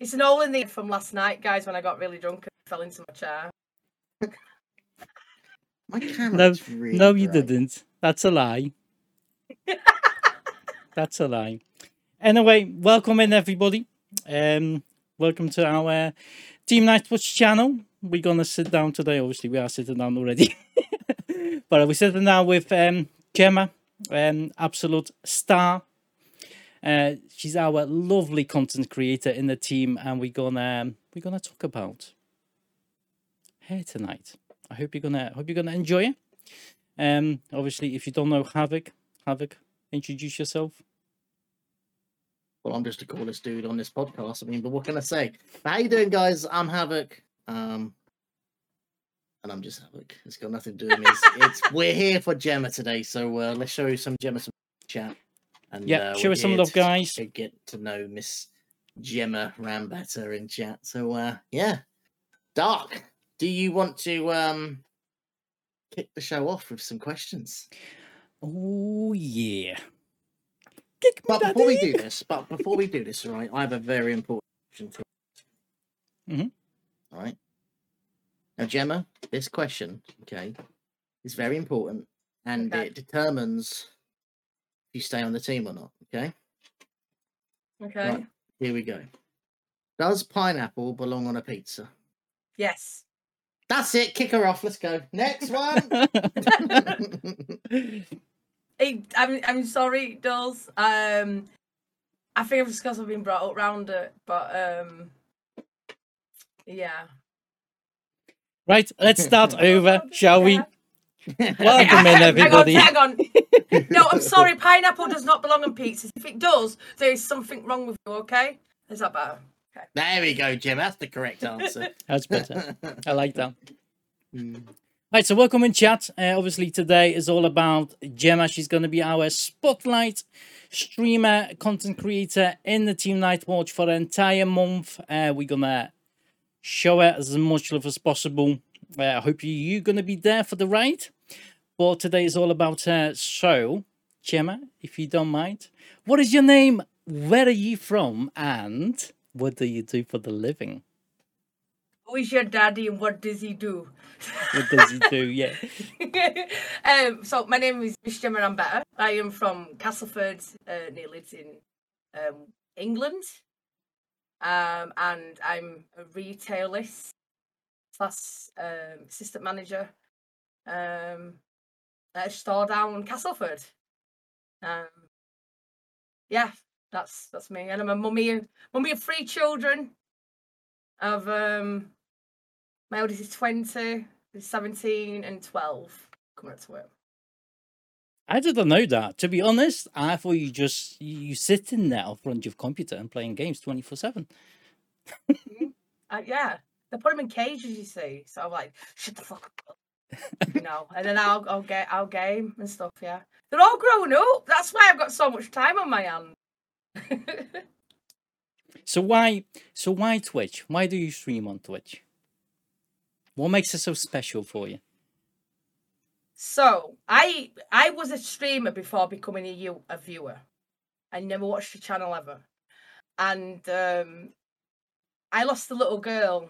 It's an all in the from last night, guys, when I got really drunk and fell into my chair. My camera. No, really no, you bright. didn't. That's a lie. That's a lie. Anyway, welcome in everybody. Um, welcome to our Team Nightwatch channel. We're gonna sit down today. Obviously, we are sitting down already, but we're sitting down with um, Gemma, um, absolute star. Uh, she's our lovely content creator in the team, and we're gonna we're gonna talk about her tonight. I hope you're gonna hope you're gonna enjoy it. Um, obviously, if you don't know Havoc, Havoc, introduce yourself. Well, I'm just the coolest dude on this podcast. I mean, but what can I say? How you doing, guys? I'm Havoc. Um, and I'm just Havoc. It's got nothing to do with me. It's, it's we're here for Gemma today, so uh, let's show you some Gemma some chat. And Yeah, uh, show we're us some here love, guys. to get to know Miss Gemma Rambetter in chat. So uh, yeah, Dark. Do you want to um kick the show off with some questions? Oh yeah. Kick me, But before we do this, but before we do this, all right, I have a very important question for you. Mhm. All right. Now, Gemma, this question, okay, is very important and Okay. it determines if you stay on the team or not. Okay. Okay. Right. Here we go. Does pineapple belong on a pizza? Yes. That's it. Kick her off. Let's go. Next one. It, I'm I'm sorry, it does. Um, I think it's because I've been brought up round it, but um, yeah. right, let's start over, shall we? Welcome in, everybody. Hang on, hang on. No, I'm sorry. Pineapple does not belong on pizzas. If it does, there is something wrong with you. Okay? Is that better? there we go, Jim. That's the correct answer. That's better. I like that. Mm. Right, so welcome in chat. Uh, obviously, today is all about Gemma. She's going to be our spotlight streamer, content creator in the Team Nightwatch for the entire month. Uh, we're going to show her as much love as possible. Uh, I hope you're going to be there for the ride. But today is all about her. So, Gemma, if you don't mind, what is your name? Where are you from? And what do you do for the living? Who is your daddy and what does he do? What does he do? Yeah. um, so my name is Miss Gemma Rambetter. I am from Castleford, uh, near Leeds in um, England, um, and I'm a retailist plus um, assistant manager um, a store down Castleford. Um, yeah, that's that's me, and I'm a mummy, of- mummy of three children. Of um, my oldest is 20, is 17, and 12. Coming up to it. I didn't know that. To be honest, I thought you just you you sitting there in front of your computer and playing games twenty four seven. Uh, yeah, they put them in cages, you see. So I'm like, shut the fuck up. You know, and then I'll, I'll get, I'll game and stuff. Yeah, they're all grown up. That's why I've got so much time on my hands. So why so why Twitch? Why do you stream on Twitch? What makes it so special for you? so I, I was a streamer before becoming a, you- a viewer. I never watched the channel ever, and um, I lost a little girl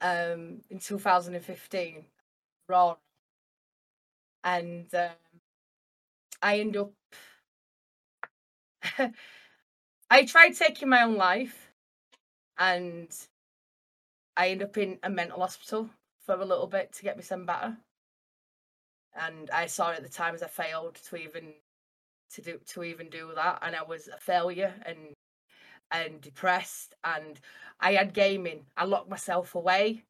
um, in 2015, raw, and um, I end up. I tried taking my own life, and I end up in a mental hospital for a little bit to get me some better. And I saw it at the time as I failed to even to do to even do that, and I was a failure and and depressed, and I had gaming. I locked myself away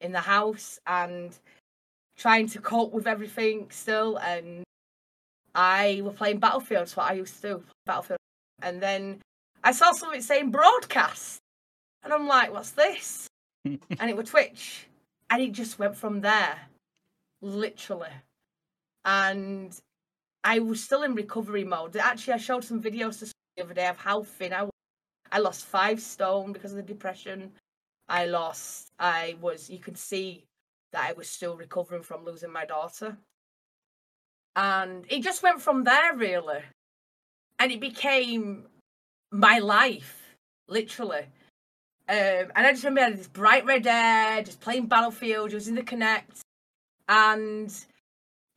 in the house and trying to cope with everything still, and I were playing Battlefield. That's what I used to do, Battlefield. And then I saw something saying broadcast, and I'm like, "What's this?" and it was Twitch, and it just went from there, literally. And I was still in recovery mode. Actually, I showed some videos to the other day of how thin I was. I lost five stone because of the depression. I lost. I was. You could see that I was still recovering from losing my daughter. And it just went from there, really. And it became my life. literally. Um, and I just remember I had this bright red hair, just playing Battlefield, just in the Kinect, and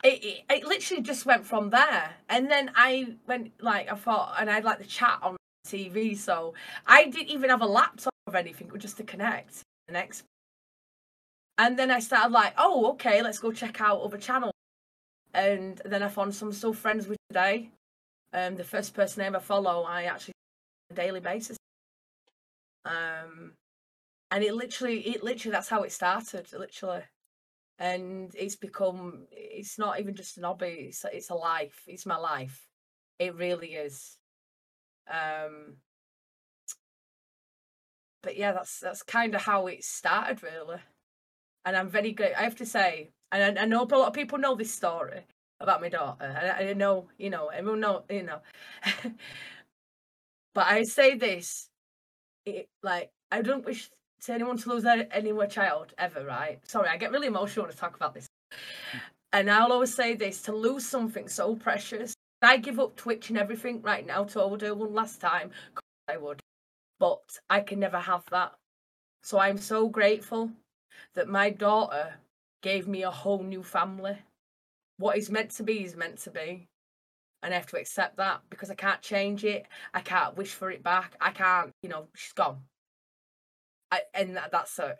it, it, it literally just went from there. And then I went like I thought, and I had like the chat on TV, so I didn't even have a laptop or anything, just to connect the next. And then I started like, oh, okay, let's go check out other channels. And then I found some still friends with today. Um, the first person I ever follow, I actually on a daily basis. Um, and it literally, it literally, that's how it started, literally. And it's become, it's not even just an hobby; it's it's a life. It's my life. It really is. Um, but yeah, that's that's kind of how it started, really. And I'm very good. I have to say, and I, I know a lot of people know this story about my daughter. And I, I know, you know, everyone know, you know. but I say this, it, like I don't wish to anyone to lose any more child ever, right? Sorry, I get really emotional when I talk about this. And I'll always say this to lose something so precious. I give up Twitch and everything right now to order one last time, I would. But I can never have that. So I'm so grateful that my daughter gave me a whole new family. What is meant to be is meant to be. And I have to accept that because I can't change it. I can't wish for it back. I can't, you know, she's gone. I, and that, that's it.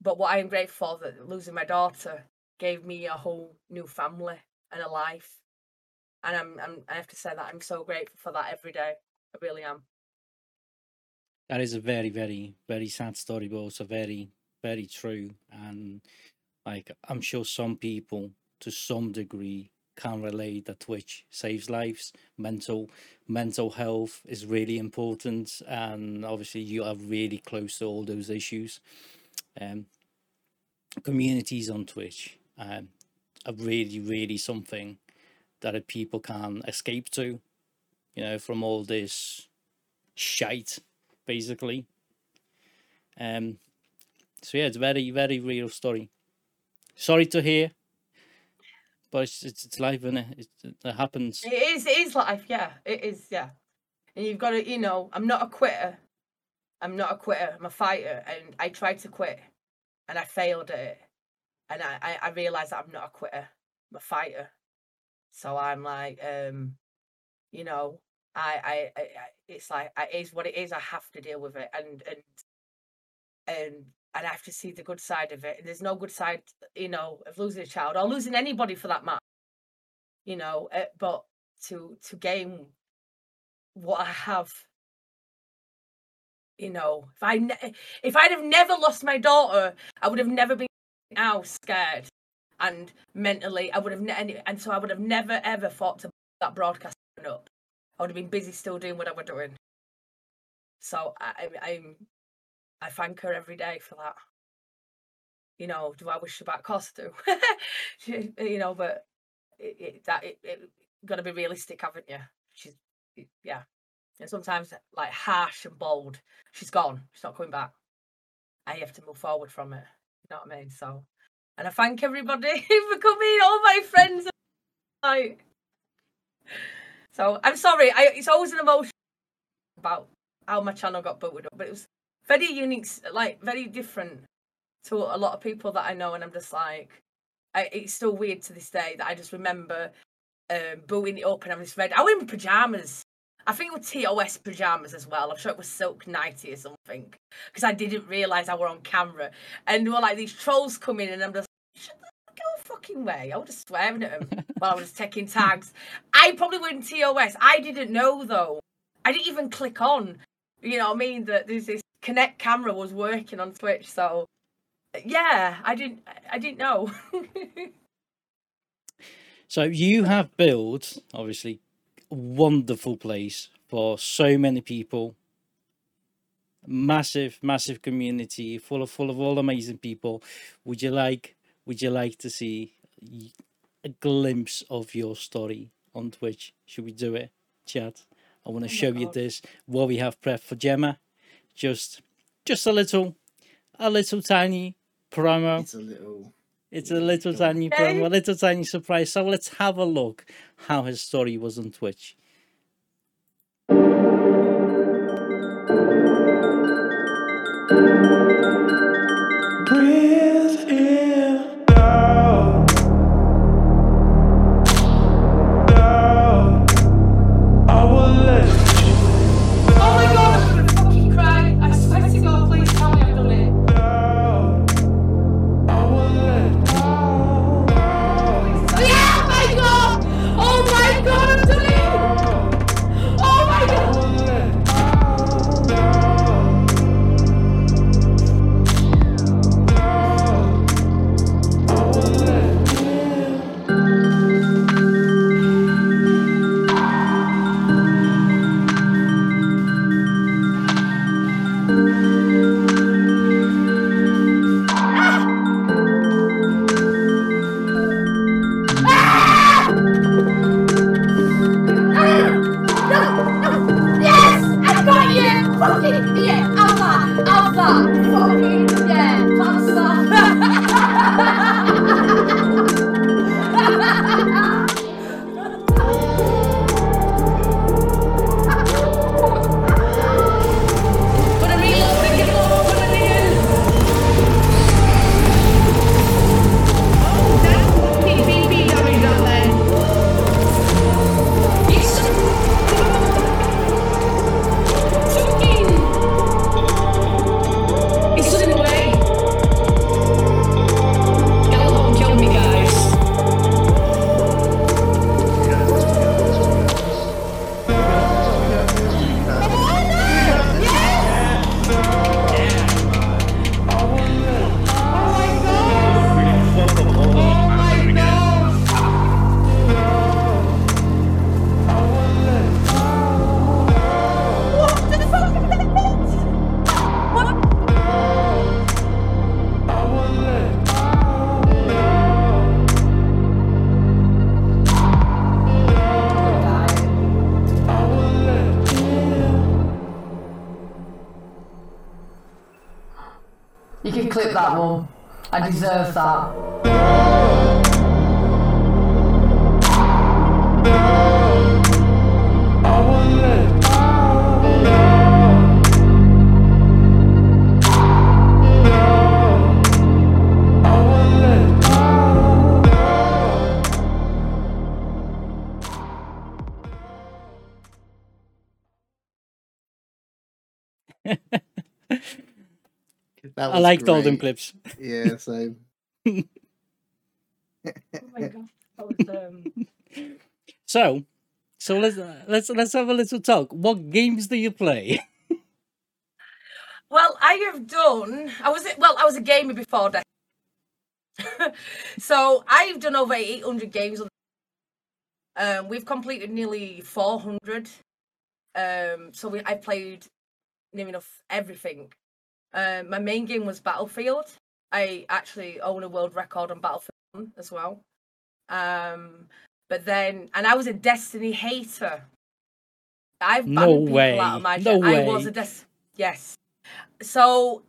But what I am grateful for that losing my daughter gave me a whole new family and a life. And I'm, I'm I have to say that I'm so grateful for that every day. I really am. That is a very, very, very sad story, but also very, very true. And like I'm sure some people to some degree can relate that Twitch saves lives. Mental mental health is really important, and obviously you are really close to all those issues. Um, communities on Twitch um, are really, really something that people can escape to. You know, from all this shite, basically. Um. So yeah, it's very, very real story. Sorry to hear but it's it's, it's life, isn't it? It, it happens. It is. It is life. Yeah. It is. Yeah. And you've got to, you know, I'm not a quitter. I'm not a quitter. I'm a fighter, and I tried to quit, and I failed at it, and I I, I realized that I'm not a quitter. I'm a fighter. So I'm like, um, you know, I I, I it's like it is what it is. I have to deal with it, and and and and I have to see the good side of it. And there's no good side, you know, of losing a child or losing anybody for that matter. You know, uh, but to to gain what I have, you know, if I ne- if I'd have never lost my daughter, I would have never been now scared and mentally I would have ne- and so I would have never ever thought to that broadcast up. I would have been busy still doing what I was doing. So I, I'm I thank her every day for that. You know, do I wish her back? I do. you know, but it, it, that it, it got to be realistic, haven't you? She's yeah, and sometimes like harsh and bold. She's gone. She's not coming back. I have to move forward from it. You know what I mean? So, and I thank everybody for coming. All my friends. So I'm sorry. I, it's always an emotion about how my channel got booted up, but it was very unique, like very different to a lot of people that I know, and I'm just like, I, it's still weird to this day that I just remember um, booing it up and having this red. I was in pajamas. I think it was TOS pajamas as well. I'm sure it was silk nighty or something because I didn't realise I were on camera, and there were like these trolls coming, and I'm just. Fucking way! I was just swearing at him while I was taking tags. I probably in TOS. I didn't know though. I didn't even click on. You know what I mean? That there's this Kinect camera was working on Twitch. So yeah, I didn't I didn't know. so you have built obviously a wonderful place for so many people. Massive, massive community full of full of all amazing people. Would you like would you like to see a glimpse of your story on Twitch? Should we do it, chat? I want to oh show God. you this what we have prepped for Gemma just just a little a little tiny promo. It's a little it's a little tiny promo, a little tiny surprise. So let's have a look how his story was on Twitch. I deserve that. That I was liked all them clips. Yeah, same. Oh my god. That was, um... So, so let's let's let's have a little talk. What games do you play? Well, I have done. I was well. I was a gamer before that, so I've done over eight hundred games. on- Um, we've completed nearly four hundred. Um, so we I played near enough everything. Um, my main game was Battlefield. I actually own a world record on Battlefield 1 as well. Um, but then, and I was a Destiny hater. I've banned No people way. out of my. No I was way. a Des- yes. So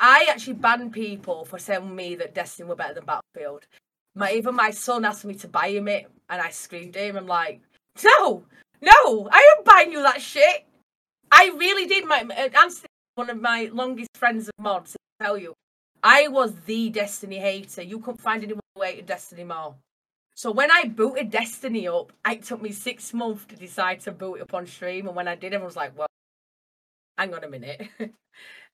I actually banned people for telling me that Destiny were better than Battlefield. My even my son asked me to buy him it, and I screamed at him. I'm like, no, no, I am buying you that shit. I really did. My uh, Anthony, one of my longest friends of mods, tell you, I was the Destiny hater. You couldn't find anyone who hated Destiny more. So when I booted Destiny up, it took me six months to decide to boot it up on stream, and when I did, everyone was like, "Well, hang on a minute."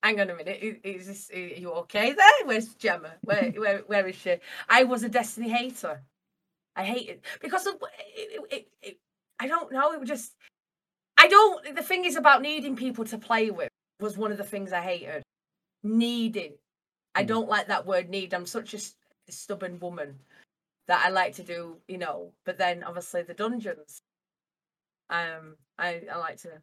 Hang on a minute. Is this? Are you okay there? Where's Gemma? Where, where, where is she? I was a Destiny hater. I hate it because of it, it, it, I don't know. It was just I don't. The thing is about needing people to play with was one of the things I hated. Needing. I Mm. don't like that word need. I'm such a, s- a stubborn woman that I like to do, you know. But then obviously the dungeons. Um, I I like to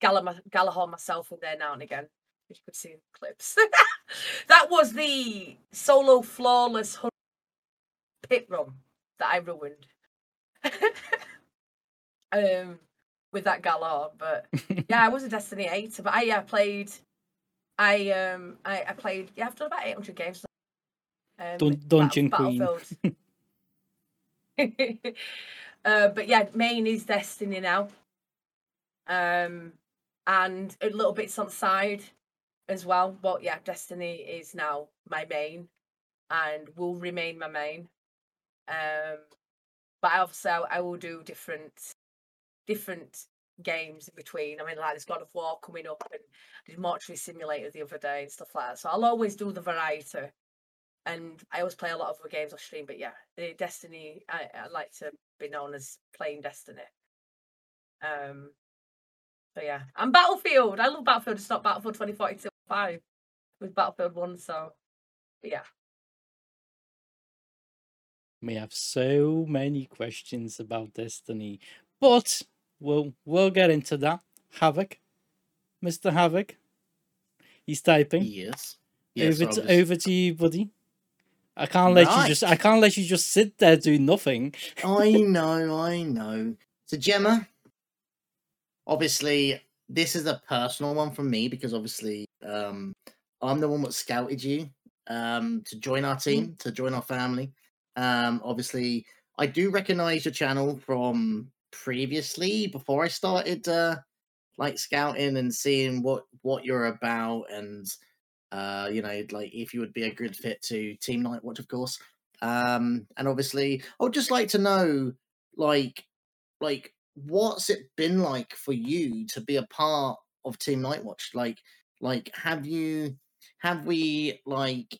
Gallagher, Gallagher myself in there now and again. If you could see clips. that was the solo flawless pit run that I ruined. um, with that Galar, but yeah, I was a Destiny 8, but I yeah, played I um I, I played yeah, I've done about 800 games. Um, Dun- Dungeon Queen. Uh, but yeah, main is Destiny now. Um, and a little bits on the side as well. But yeah, Destiny is now my main and will remain my main. Um, but obviously, I, I will do different different games in between. I mean, like there's God of War coming up, and I did Mortuary Simulator the other day and stuff like that. So I'll always do the variety. And I always play a lot of other games on stream, but yeah, Destiny. I, I like to be known as playing Destiny. Um, so yeah, and Battlefield. I love Battlefield. It's not Battlefield 2042 five. It Battlefield one. So but yeah, We have so many questions about Destiny, but we'll we'll get into that. Havoc, Mister Havoc, he's typing. Yes. Yes, over to over to you, buddy. I can't let you just I can't let you just sit there do nothing. I know, I know. So Gemma, obviously this is a personal one from me because obviously um, I'm the one that scouted you um, to join our team, to join our family. Um, obviously, I do recognize your channel from previously before I started uh, like scouting and seeing what what you're about and uh, you know like if you would be a good fit to Team Nightwatch, of course. Um, and obviously, I would just like to know like like what's it been like for you to be a part of Team Nightwatch? Like like have you have we like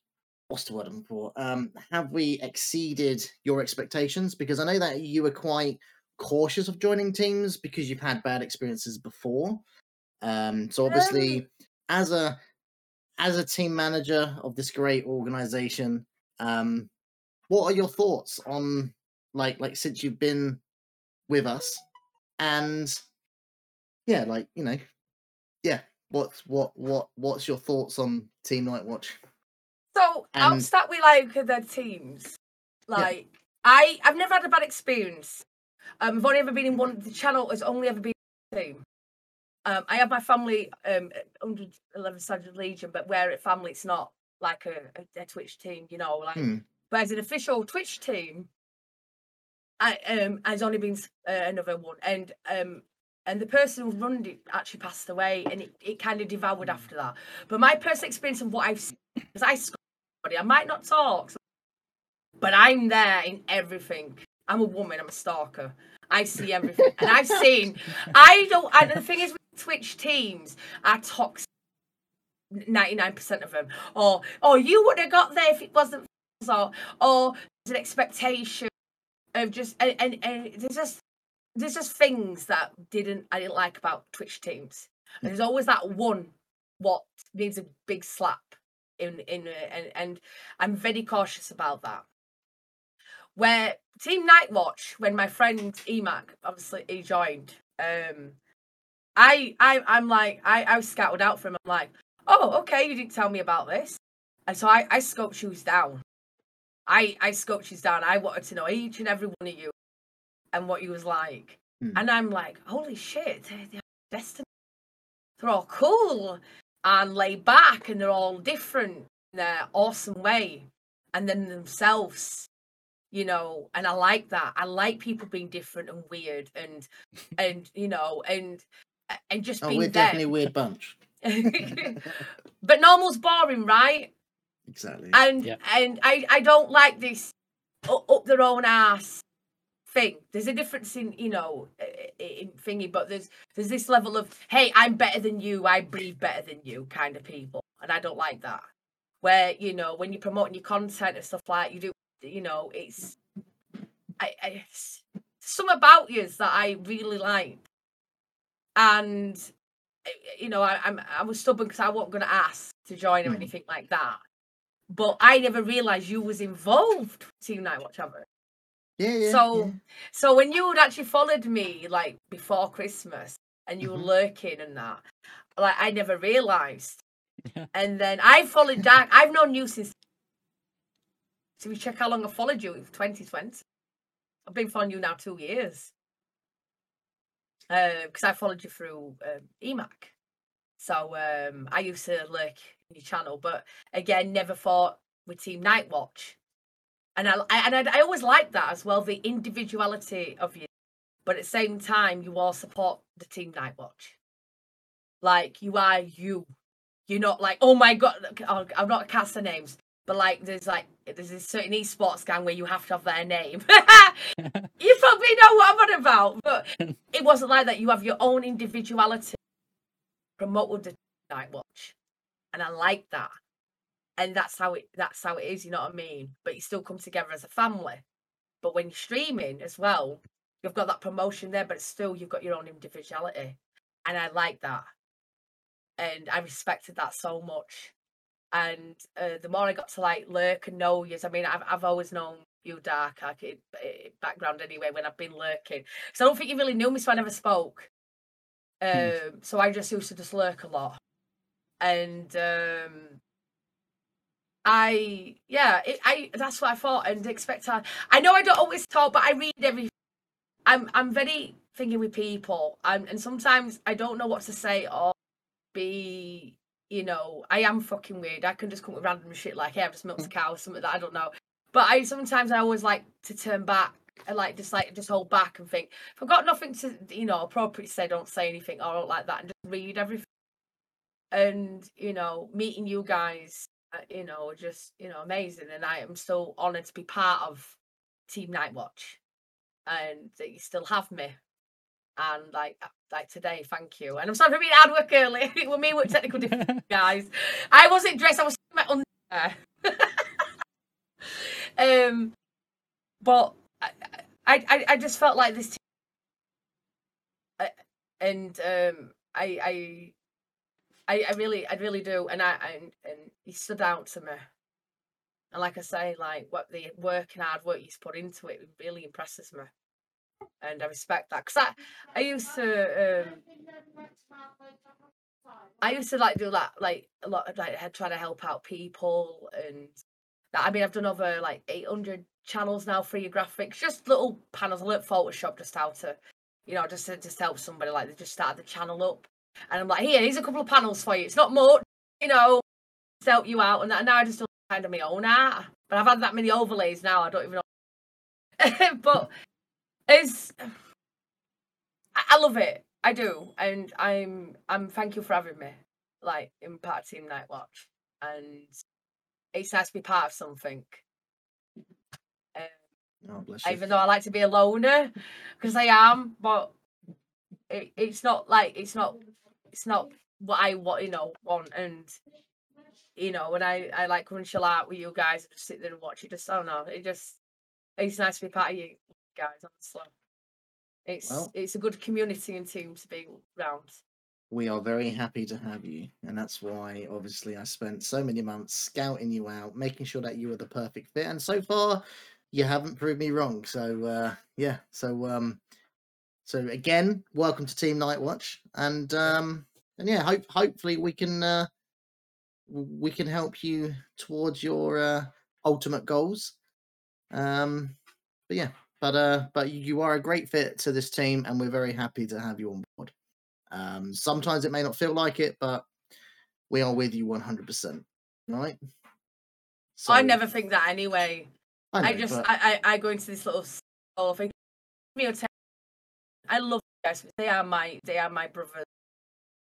what's the word I'm for? Um, have we exceeded your expectations? Because I know that you were quite cautious of joining teams because you've had bad experiences before. Um, so obviously, Um, as a as a team manager of this great organization, um, what are your thoughts on like like since you've been with us and yeah, like you know, yeah. What's what what what's your thoughts on Team Nightwatch? So I'll And- start with like the teams. Like I, I've never had a bad experience. Um, I've only ever been in one. The channel has only ever been team. Um, I have my family um at 111 Sergeant Legion, but where at family it's not like a, a, Twitch team, you know. Like, Hmm. but as an official Twitch team, I um has only been uh, another one, and um and the person who run it actually passed away, and it, it kind of devoured after that. But my personal experience of what I've seen, because I I might not talk, but I'm there in everything. I'm a woman. I'm a stalker. I see everything, and I've seen. I don't. And the thing is, with Twitch teams are toxic. Ninety-nine percent of them, or or you would have got there if it wasn't, or or there's an expectation of just and, and, and there's just there's just things that didn't I didn't like about Twitch teams. And there's always that one what needs a big slap in in and and I'm very cautious about that. Where Team Nightwatch, when my friend Emac obviously he joined, um, I I I'm like I I was scouted out for him. I'm like, oh okay, you didn't tell me about this, and so I I scoped shoes down. I I scoped shoes down. I wanted to know each and every one of you and what you was like, Hmm. and I'm like, holy shit, they, they are destiny. They're all cool and laid back, and they're all different in their awesome way, and then themselves you know and i like that i like people being different and weird and and you know and and just Oh, being we're definitely a weird bunch. but normal's boring right exactly. and Yeah. and i i don't like this up their own ass thing there's a difference in you know i- i- in thingy but there's there's this level of hey i'm better than you i breathe better than you kind of people and i don't like that where you know when you're promoting your content and stuff like you do you know it's i, I it's some about you that i really like and you know I, i'm i was stubborn because i wasn't going to ask to join or Hmm. anything like that but i never realized you was involved with team night watch ever yeah, yeah. so yeah. so when you had actually followed me like before christmas and you were lurking and that like i never realized Yeah. and then i followed dark i've known you since so we check how long i followed you it 2020 i've been following you now two years. Because i followed you through um, emac so um i used to lurk in your channel but again never thought with team nightwatch. And I, I and I, I always like that as well the individuality of you. But at the same time you all support the team night watch like you are you. You're not like oh my god i'm not cast the names but like there's like there's this certain esports gang where you have to have their name. You probably know what i'm on about but it wasn't like that. You have your own individuality. Promoted the night watch and i like that. And that's how it that's how it is you know what i mean? But you still come together as a family. But when you're streaming as well you've got that promotion there but still you've got your own individuality. And i like that. And i respected that so much and uh, the more i got to like lurk and know you i mean i've, I've always known you dark like it- background anyway when i've been lurking So i don't think you really knew me so i never spoke um so i just used to just lurk a lot and um I yeah, it, I that's what I thought and expect. I, I know I don't always talk, but I read every I'm I'm very thinking with people, and and sometimes I don't know what to say or be. You know, I am fucking weird. I can just come with random shit like, "Hey, I've just milked a cow," or something that I don't know. But I sometimes I always like to turn back and like just like just hold back and think if I've got nothing to you know appropriate to say, don't say anything or like that, and just read everything. And you know, meeting you guys, uh, you know, just you know, amazing, and I am so honoured to be part of Team Night Watch, and that you still have me. And like like today, thank you. And I'm sorry for being hard work early. it was me with technical difficulties, guys. I wasn't dressed. I was in my underwear. um, but I, I, I just felt like this, team, uh, and um, I, I, I, I really, I really do, and I, and and he stood out to me, and like I say, like what the work and hard work he's put into it really impresses me, and I respect that because I, I used to, um, I used to like do that, like a lot of like trying to help out people and I mean, I've done over like 800 channels now for your graphics, just little panels. I learned Photoshop just how to, you know, just to just help somebody like they just started the channel up. And I'm like, here, here's a couple of panels for you. It's not much, you know, to help you out. And now I just do kind of my own art. But I've had that many overlays now, I don't even know. but it's, I love it. I do. And I'm, I'm, thank you for having me, like, in part Team Night Watch. And it's nice to be part of something. Um, Oh, bless you. even though I like to be a loner, because I am, but it, it's not like it's not it's not what I want, you know, want. And you know, when I I like when chill out with you guys and just sit there and watch it, just I don't know, it just it's nice to be part of you guys. Honestly, it's Well- it's a good community and team to be around. we are very happy to have you and that's why obviously i spent so many months scouting you out making sure that you were the perfect fit and so far you haven't proved me wrong so uh yeah so um so again welcome to team night watch and um and yeah hope hopefully we can uh we can help you towards your uh ultimate goals um but yeah but uh but you are a great fit to this team and we're very happy to have you on board um, sometimes it may not feel like it, but we are with you 100%. Right? So, I never think that anyway. I know, just but- I, I I go into this little soul thing. I love you guys. They are my they are my brothers.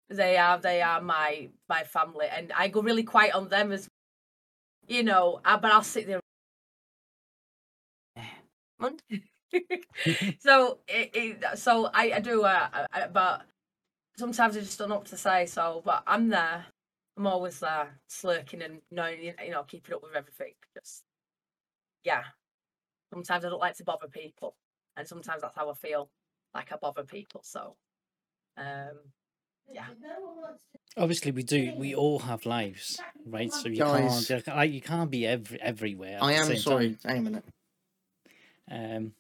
They are they are my my family, and I go really quiet on them as you know. uh, But I'll sit there. so it, it so I, I do uh, I, I- but sometimes I just don't know what to say. So but I'm there. I'm always there, slurking and knowing you you know keeping up with everything. Just yeah. Sometimes I don't like to bother people, and sometimes that's how I feel like I bother people. So, um, yeah. Obviously, we do. We all have lives, right? So you Guys. can't. You can't be every everywhere. I am same sorry. Hang a minute. Time. Um,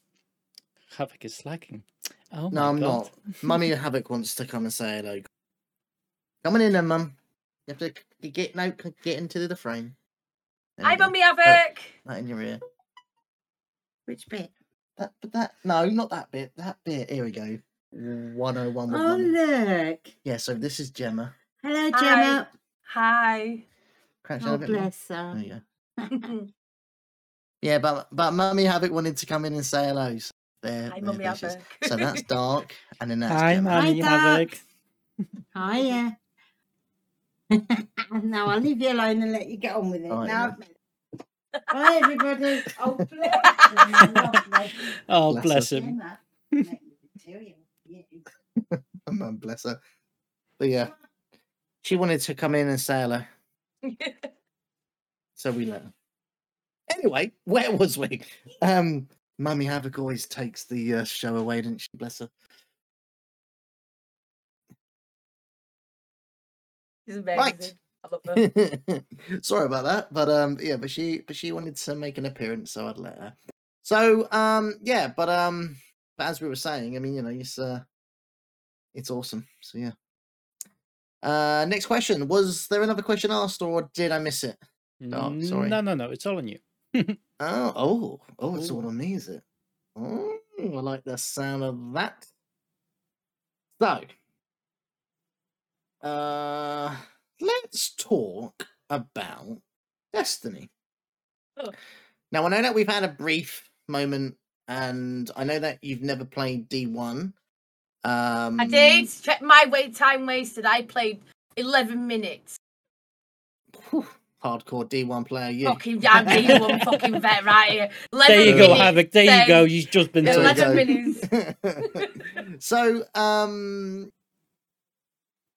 Havoc is slacking. Oh No, my I'm God. not. Mummy Havoc wants to come and say hello. Coming in, then, Mum. You have to get no, c- get into the frame. There Hi, you go. Mummy Havoc. That in your ear. Which bit? That, but that, no, not that bit. That bit. Here we go. 101 Oh, Mummy. look. Yeah, so this is Gemma. Hello, Hi. Gemma. Hi. Crouch down Oh, a bit more. bless There you go. Yeah, but but Mummy Havoc wanted to come in and say hello. So there, Hi, Mummy there. Havoc. So that's dark, and then that's Hi, Gemma. Mummy Hi, Havoc. Hiya. now I'll leave you alone and let you get on with it. All right, now, then. Bye, everybody. Oh, bless you. Lovely. Oh, Bless bless her. him. Gemma, make me tell you, you- Mum, bless her. But yeah, she wanted to come in and say hello, so we let her. Anyway, where was we? Um, Mummy Havoc always takes the uh, show away, didn't she? Bless her. She's Right. amazing. I love her. Sorry about that, but um, yeah, but she but she wanted to make an appearance, so I'd let her. So um, yeah, but um, but as we were saying, I mean, you know, it's uh, it's awesome. So yeah. Uh, next question: Was there another question asked, or did I miss it? Oh, sorry. No, no, no. It's all on you. Oh, oh, oh, it's all Ooh. on me, is it? Oh, I like the sound of that. So, uh, let's talk about Destiny. Oh. Now, I know that we've had a brief moment, and I know that you've never played D1. Um, I did. Check my wait time wasted. I played 11 minutes. whew, hardcore D1 player, you. Fucking damn me, one fucking vet right here. There you go, minutes, Havoc. There you go. You've just been There. Eleven we go. so, um,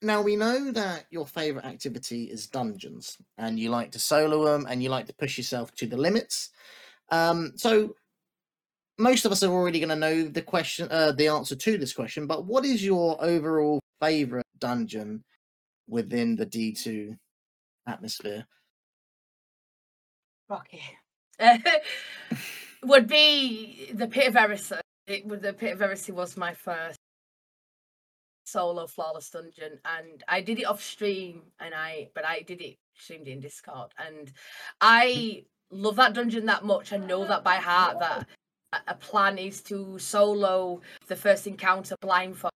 now we know that your favorite activity is dungeons, and you like to solo them, and you like to push yourself to the limits. Um, so, most of us are already going to know the question, uh, the answer to this question. But what is your overall favorite dungeon within the D two atmosphere? Rocky. would be the Pit of Heresy. It would the Pit of Heresy was my first solo flawless dungeon, and I did it off stream, and I but I did it streamed in Discord, and I hmm. love that dungeon that much. I know that by heart that a- a plan is to solo the first encounter blindfold.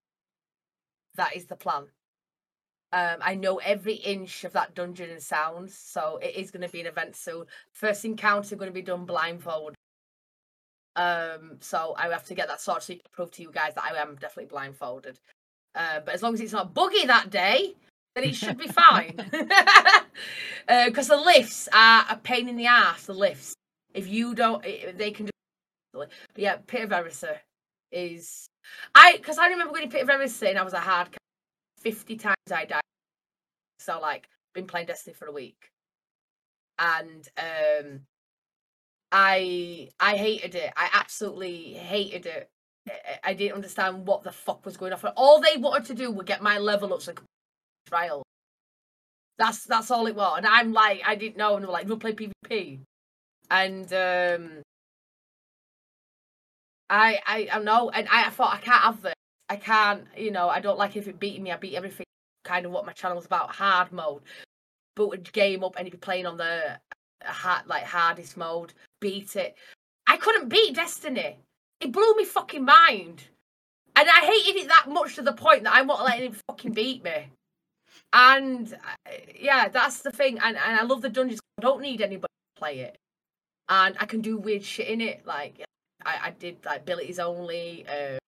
That is the plan. Um, I know every inch of that dungeon and sounds, so it is going to be an event soon. First encounter going to be done blindfold. Um, so I have to get that sorted so you can prove to you guys that I am definitely blindfolded. Uh, but as long as it's not buggy that day, then it should be fine. Because the lifts are a pain in the ass. The lifts, if you don't, they can do. But yeah, Pit of Heresy is I because I remember going to Pit of Heresy and I was a hard. Fifty times I died. So like, been playing Destiny for a week, and um, I I hated it. I absolutely hated it. I- didn't understand what the fuck was going on. All they wanted to do was get my level up so I could trial. That's that's all it was. And I'm like, I didn't know. And were like, we'll play PvP. And um I I I know, and I, thought I can't have this. I can't, you know, I don't like if it beating me. I beat everything. Kind of what my channel was about, hard mode. But a game up and it'd be playing on the hard, like hardest mode. Beat it. I couldn't beat Destiny. It blew me fucking mind. And I hated it that much to the point that I won't let him fucking beat me. And uh, yeah, that's the thing. And, and I love the dungeons. I don't need anybody to play it. And I can do weird shit in it. Like I, I did like abilities only. Uh,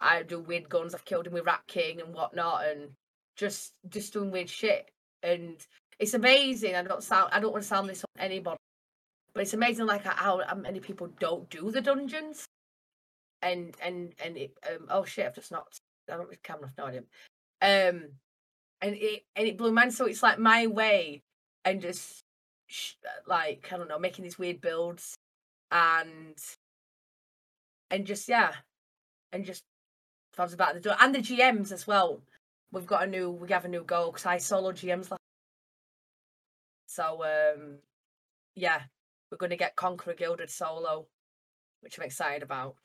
I do weird guns. I've killed him with Rat King and whatnot, and just just doing weird shit. And it's amazing. I don't sound. I don't want to sound this on anybody, but it's amazing like how, how many people don't do the dungeons. And and and it. Um, oh shit! I've just knocked. I don't with camera. No, I didn't. Um, and it and it blew my mind. So it's like my way, and just sh- like I don't know, making these weird builds, and and just yeah, and just thought about the door and the GMs as well. We've got a new we have a new goal because I solo GMs last. So um, yeah, we're going to get Conqueror Gilded solo, which I'm excited about.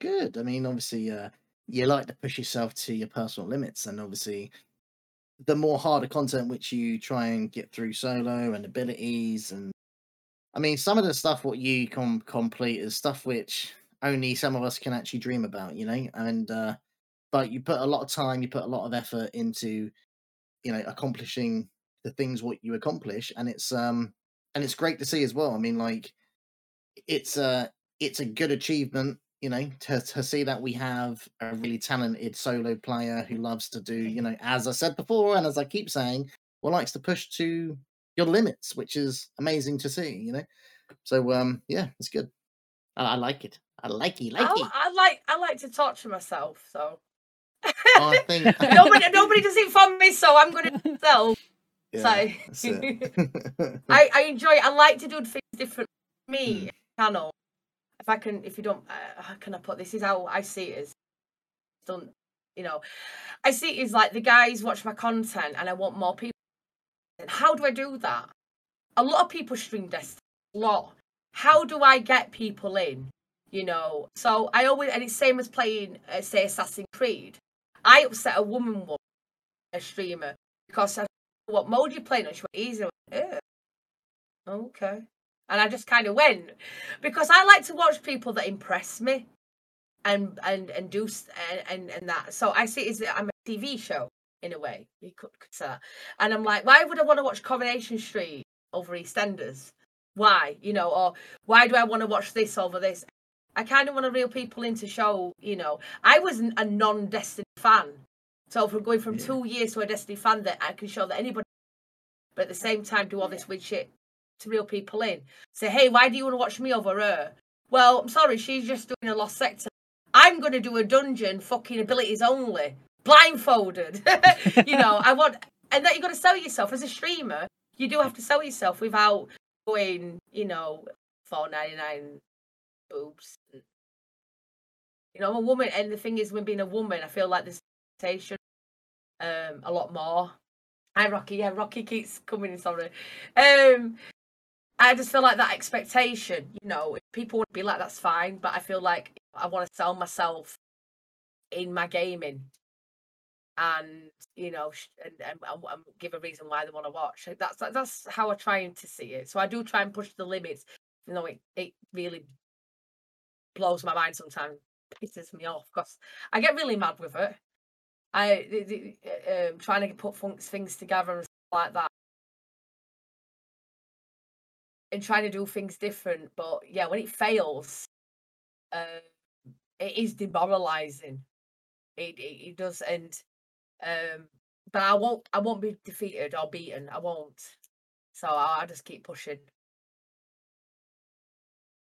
Good. I mean, obviously, uh, you like to push yourself to your personal limits, and obviously, the more harder content which you try and get through solo and abilities, and I mean, some of the stuff what you can complete is stuff which only some of us can actually dream about, you know. And uh, but you put a lot of time, you put a lot of effort into, you know, accomplishing the things what you accomplish, and it's um and it's great to see as well. I mean, like, it's a it's a good achievement you know to, to see that we have a really talented solo player who loves to do you know as i said before and as i keep saying well likes to push to your limits which is amazing to see you know so um yeah it's good i, I like it i like it like I, I like I like to torture myself, so i think nobody nobody does it for me, so I'm going to myself. yeah, so-. I, I enjoy it. I like to do things different. Hmm. Me channel. If I can, if you don't, uh, how can I put this? Is how I see it as. Don't you know? I see it as like the guys watch my content, and I want more people. And how do I do that? A lot of people stream Destiny. A lot. How do I get people in? You know. So I always, and it's same as playing, uh, say, Assassin's Creed. I upset a woman once, a streamer, because I what mode you playing on? She went easy. Went. Okay. and I just kind of went because I like to watch people that impress me, and and and do and and, and that. So I see it as I'm a TV show in a way. You could, that, and I'm like, why would I want to watch Coronation Street over EastEnders? Why, you know, or why do I want to watch this over this? I kind of want to reel people into show, you know. I was a non-Destiny fan, so from going from Yeah. two years to a Destiny fan, that I can show that anybody, but at the same time do all this weird shit to reel people in. Say, hey, why do you want to watch me over her? Well, I'm sorry, she's just doing a lost sector. I'm going to do a dungeon, fucking abilities only, blindfolded. you know, I want, and that you got to sell yourself as a streamer. You do have to sell yourself without going, you know, four ninety nine boobs. You know, I'm a woman, and the thing is, when being a woman, I feel like this expectation um a lot more. Hi, Rocky. Yeah, Rocky keeps coming in. Sorry. Um, I just feel like that expectation. You know, if people want to be like, that's fine. But I feel like I want to sell myself in my gaming, and you know, and, and, and, give a reason why they want to watch. That's that's how I try to see it. So I do try and push the limits, even though it, it really blows my mind sometimes, pisses me off because I get really mad with it. I the, the, uh, um, trying to put fun- things together and stuff like that, and trying to do things different. But yeah, when it fails, um, it is demoralizing. It, it it does, and um, but I won't I won't be defeated or beaten. I won't. So I, I just keep pushing.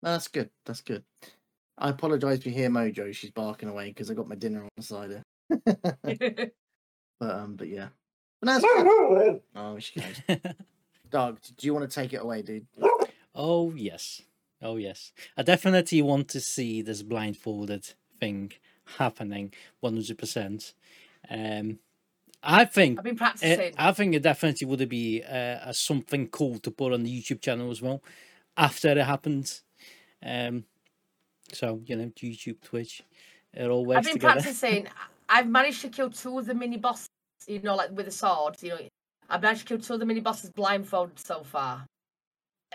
That's good. That's good. I apologise if you hear Mojo. She's barking away because I got my dinner on the side. Here. but um, but yeah. But no. Oh, she goes. Doug, do you want to take it away, dude? oh yes, oh yes. I definitely want to see this blindfolded thing happening, one hundred percent. Um, I think I've been it, practicing. I think it definitely would be uh, a something cool to put on the YouTube channel as well after it happens. Um, so you know, YouTube, Twitch, it all works I've been together. practicing. I've managed to kill two of the mini bosses. You know, like with the swords. You know, I've managed to kill two of the mini bosses blindfolded so far,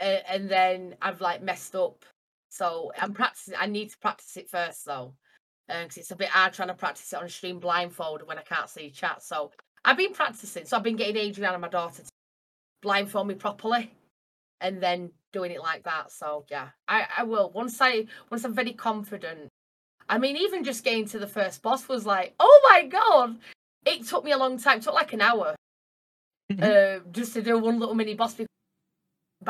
uh, and then I've like messed up. So I'm practicing. I need to practice it first though, because it's a bit hard trying to practice it on stream blindfolded when I can't see chat. So I've been practicing. So I've been getting Adriana, my daughter, to blindfold me properly, and then doing it like that. So yeah, I I will once I once I'm very confident. I mean, even just getting to the first boss was like, oh my god! It took me a long time. It took like an hour uh, just to do one little mini boss. But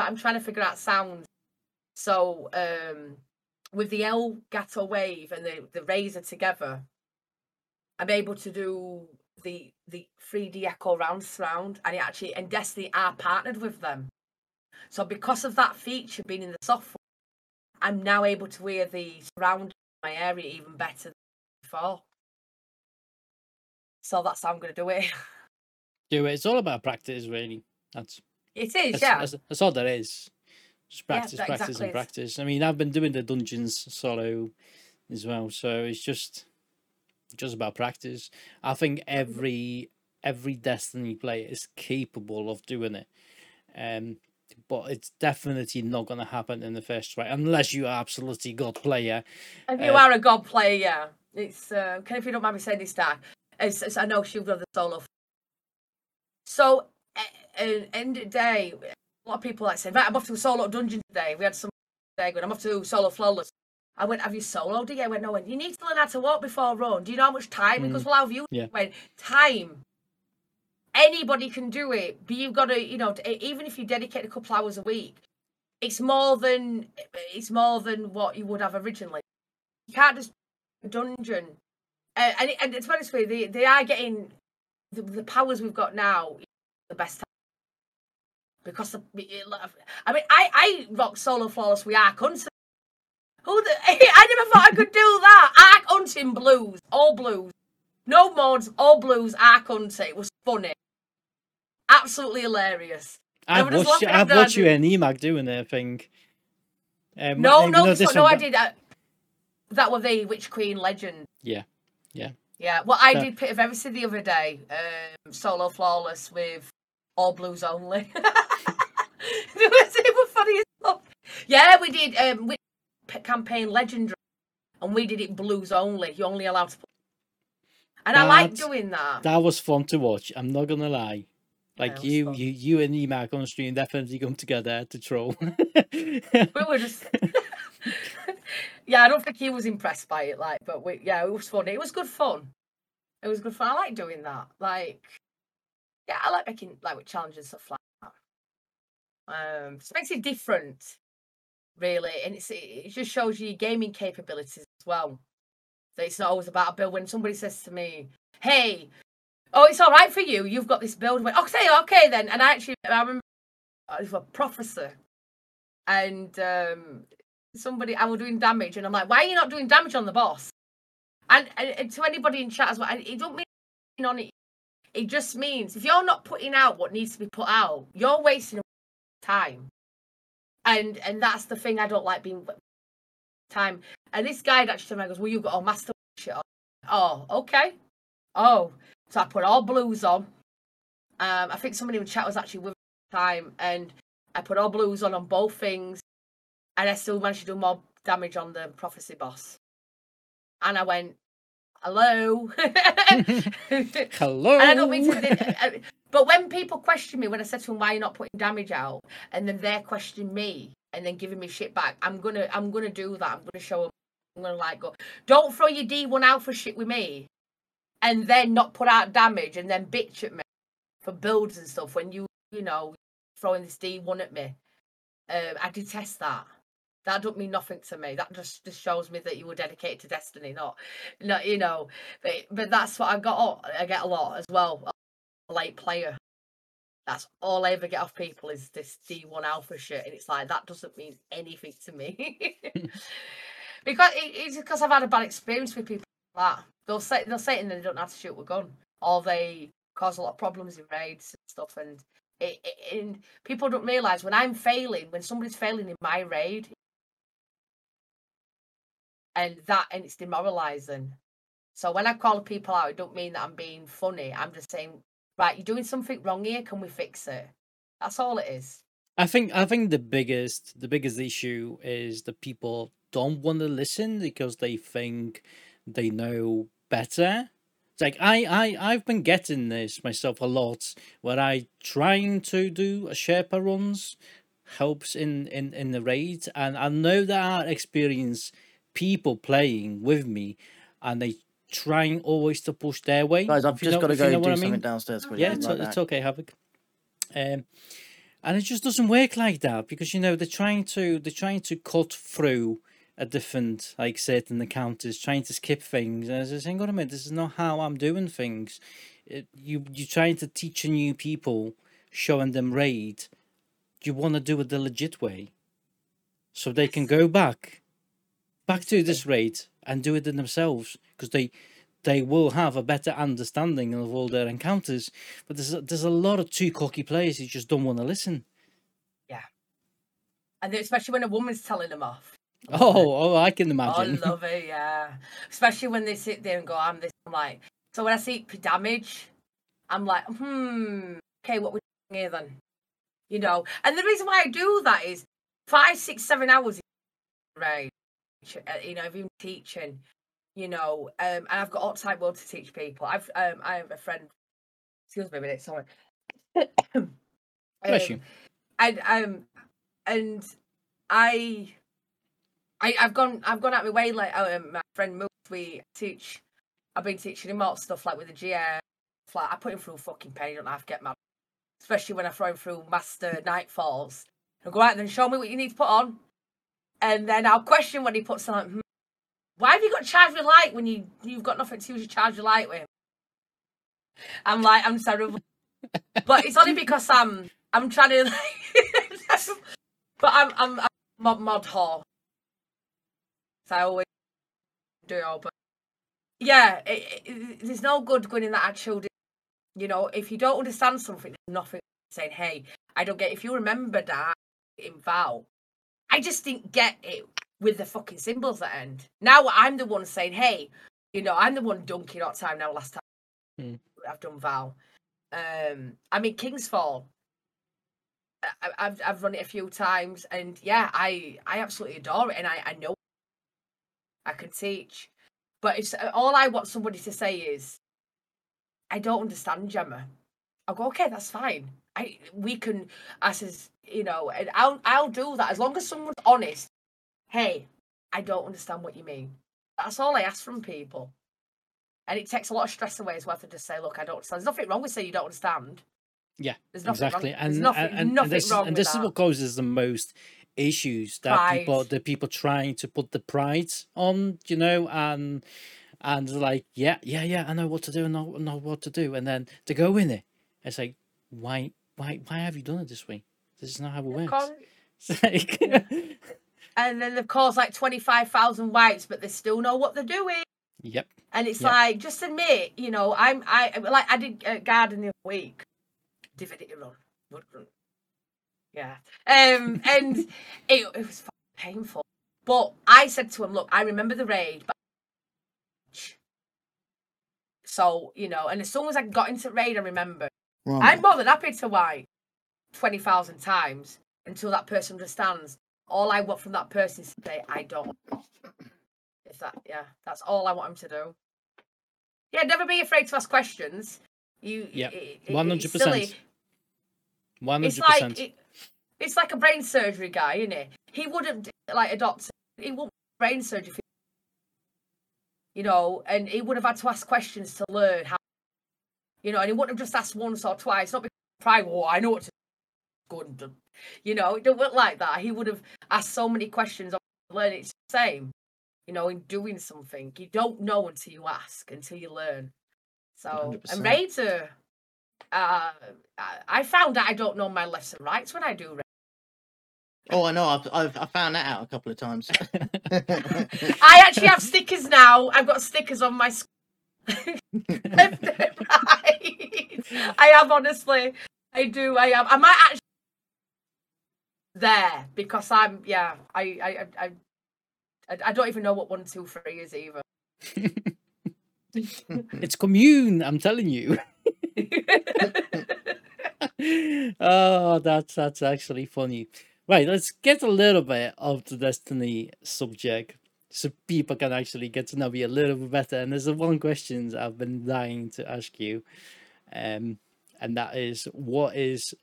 I'm trying to figure out sounds. So um, with the Elgato Wave and the the Razer together, I'm able to do the the 3D Echo round surround, and it actually and Destiny are partnered with them. So because of that feature being in the software, I'm now able to hear the surround my area even better than before. So that's how I'm going to do it. Do it. It's all about practice, really. That's It is, That's, yeah. that's, that's all there is. Just practice, that practice, exactly and is. practice. I mean, I've been doing the dungeons solo as well, so it's just just about practice. I think every every Destiny player is capable of doing it, um, but it's definitely not going to happen in the first try unless you are absolutely god player. If you uh, are a god player, yeah. It's uh, can if you don't mind me saying this, Dark. It's, it's I know Shield of the Solo. So, uh, uh, end of the day, a lot of people like say, right, I'm off to a solo dungeon today. We had some day going, I'm off to solo flawless. I went, have you soloed it? I went, no. I went, you need to learn how to walk before run. Do you know how much time? He goes, well, how have you? Yeah. I went, time. Anybody can do it, but you've got to, you know, even if you dedicate a couple hours a week, it's more than it's more than what you would have originally. You can't just dungeon. Uh, and and to be they, they are getting the, the powers we've got now the best time. Because of, it- I mean, I I rock solo flawless We are Hunter. Who the? I never thought I could do that. Arc hunting blues, all blues, no mods, all blues. Arc hunting. It was funny, absolutely hilarious. I've watched, to I've watched you and EMAG doing their thing. Um, No, maybe no, not this this one, no, one, I did that. That was the Witch Queen legend. Yeah, yeah. Yeah, well, I So- did Pit of Everything the other day, um, solo flawless with all blues only. it was funny as fuck. Yeah, we did. Um, we campaign legendary, and we did it blues only. You're only allowed to. Put... And I like doing that. That was fun to watch. I'm not gonna lie. Like you, you, you and Emac on stream definitely come together to troll. We were just. yeah, I don't think he was impressed by it. Like, but we, yeah, it was fun. It was good fun. It was good fun. I like doing that. Like, yeah, I like making like with challenges and stuff like that. Um, it makes it different, really, and it's it just shows you your gaming capabilities as well. So it's not always about a build. When somebody says to me, "Hey, oh, it's all right for you. You've got this build." I went, okay, okay then. And I actually, I remember it was a prophecy, and um, somebody I was doing damage, and I'm like, "Why are you not doing damage on the boss?" And, and, and to anybody in chat as well, and it don't mean on it. It just means if you're not putting out what needs to be put out, you're wasting time. And and that's the thing I don't like being time. And this guy actually goes, Well, you've got all master. Oh, okay. Oh. So I put all blues on. Um, I think somebody in chat was actually with me at the time, and I put all blues on on both things, and I still managed to do more damage on the prophecy boss. And I went, "Hello." Hello. And I don't mean to. uh, But when people question me, when I said to them, "Why are you not putting damage out?" and then they're questioning me and then giving me shit back, I'm gonna, I'm gonna do that. I'm gonna show them. I'm gonna like go. Don't throw your D1 out for shit with me, and then not put out damage and then bitch at me for builds and stuff when you, you know, throwing this D1 at me. Um, I detest that. That don't mean nothing to me. That just, just shows me that you were dedicated to Destiny, not, not you know. But but that's what I got. I get a lot as well. A late player. That's all I ever get off people is this D1 alpha shit, and it's like that doesn't mean anything to me. because it, it's because I've had a bad experience with people like that. They'll say they'll say it and they don't how to shoot a gun, or they cause a lot of problems in raids and stuff. And it, it, and people don't realize when I'm failing, when somebody's failing in my raid, and that and it's demoralizing. So when I call people out, I don't mean that I'm being funny. I'm just saying, right, you're doing something wrong here. Can we fix it? That's all it is. I think I think the biggest the biggest issue is that people don't want to listen because they think they know better. It's like I, I I've been getting this myself a lot where I trying to do a Sherpa runs helps in, in, in the raids and I know that I experience people playing with me and they trying always to push their way. Guys, I've just know- got to if you go know do what I something mean. downstairs. quickly. Yeah, it's, right it's okay, Havoc. Um, and it just doesn't work like that because you know they're trying to they're trying to cut through a different like certain encounters, trying to skip things. And I was saying, "Hold a minute, this is not how I'm doing things." It, you you're trying to teach a new people, showing them raid. You want to do it the legit way, so they can go back, back to this raid and do it in themselves because they they will have a better understanding of all their encounters. But there's a, there's a lot of too cocky players who just don't want to listen. Yeah, and especially when a woman's telling them off. Oh, oh, I can Oh, I imagine. love it, yeah. Especially when they sit there and go, I'm this, I'm like, so when I see damage, I'm like, hmm, okay, what we're doing here then? You know, and the reason why I do that is five, six, seven hours, right? You know, I've been teaching, you know, um, and I've got outside world to teach people. I've, um, I have a friend, excuse me a minute, sorry. Bless Um, you. and um and I I I've gone I've gone out my way like um, my friend Moose we teach I've been teaching him all stuff like with the GM like I put him through fucking pain don't have to get mad. Especially when I throw him through master nightfalls. I'll go out and then show me what you need to put on. And then I'll question when he puts on hmm, why have you got charged with light when you you've got nothing to use your charge your light with I'm like I'm terrible. But it's only because I'm I'm trying to like, but I'm I'm, I'm mod mod whore. So I always do it all, but yeah, it, it, there's no good going in that attitude. You know, if you don't understand something, there's nothing saying, "Hey, I don't get." If you remember that in Val, I just didn't get it with the fucking symbols at end. Now I'm the one saying, "Hey, you know, I'm the one dunking all time now." Last time Hmm. I've done Val. Um, I mean King's Fall. I, I've I've run it a few times, and yeah, I I absolutely adore it, and I I know I can teach, but it's uh, all I want somebody to say is, I don't understand Gemma. I'll go okay, that's fine. I we can I says you know, and I'll I'll do that as long as someone's honest. Hey, I don't understand what you mean. That's all I ask from people. And it takes a lot of stress away as well to just say, look, I don't understand. There's nothing wrong with saying you don't understand. Yeah, There's nothing exactly. wrong. There's And, nothing, and, and nothing this, wrong and this that. is what causes the most issues that people the people trying to put the pride on, you know, and and like, yeah, yeah, yeah, I know what to do, and I know, know what to do, and then to go in it, it's like, why, why, why have you done it this way? This is not how it works. like- And then they've caused like 25,000 whites, but they still know what they're doing. yep. And it's Yep. like, just admit, you know, I'm, I, like, I did uh, garden the other week. Divinity run. Wood run. Yeah. Um, and it, it was painful. But I said to him, look, I remember the raid, but. So, you know, and as soon as I got into raid, I remember. Right. I'm more than happy to white 20,000 times until that person understands. All I want from that person is to say, I don't. If that, yeah, that's all I want him to do. Yeah, never be afraid to ask questions. You, Yeah, it- it- One it's hundred silly. percent. One It's hundred like percent. It, it's like a brain surgery guy, isn't it? He wouldn't like a doctor. He wouldn't brain surgery, if he- you know, and he would have had to ask questions to learn how, you know, and he wouldn't have just asked once or twice. Not because pride. Oh, I know what to go and. You know, it don't work like that. He would have asked so many questions to learn. It's the same, you know, in doing something. You don't know until you ask, until you learn. So, 100%. and Raider, uh, I- I found that I don't know my lefts and rights when I do. Raid. Oh, I know. I've, I've I found that out a couple of times. I actually have stickers now. I've got stickers on my. sc- left and right. I have honestly. I do. I have. I might actually there because I'm. Yeah. I. I. I. I, I- I don't even know what one, two, three is either. it's commune. I'm telling you. oh, that's that's actually funny. Right, let's get a little bit of the Destiny subject so people can actually get to know me a little bit better. And there's a one question I've been dying to ask you, um, and that is what is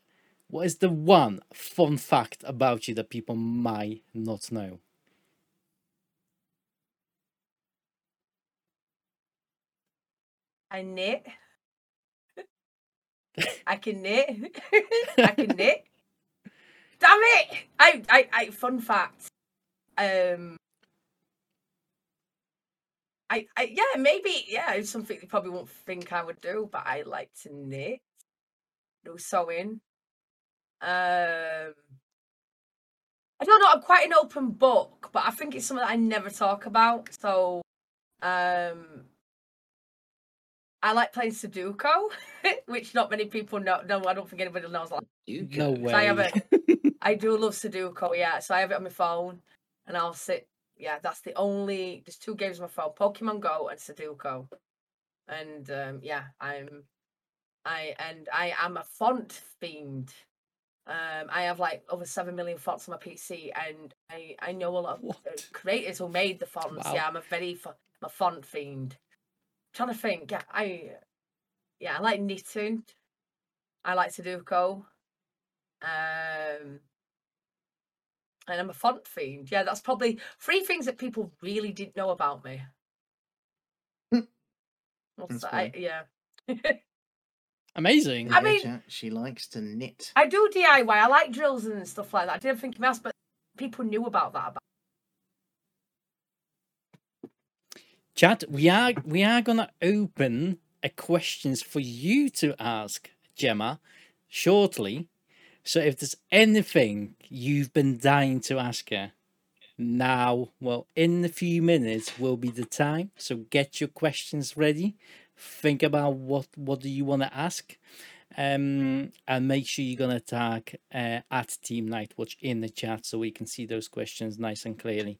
what is the one fun fact about you that people might not know? I knit. I can knit. I can knit. Damn it! I, I, I. Fun fact. Um. I, I, yeah, maybe, yeah, it's something you probably won't think I would do, but I like to knit, no sewing. Um, I don't know. I'm quite an open book, but I think it's something that I never talk about. So, um, I like playing Sudoku, which not many people know. No, I don't think anybody knows. Like, No way. So I have it. I do love Sudoku, yeah. So I have it on my phone, and I'll sit. Yeah, that's the only. There's two games on my phone: Pokemon Go and Sudoku. And um, yeah, I'm. I and I am a font fiend. Um, I have like over seven million fonts on my PC, and I I know a lot of What? creators who made the fonts. Wow. Yeah, I'm a very fo- I'm a font fiend. trying to think. Yeah, I yeah, I like knitting. I like Sudoku. Um, and I'm a font fiend. Yeah, that's probably three things that people really didn't know about me. Hmm. What's That's that? I, yeah. Amazing. I mean- chat, she likes to knit. I do DIY. I like drills and stuff like that. I didn't think you asked, but people knew about that. About Chat, we are we are gonna open a questions for you to ask Gemma shortly. So if there's anything you've been dying to ask her, now, well, in a few minutes will be the time. So get your questions ready. Think about what what do you want to ask, um, and make sure you're gonna tag uh, at Team Nightwatch in the chat so we can see those questions nice and clearly.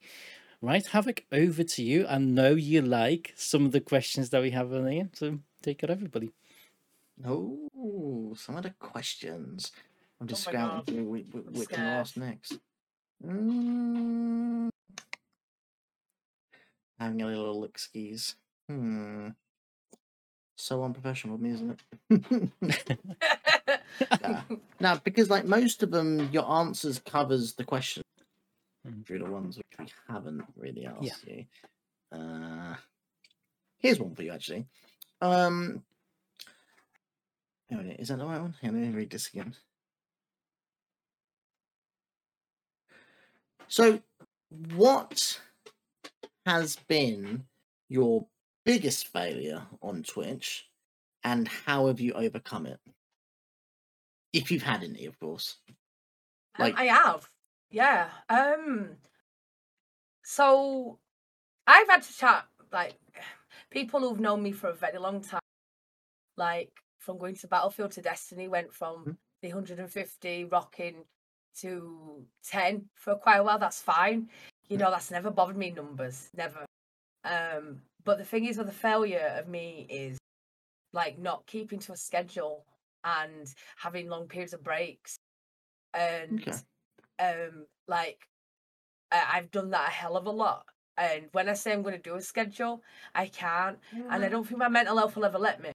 Right, Havoc, over to you. I know you like some of the questions that we have on here, so take it, everybody. Oh, some of the questions. I'm just Oh scouting God. through which, which can last next. Mm. Having a little look skis. Hmm. So unprofessional of me, isn't it? Yeah. no, because like most of them, your answers covers the question Mm. through the ones which we haven't really asked you. Uh, here's one for you actually. Um, hang on a minute, is that the right one? On, let me read this again. So, what has been your biggest failure on Twitch, and how have you overcome it? If you've had any, of course. Um, Like- I have. Yeah. Um so I've had to chat like people who've known me for a very long time. Like from going to Battlefield to Destiny went from Mhm. the 150 rocking to 10 for quite a while. That's fine. You know, that's never bothered me numbers. Never. Um but the thing is with the failure of me is like not keeping to a schedule and having long periods of breaks and um like I- I've done that a hell of a lot. And when I say I'm going to do a schedule, I can't, and I don't think my mental health will ever let me.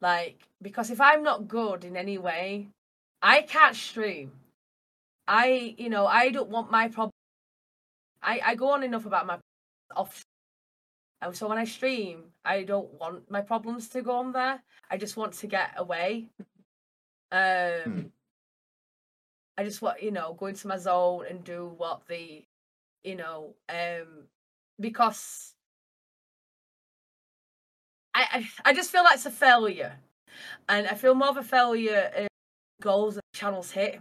Like because if I'm not good in any way, I can't stream. I you know I don't want my problem. I I go on enough about my off. And so when I stream, I don't want my problems to go on there. I just want to get away. Um, I just want, you know, go into my zone and do what the, you know, um, because I, I, I just feel like it's a failure. And I feel more of a failure in goals that channels hit.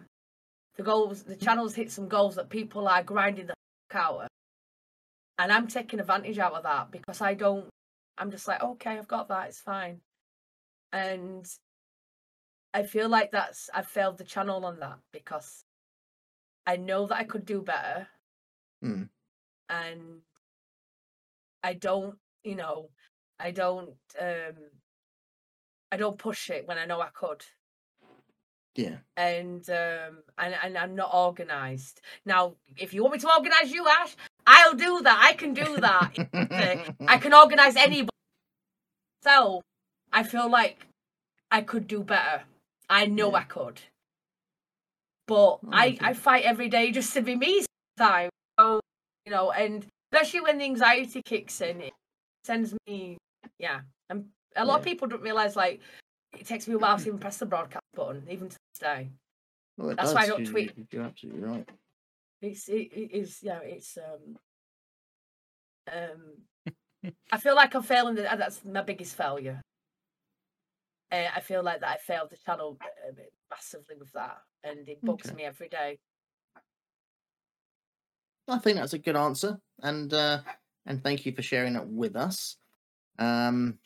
The goals, the channels hit some goals that people are grinding the fuck out of. And I'm taking advantage out of that because I don't, I'm just like, okay, I've got that, it's fine. And I feel like that's I've failed the channel on that because I know that I could do better. Hmm. And I don't, you know, I don't um I don't push it when I know I could. Yeah. And um and, and I'm not organized. Now, if you want me to organize you, Ash, I'll do that. I can do that. I can organize anybody. So I feel like I could do better. I know Yeah. I could. But Oh, I. I fight every day just to be me sometimes. So, you know, and especially when the anxiety kicks in, it sends me yeah. And a lot of people don't realise like it takes me a while to even press the broadcast button, even to this day. Well, That's why I don't tweet. you- You're absolutely right. It's it, it is yeah, it's um um I feel like I'm failing the, that's my biggest failure. Uh, I feel like that I failed the channel uh, massively with that and it bugs Okay. me every day. I think that's a good answer, and uh, and thank you for sharing it with us. Um,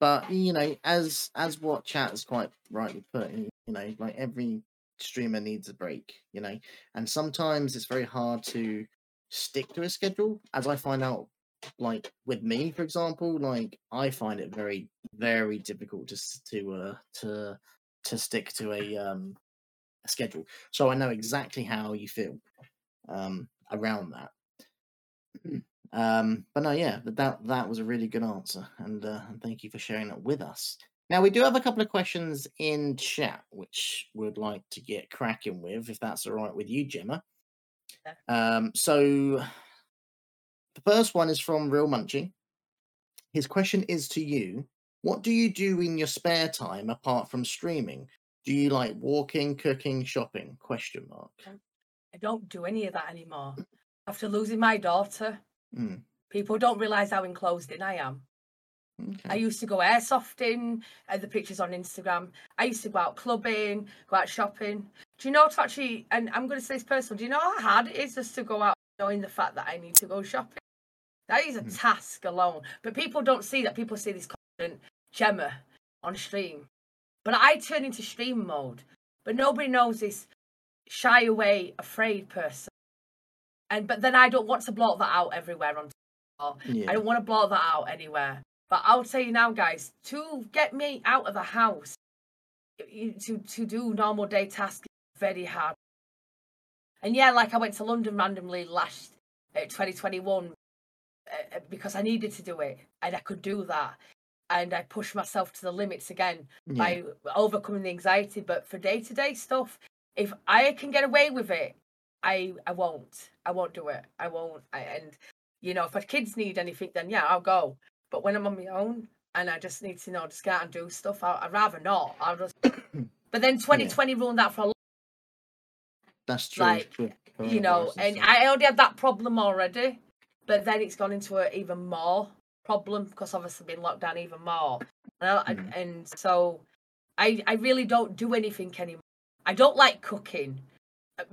but you know, as as what chat has quite rightly put, you know, like every streamer needs a break, you know, and sometimes it's very hard to stick to a schedule. As I find out, like with me, for example, like I find it very very difficult s- to uh, to to stick to a um a schedule. So I know exactly how you feel um, around that. Um, but no, yeah, but that that was a really good answer, and uh, and thank you for sharing that with us. Now we do have a couple of questions in chat, which we'd like to get cracking with, if that's all right with you, Gemma. Um, so the first one is from Real Munchie. His question is to you: What do you do in your spare time apart from streaming? Do you like walking, cooking, shopping? Question mark. I don't do any of that anymore. After losing my daughter, Mm, people don't realise how enclosed in I am. I used to go airsofting, uh, the pictures on Instagram. I used to go out clubbing, go out shopping. Do you know to actually, and I'm going to say this personal, do you know how hard it is just to go out knowing the fact that I need to go shopping? That is a Mm. task alone. But people don't see that. People see this constant Gemma on stream. But I turn into stream mode. But nobody knows this shy away, afraid person. And but then I don't want to blot that out everywhere on Yeah. I don't want to blot that out anywhere. But I'll tell you now, guys, to get me out of the house, to to do normal day tasks, very hard. And yeah, like I went to London randomly last uh, 2021 uh, uh, because I needed to do it and I could do that. And I pushed myself to the limits again Yeah. by overcoming the anxiety. But for day to day stuff, if I can get away with it, I I won't. I won't do it. I won't. I, and you know, if my kids need anything, then yeah, I'll go. But when I'm on my own and I just need to you know just go out and do stuff, I, I'd rather not. I'll just. but then 2020 ruined that for a lot. That's true. like, with you know, and. I already had that problem already, but then it's gone into an even more problem because obviously been locked down even more, and, I, Mm. and so I I really don't do anything anymore. I don't like cooking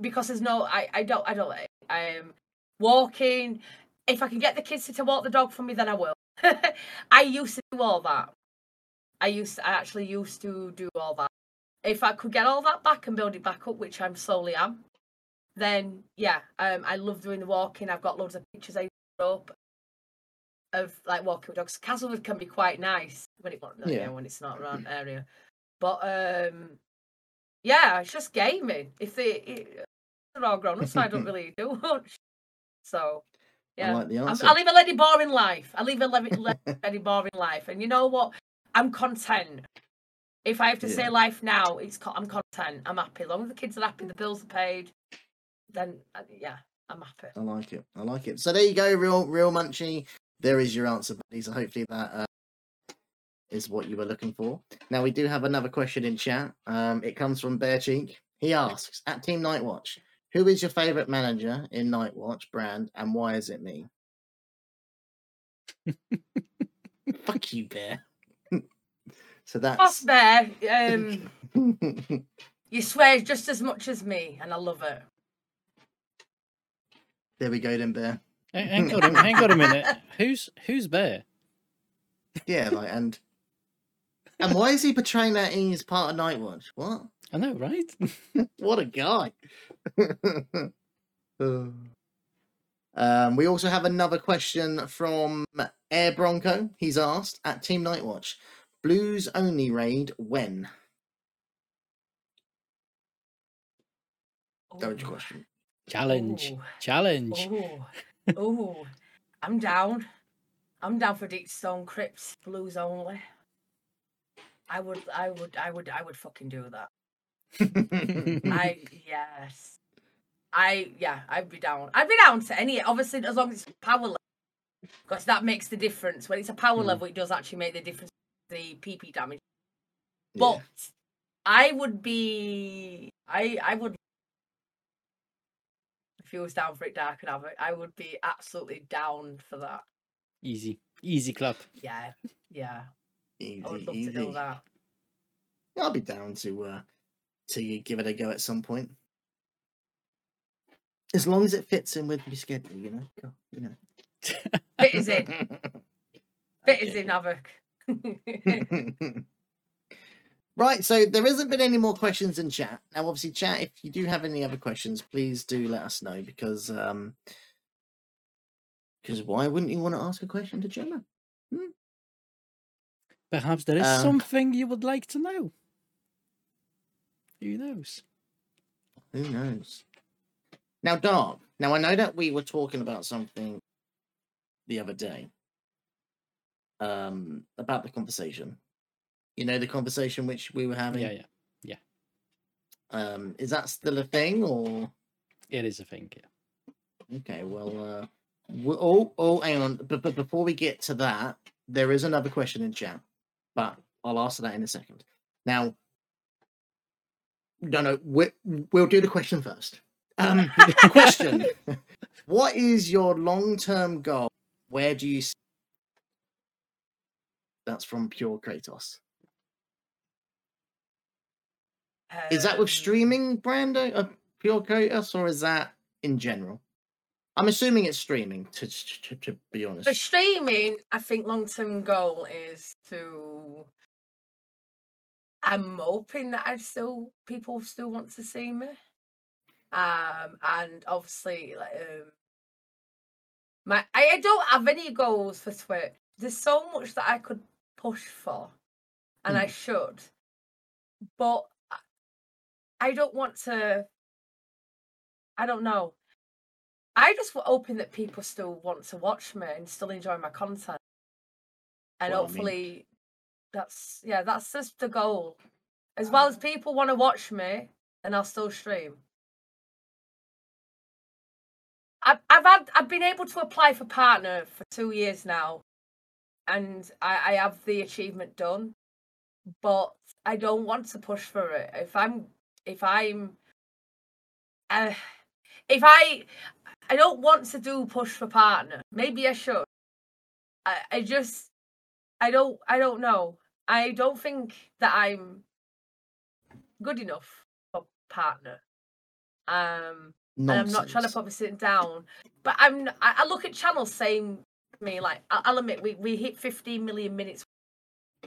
because there's no I I don't I don't like I'm walking. If I can get the kids to walk the dog for me, then I will. I used to do all that. I used I actually used to do all that. If I could get all that back and build it back up, which I'm slowly am, then yeah, um, I love doing the walking. I've got loads of pictures I up of like walking with dogs. Castlewood can be quite nice when it Yeah. yeah. when it's not around area, but um, yeah, it's just gaming. If they they're all grown up, so I don't really do much. So I yeah, like the I'm, answer. I live a lady boring life. I live a very boring life, and you know what? I'm content. If I have to Yeah. say life now, it's I'm content. I'm happy. As long as the kids are happy, the bills are paid, then uh, yeah, I'm happy. I like it. I like it. So there you go, real, real munchy. There is your answer, buddy. So hopefully that uh, is what you were looking for. Now we do have another question in chat. Um, it comes from Bear Cheek. He asks at Team Nightwatch, who is your favorite manager in Nightwatch brand, and why is it me? Fuck you, Bear. so Boss that's. Bear, um, you swear just as much as me, and I love it. there we go, then, Bear. Hang hang on, a- hang on a minute. Who's who's Bear? Yeah, like and. And why is he portraying that he's part of Nightwatch? What? I know, right? what a guy. um, we also have another question from Air Bronco. He's asked at Team Nightwatch, Blues only raid when? That was your question. Challenge, Ooh. challenge. Ooh, ooh, I'm down. I'm down for Deep Stone Crypts blues only. I would, I would, I would, I would fucking do that. I yes. I yeah, I'd be down. I'd be down to any obviously as long as it's power level. Because that makes the difference. When it's a power Mm. level, it does actually make the difference the PP damage. Yeah. But I would be I I would if he was down for it dark and havoc, I would be absolutely down for that. Easy, easy club. Yeah, yeah. Easy, I would love easy. to do that. I'll be down to uh, to give it a go at some point. As long as it fits in with your schedule, you know. God, You know. Fit is in. Fit is in havoc. right, so there hasn't been any more questions in chat. Now, obviously, chat, if you do have any other questions, please do let us know because um because why wouldn't you want to ask a question to Gemma? Perhaps there is Um, something you would like to know. Who knows? Who knows? Now, Dark. Now, I know that we were talking about something the other day um, about the conversation. You know, the conversation which we were having. Yeah, yeah, Um, is that still a thing, or it is a thing. Yeah. okay? Well, uh, oh, oh, hang on. But, but before we get to that, there is another question in chat, but I'll answer that in a second. Now, no, no, we, we'll do the question first. Um, question: What is your long-term goal? Where do you? See... That's from Pure Kratos. Is that with Um, streaming, Brando, uh, Pure Kratos, or is that in general? I'm assuming it's streaming. To to, to be honest. For streaming, I think long term goal is to. I'm hoping that I still people still want to see me, um, and obviously, like, um, my I, I don't have any goals for Twitch. There's so much that I could push for, and I should, but I don't want to. I don't know. I just hoping that people still want to watch me and still enjoy my content, and Well, I mean- hopefully, that's yeah, that's just the goal. As well as people want to watch me, and I'll still stream. I've I've had I've been able to apply for partner for two years now, and I, I have the achievement done, but I don't want to push for it. If I'm if I'm uh, if I I don't want to do push for partner. Maybe I should. I, I just I don't I don't know. I don't think that I'm good enough for partner. Um and I'm not trying to Nonsense. put sitting down. But I'm I, I look at channels saying to me like I- I'll admit we, we hit 15 million minutes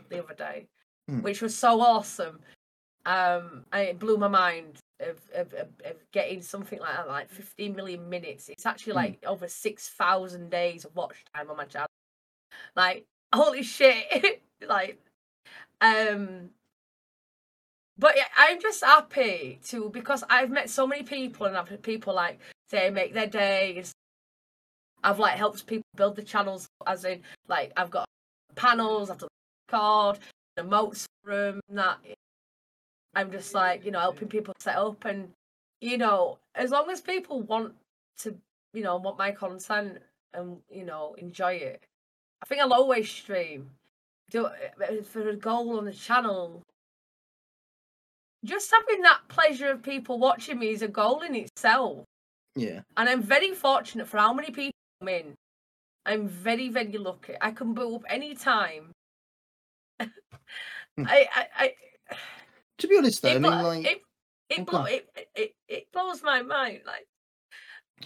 the other day, Hmm. which was so awesome. Um and it blew my mind of, of, of, of getting something like that, like 15 million minutes. It's actually Hmm. like over six thousand days of watch time on my channel. Like holy shit. like um but yeah, I'm just happy to because I've met so many people and I've had people like say make their days. I've like helped people build the channels as in like I've got panels, I've done card, emotes for 'em, that I'm just like, you know, helping people set up and you know, as long as people want to, you know, want my content and you know, enjoy it. I think I'll always stream. Do it for a goal on the channel just having that pleasure of people watching me is a goal in itself. Yeah. And I'm very fortunate for how many people I'm in. I'm very, very lucky. I can boot up any time. I, I, I, To be honest, though, I mean, like, it, Oh, it, go blow, on. it, it, it blows my mind. Like,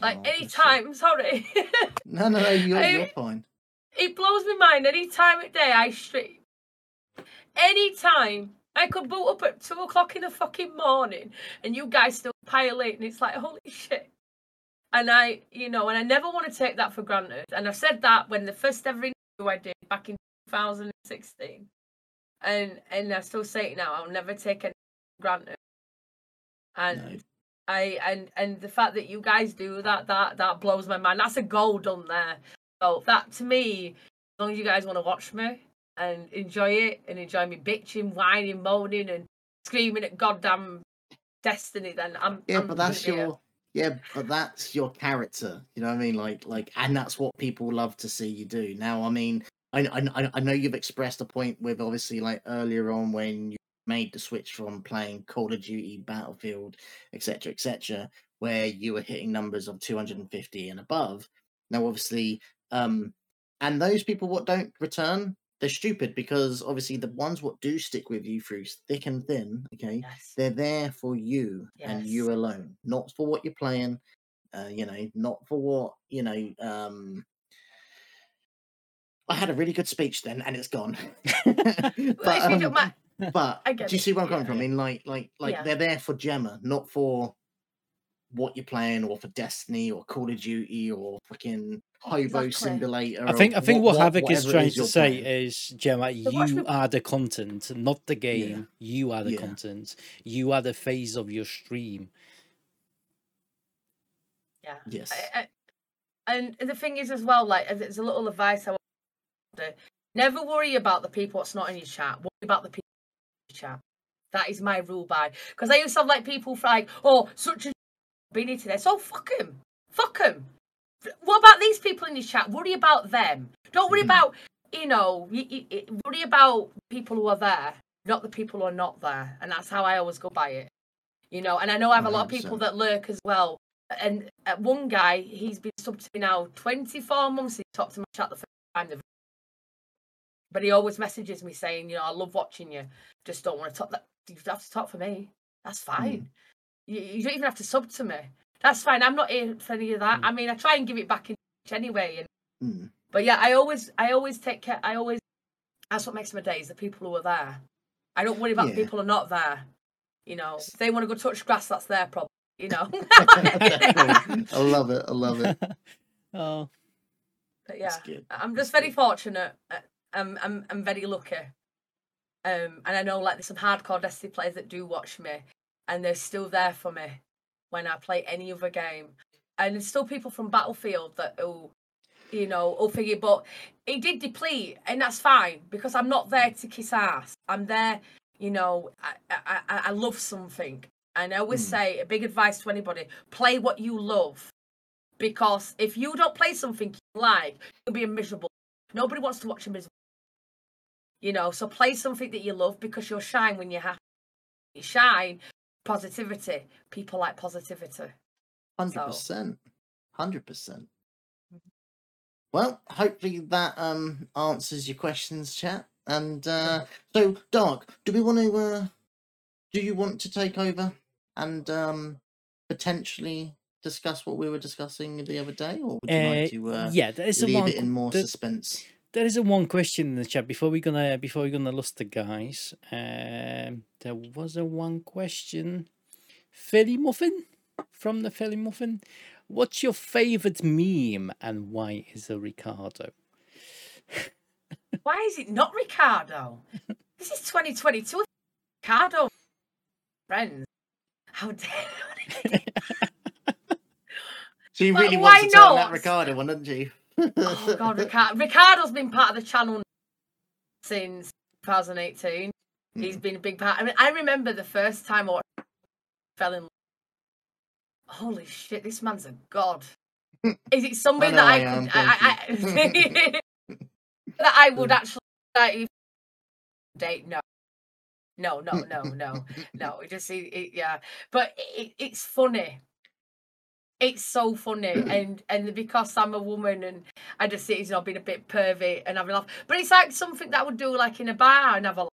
like oh, any time. Sorry, No, no, no, you're, I- you're fine. it blows my mind. Any time of day I stream. Any time I could boot up at two o'clock in the fucking morning, and you guys still pile and It's like holy shit. And I, you know, and I never want to take that for granted. And I've said that when the first ever interview I did back in 2016, and and I still say it now. I'll never take it granted. And No. I and and the fact that you guys do that that that blows my mind. That's a goal done there. So that to me, as long as you guys want to watch me and enjoy it and enjoy me bitching, whining, moaning, and screaming at goddamn destiny, then I'm Yeah, I'm but that's gonna your yeah, but that's your character. You know what I mean? Like like, and that's what people love to see you do. Now, I mean, I I I know you've expressed a point with obviously like earlier on when you made the switch from playing Call of Duty, Battlefield, etc., etc., where you were hitting numbers of 250 and above. Now, obviously, um, and those people what don't return, they're stupid because obviously the ones what do stick with you through thick and thin, okay, Yes. they're there for you and you alone not for what you're playing uh, you know not for what you know um i had a really good speech then and it's gone but, Well, if you don't um, but do you see where i'm coming yeah. from i mean like like like Yeah. they're there for gemma not for what you're playing or for destiny or call of duty or freaking hobo Exactly. simulator I think I think what, Havoc is whatever it trying to say playing. is, Gemma, So you me- are the content, not the game. You are the Yeah. content. You are the face of your stream. yeah. yes I, I, and the thing is as well, like as it's a little advice I to never worry about the people that's not in your chat. Worry about the people in your chat. That is my rule by because I used to have like people like, oh, such a been here today. So fuck him, fuck him. What about these people in your chat? Worry about them. Don't worry Mhm. about you know. You, you, you- worry about people who are there, not the people who are not there. And that's how I always go by it. You know. And I know I have a lot of people that lurk as well and uh, one guy, he's been subbed to me now 24 months. He talked to my chat the first time. they've- But he always messages me saying, you know, I love watching you. Just don't want to talk. That you have to talk for me. That's fine. Mm. You, you don't even have to sub to me. That's fine. I'm not here for any of that. Mm. I mean, I try and give it back in anyway. And Mm. but yeah, I always, I always take care. I always. That's what makes my days. The people who are there. I don't worry about the Yeah. people who are not there. You know, if they want to go touch grass, that's their problem. You know. i love it i love it oh, But yeah, I'm just very fortunate. Uh, I'm I'm I'm very lucky. Um, and I know like there's some hardcore Destiny players that do watch me, and they're still there for me when I play any other game. And there's still people from Battlefield that will, you know, will figure, but it did deplete, and that's fine because I'm not there to kiss ass. I'm there, you know, I I, I love something. And I always Hmm. say a big advice to anybody: play what you love, because if you don't play something you like, you'll be miserable. Nobody wants to watch a miserable. You know, so play something that you love because you'll shine when you're happy. You shine, positivity. People like positivity. Hundred percent, hundred percent. Well, hopefully that um answers your questions, chat. And uh so, Dark, do we want to? uh Do you want to take over and um potentially discuss what we were discussing the other day, or would you like to uh, yeah, there is a leave one. it in more there- suspense? There is a one question in the chat before we're gonna before we're gonna lose the guys. Um, there was a one question. Philly Muffin from the Philly Muffin. What's your favorite meme and why is it Ricardo? Why is it not Ricardo? this is 2022. Ricardo, friends. How dare? She Well, really why wants to turn that? Ricardo one, doesn't she? Oh God, Ricardo. Ricardo's been part of the channel since 2018. He's mm. been a big part. I mean, I remember the first time I fell in love. Holy shit, this man's a god. Is it somebody know that I, I could, I, I, I- that I would actually like, date? No, no, no, no, no, no. It just, it, it, yeah. But it, it's funny. It's so funny, and and because I'm a woman and I just see you know being a bit pervy and having a laugh. But it's like something that I would do like in a bar and have a laugh.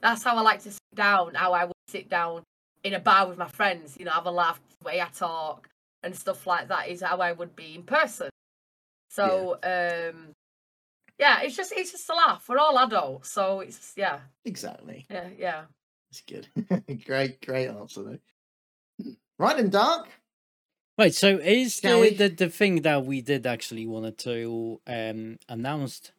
That's how I like to sit down. How I would sit down in a bar with my friends. You know, have a laugh, the way I talk and stuff like that is how I would be in person. So um yeah, it's just it's just a laugh. We're all adults, so it's yeah, exactly. yeah, yeah. It's good. great, great answer though. Right and Dark. Right, so is Shall the, we? the the thing that we did actually wanted to um announce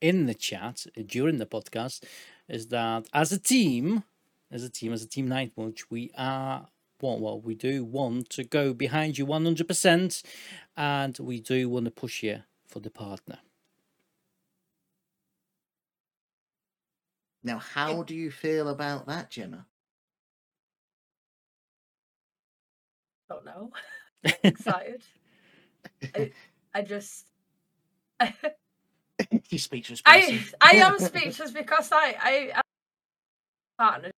in the chat uh, during the podcast is that as a team, as a team, as a team Nightwatch, we are well, well, we do want to go behind you one hundred percent, and we do want to push you for the partner. Now, how do you feel about that, Gemma? Don't know. Excited. I, I just you speechless. person. I I am speechless because I I I'm partner.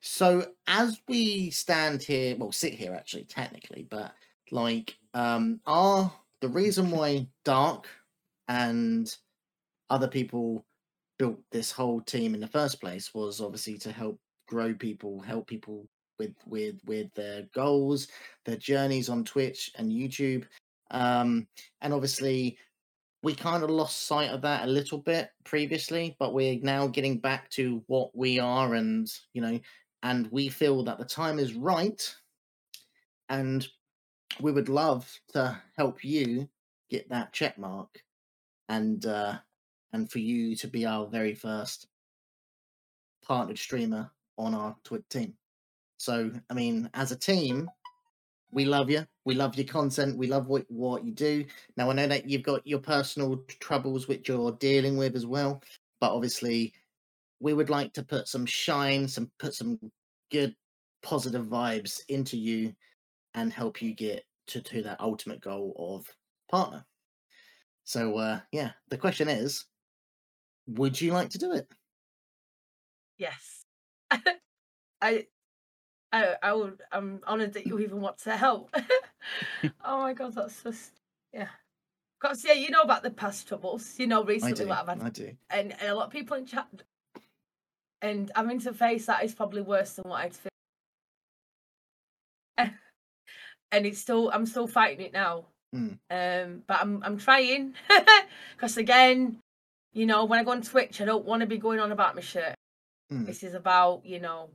So as we stand here, well, sit here actually, technically, but like, um, are the reason why Dark and other people built this whole team in the first place was obviously to help grow people, help people with with with their goals, their journeys on Twitch and YouTube, um, and obviously we kind of lost sight of that a little bit previously, but we're now getting back to what we are, and you know, and we feel that the time is right, and we would love to help you get that check mark, and uh, and for you to be our very first partnered streamer on our Twitch team. So, I mean, as a team, we love you. We love your content. We love what, what you do. Now, I know that you've got your personal troubles which you're dealing with as well, but obviously, we would like to put some shine, some put some good positive vibes into you and help you get to, to that ultimate goal of partner. So, uh, yeah, the question is, would you like to do it? Yes. I I I would I'm honoured that you even want to help. oh my god, that's just yeah. Because yeah, you know about the past troubles. You know recently what I've had I do. and, and a lot of people in chat and having to face that is probably worse than what I'd feel. and it's still I'm still fighting it now. Mm. Um but I'm I'm trying. Because again, you know, when I go on Twitch I don't want to be going on about my shirt. Mm. This is about, you know,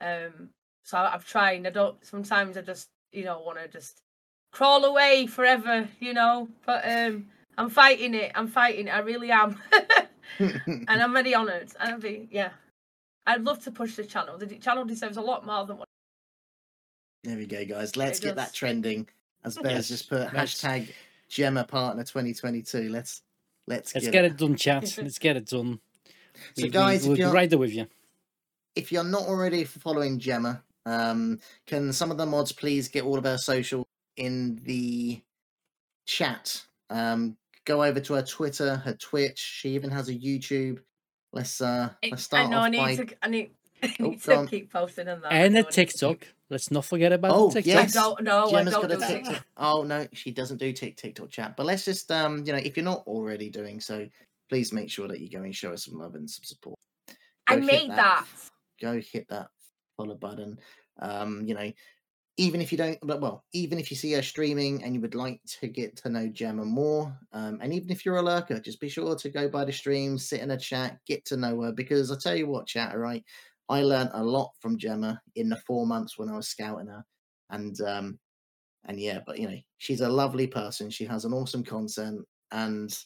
um so I- I've tried. I don't sometimes I just, you know, want to just crawl away forever, you know. But um I'm fighting it. I'm fighting it. I really am. and I'm really honoured. And I'll be, yeah. I'd love to push the channel. The channel deserves a lot more than what. There we go, guys. Let's It get that trending. As Bears Yes, just put let's- hashtag Gemma Partner 2022. Let's let's, Let's get, get it. it done, chat. Let's get it done. So, We- we- guys, if we'll be you're- right there with you. if you're not already following Gemma, um, can some of the mods please get all of her social in the chat? Um, go over to her Twitter, her Twitch. She even has a YouTube. Let's uh, let's I start know I off need by. to. I need, I Oh, need go to on. keep posting on that. And know a I need TikTok. Let's not forget about Oh, the TikTok. I yes. don't know. Gemma's I got don't a do TikTok. TikTok. Oh no, she doesn't do Tik TikTok chat. But let's just um, you know, if you're not already doing so, please make sure that you go and show us some love and some support. I Go hit made that. Go hit that follow button. Um, you know, even if you don't, but well, even if you see her streaming and you would like to get to know Gemma more, um, and even if you're a lurker, just be sure to go by the stream, sit in a chat, get to know her. Because I tell you what, chat, right? I learned a lot from Gemma in the four months when I was scouting her, and um, and yeah, but you know, she's a lovely person. She has an awesome content, and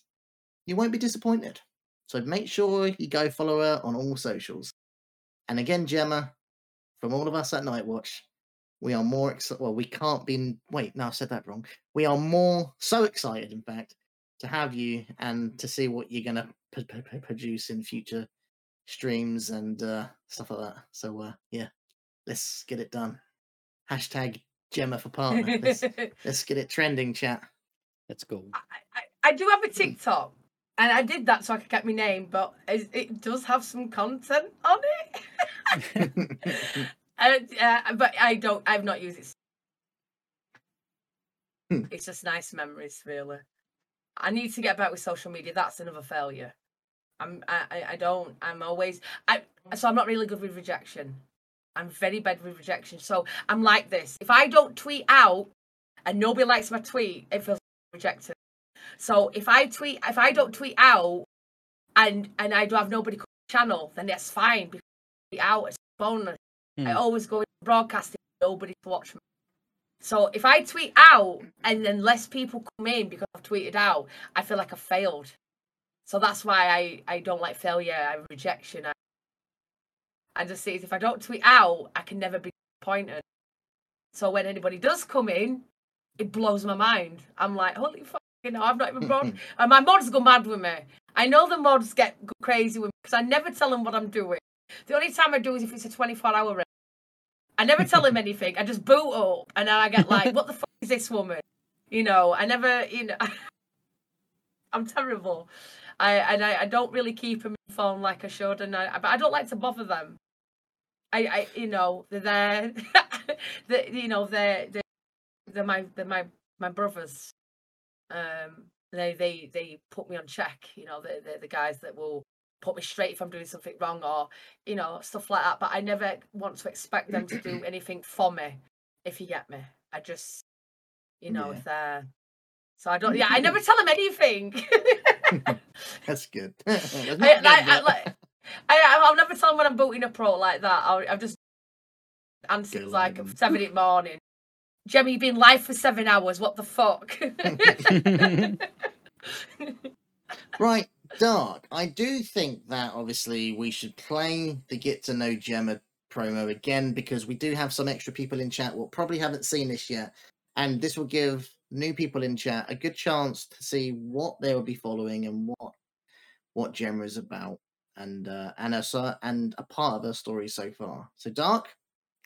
you won't be disappointed. So make sure you go follow her on all socials. And again, Gemma, from all of us at Nightwatch, we are more excited. Well, we can't be. Wait, no, I said that wrong. We are more so excited, in fact, to have you and to see what you're gonna p- p- p- produce in future streams and uh, stuff like that. So uh, yeah, let's get it done. Hashtag Gemma for partner. let's, let's get it trending, chat. Let's go. I, I, I do have a TikTok, and I did that so I could get my name, but it, it does have some content on it. Uh, uh, but I don't. I've not used it. Hmm. It's just nice memories, really. I need to get back with social media. That's another failure. I'm. I. I- don't. I'm always. I. So I'm not really good with rejection. I'm very bad with rejection. So I'm like this. If I don't tweet out, and nobody likes my tweet, it feels rejected. So if I tweet, if I don't tweet out, and and I don't have nobody come to the channel, then that's fine because out it's a bonus. I Hmm. always go into broadcasting, nobody to watch me. So if I tweet out and then less people come in because I've tweeted out, I feel like I failed. So that's why I, I don't like failure, I rejection. I, I just see if I don't tweet out, I can never be disappointed. So when anybody does come in, it blows my mind. I'm like, holy fuck, you know, I've not even brought and my mods go mad with me. I know the mods get crazy with me because I never tell them what I'm doing. The only time I do is if it's a 24 hour race. I never tell him anything. I just boot up and then I get like, what the fuck is this woman? You know, I never, you know, I'm terrible. I and I, I don't really keep them informed like I should, and I but I don't like to bother them. I, I you know they're there, the you know they're they're, they're my they're my my brothers. Um, they they they put me on check. You know they're, they're the guys that will put me straight if I'm doing something wrong or you know stuff like that. But I never want to expect them to do anything for me. If you get me, I just you know Yeah. if they're so I don't. Yeah, I never tell them anything. That's good. That's I, good, I, I, like, I, I'll never tell them when I'm booting a pro like that. I'll, I'll just answer like at seven in the morning. Jemmy, you've been live for seven hours. What the fuck? Right, Dark. I do think that obviously we should play the Get to Know Gemma promo again because we do have some extra people in chat what probably haven't seen this yet. And this will give new people in chat a good chance to see what they will be following and what what Gemma is about and uh and her and a part of her story so far. So Dark,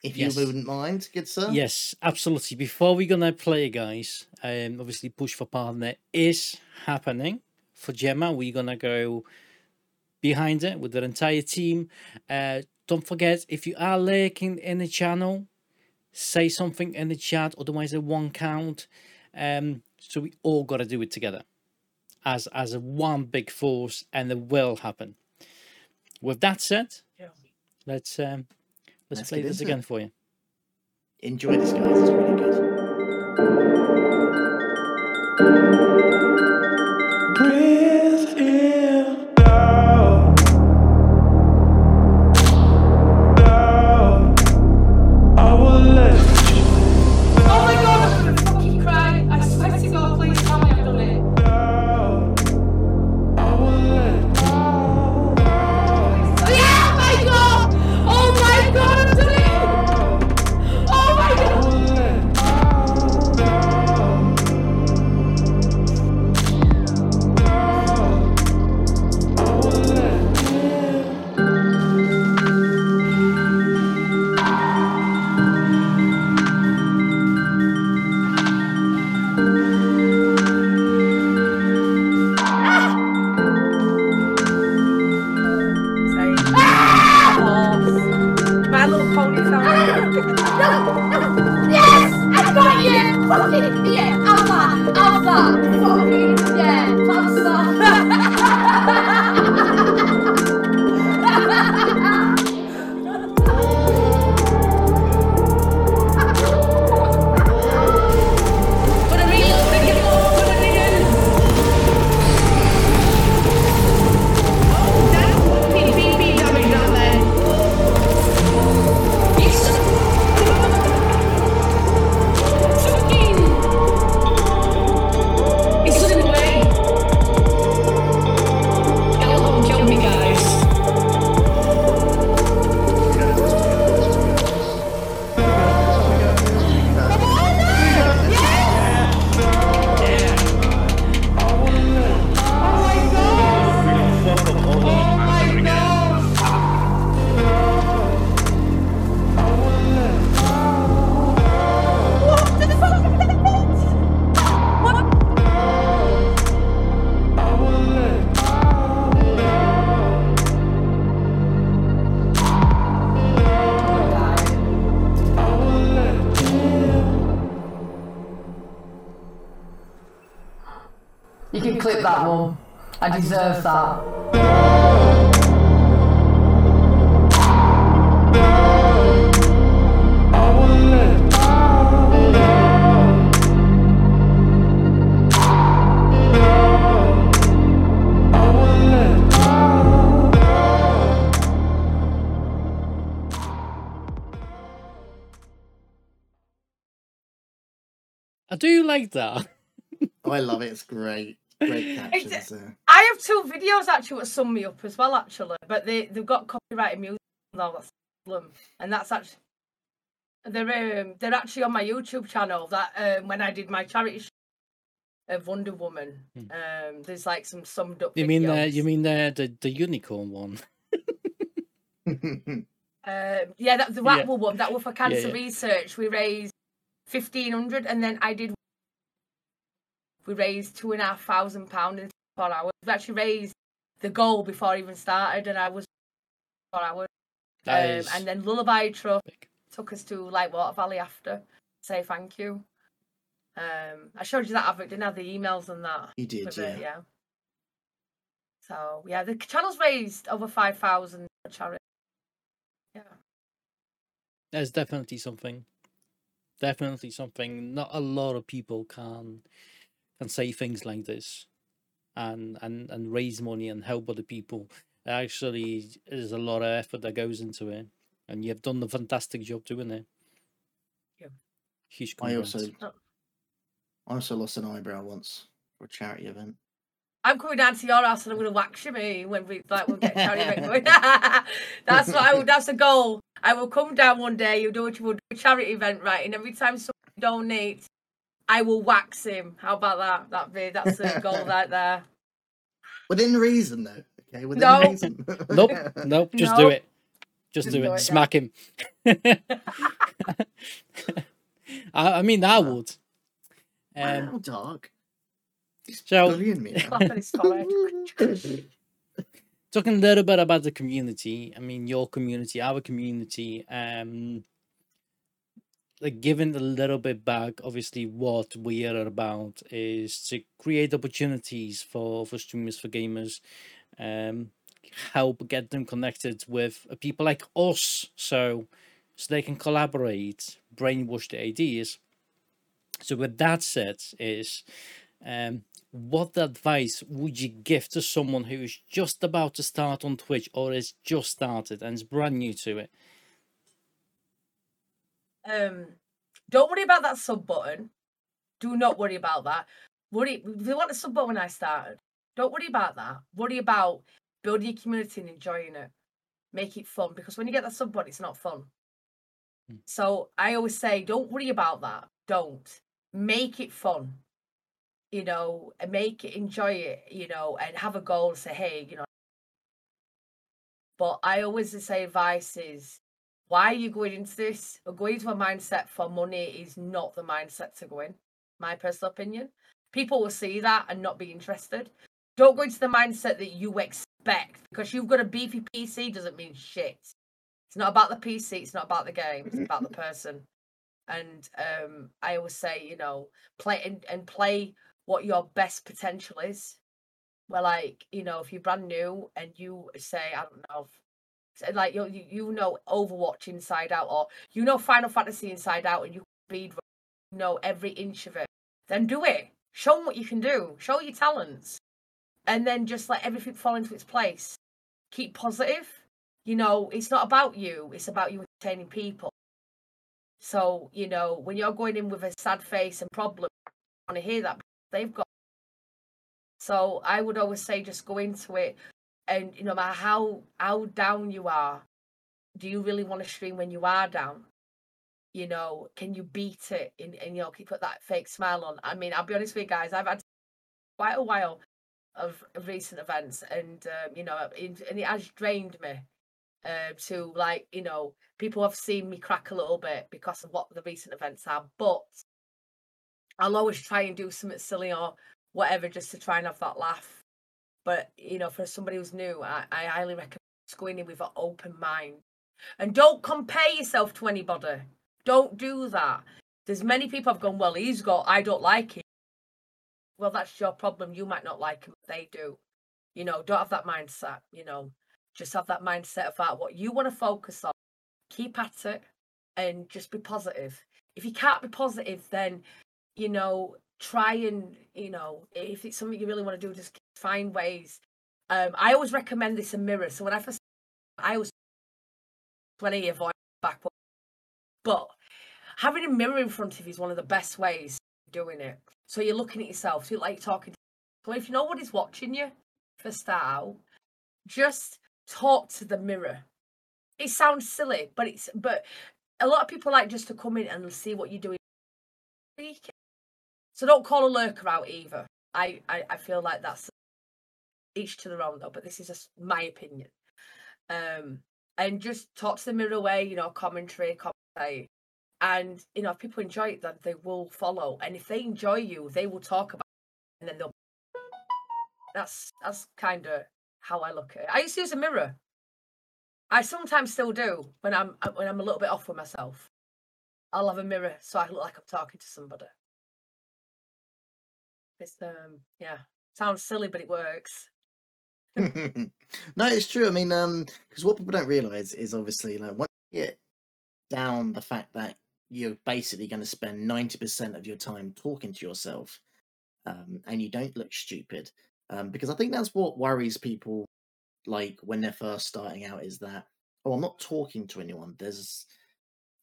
if Yes. you wouldn't mind, good sir. Yes, absolutely. Before we're gonna play, guys, um, obviously push for partner is happening for Gemma. We're gonna go behind it with the entire team. Uh, don't forget if you are lurking in the channel, say something in the chat. Otherwise, it won't count. Um, so we all gotta do it together, as as a one big force, and it will happen. With that said, Yeah. let's um, let's, Let's play this into it. again for you. Enjoy this guys, it's really good. Breathe like that. Oh, I love it. It's great. Great captions there. I have two videos actually that sum me up as well, actually, but they they've got copyrighted music. No, that's the problem, and that's actually they're um, they're actually on my YouTube channel. That um, when I did my charity show of Wonder Woman, Hmm. um, there's like some summed up. You mean the you mean the the, the unicorn one? Um, yeah, that the Yeah. Rattle one that was for cancer yeah. research. We raised fifteen hundred, and then I did. We raised two and a half thousand pound in four hours. We actually raised the goal before even started, and I was four hours. Um, and then Lullaby Trust took us to Lightwater Valley after. Say thank you. Um, I showed you that advert, didn't I? The emails and that. You did, yeah. it, yeah. So yeah, the channel's raised over five thousand for charity. Yeah. There's definitely something. Definitely something. Not a lot of people can can say things like this, and and and raise money and help other people. Actually, there's a lot of effort that goes into it, and you've done a fantastic job doing it. Yeah. Huge I also. I also lost an eyebrow once for a charity event. I'm coming down to your house and I'm gonna wax you me when we like we'll get charity event going. that's what I would that's the goal. I will come down one day, you'll do what you will do a charity event, right? And every time someone donates, I will wax him. How about that? That be that's the goal right there. Within reason, though. Okay, within No. reason. Nope, nope. Just do it. Just Just do do it. it. Smack him. I, I mean, I would. Um, wow, dog. So- bullying me. now. Slap on his forehead. talking a little bit about the community i mean your community our community um like giving a little bit back obviously what we are about is to create opportunities for for streamers for gamers um help get them connected with uh, people like us so so they can collaborate brainwash the ideas so with that said is um what advice would you give to someone who is just about to start on Twitch or is just started and is brand new to it? Um, don't worry about that sub button. Do not worry about that. Worry if you want a sub button when I started. Don't worry about that. Worry about building your community and enjoying it. Make it fun because when you get that sub button, it's not fun. Hmm. So I always say, don't worry about that. Don't make it fun. You know, and make it enjoy it. You know, and have a goal. And Say, hey, you know. But I always say advice is why are you going into this? Or going into a mindset for money is not the mindset to go in. My personal opinion. People will see that and not be interested. Don't go into the mindset that you expect because you've got a beefy PC doesn't mean shit. It's not about the PC. It's not about the game. It's about the person. And um, I always say, you know, play and, and play what your best potential is. Well, like you know, if you're brand new and you say, I don't know, like you you know Overwatch inside out, or you know Final Fantasy inside out, and you you know every inch of it, then do it. Show them what you can do. Show your talents, and then just let everything fall into its place. Keep positive. You know, it's not about you. It's about you entertaining people. So you know, when you're going in with a sad face and problem, want to hear that they've got. So I would always say, just go into it, and you know, no matter how how down you are, do you really want to stream when you are down? You know, can you beat it and, and you know keep put that fake smile on? I mean, I'll be honest with you guys, I've had quite a while of of recent events, and um, you know, it, and it has drained me. Uh, to like, you know, people have seen me crack a little bit because of what the recent events are, but I'll always try and do something silly or whatever just to try and have that laugh. But you know, for somebody who's new, I, I highly recommend going in with an open mind. And don't compare yourself to anybody. Don't do that. There's many people have gone, well, he's got, I don't like him. Well, that's your problem. You might not like him, they do. You know, don't have that mindset, you know. Just have that mindset about what you want to focus on. Keep at it and just be positive. If you can't be positive, then you know, try and, you know, if it's something you really want to do, just find ways. Um, I always recommend this a mirror. So when I first, I was 20 year voice back, but having a mirror in front of you is one of the best ways doing it. So you're looking at yourself, so you're like talking. To, so if you know what is watching you, for out, just talk to the mirror. It sounds silly, but it's but a lot of people like just to come in and see what you're doing. So don't call a lurker out either. I, I, I feel like that's each to their own though, but this is just my opinion. Um, and just talk to the mirror away, you know, commentary, commentate. And you know, if people enjoy it, then they will follow. And if they enjoy you, they will talk about it, and then they'll that's that's kind of how I look at it. I used to use a mirror. I sometimes still do when I'm when I'm a little bit off with myself. I'll have a mirror so I look like I'm talking to somebody. It's um yeah, sounds silly, but it works. no, it's true. I mean, um, because what people don't realize is obviously like once you get down the fact that you're basically going to spend ninety percent of your time talking to yourself, um, and you don't look stupid, um, because I think that's what worries people, like when they're first starting out, is that oh, I'm not talking to anyone. There's,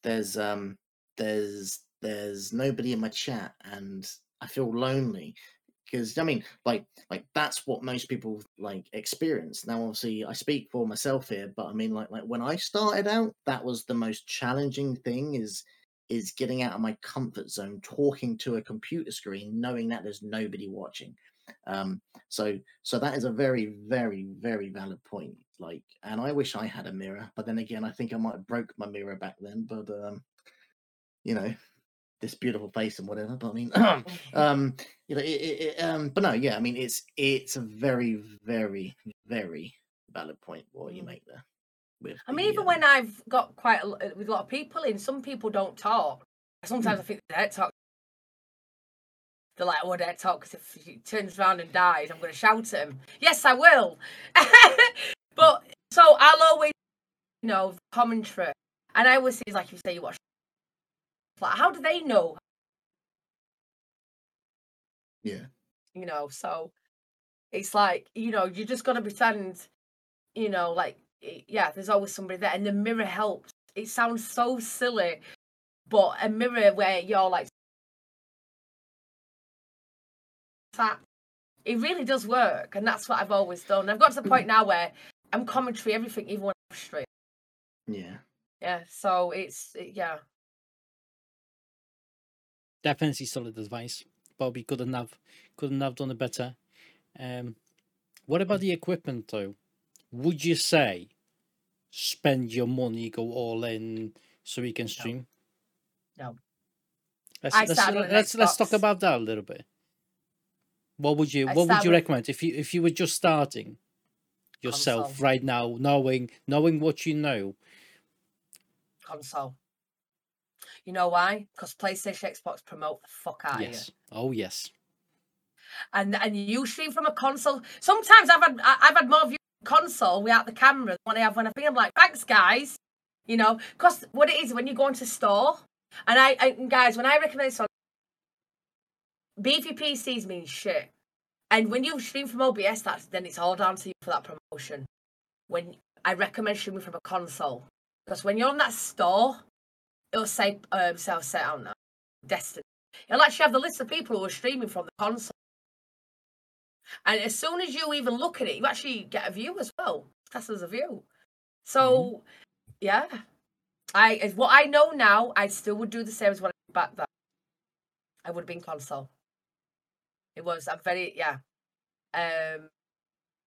there's, um, there's, there's nobody in my chat, and I feel lonely because I mean, like, like that's what most people like experience. Now, obviously, I speak for myself here, but I mean, like, like when I started out, that was the most challenging thing is is getting out of my comfort zone, talking to a computer screen, knowing that there's nobody watching. Um, so, so that is a very, very, very valid point. Like, and I wish I had a mirror, but then again, I think I might have broke my mirror back then. But um, you know, this beautiful face and whatever. But I mean, um, you know, it, it, it, um, but no, yeah, I mean, it's it's a very, very, very valid point what you make there. With I mean, the, even um, when I've got quite a, with a lot of people in, some people don't talk. Sometimes I think they talk. They're like, oh, I don't talk because if he turns around and dies, I'm going to shout at him. Yes, I will. but so I'll always, you know, commentary. And I always say, like you say, you watch. Like, how do they know? yeah, You know, so it's like, you know, you just got to pretend, you know, like, yeah, there's always somebody there. And the mirror helps. It sounds so silly, but a mirror where you're like, sat, it really does work. And that's what I've always done. I've got to the point now where I'm commentary everything, even when I'm straight. yeah. Yeah, so it's, it- yeah. Definitely solid advice. Bobby couldn't have couldn't have done it better. Um, what about the equipment though? Would you say spend your money, go all in, so we can stream? No. Let's I let's started on an let's, let's talk about that a little bit. What would you I What would you recommend if you if you were just starting yourself Console. right now, knowing knowing what you know? console. You know why? Because PlayStation, Xbox promote the fuck out of you. Yes. Oh yes. and and you stream from a console. Sometimes I've had I've had more views on console without the camera than what I have when I think I'm like, thanks guys, you know, because what it is when you go into store, and I, guys when I recommend this on beefy PCs means shit, and when you stream from OBS, that's then it's all down to you for that promotion. When I recommend streaming from a console, because when you're on that store, it'll say um, self set on that Destiny. It'll actually have the list of people who are streaming from the console. And as soon as you even look at it, you actually get a view as well. That's as a view. So, yeah. I as what I know now, I still would do the same as when I back then. I would have been console. It was. I'm very yeah. Um,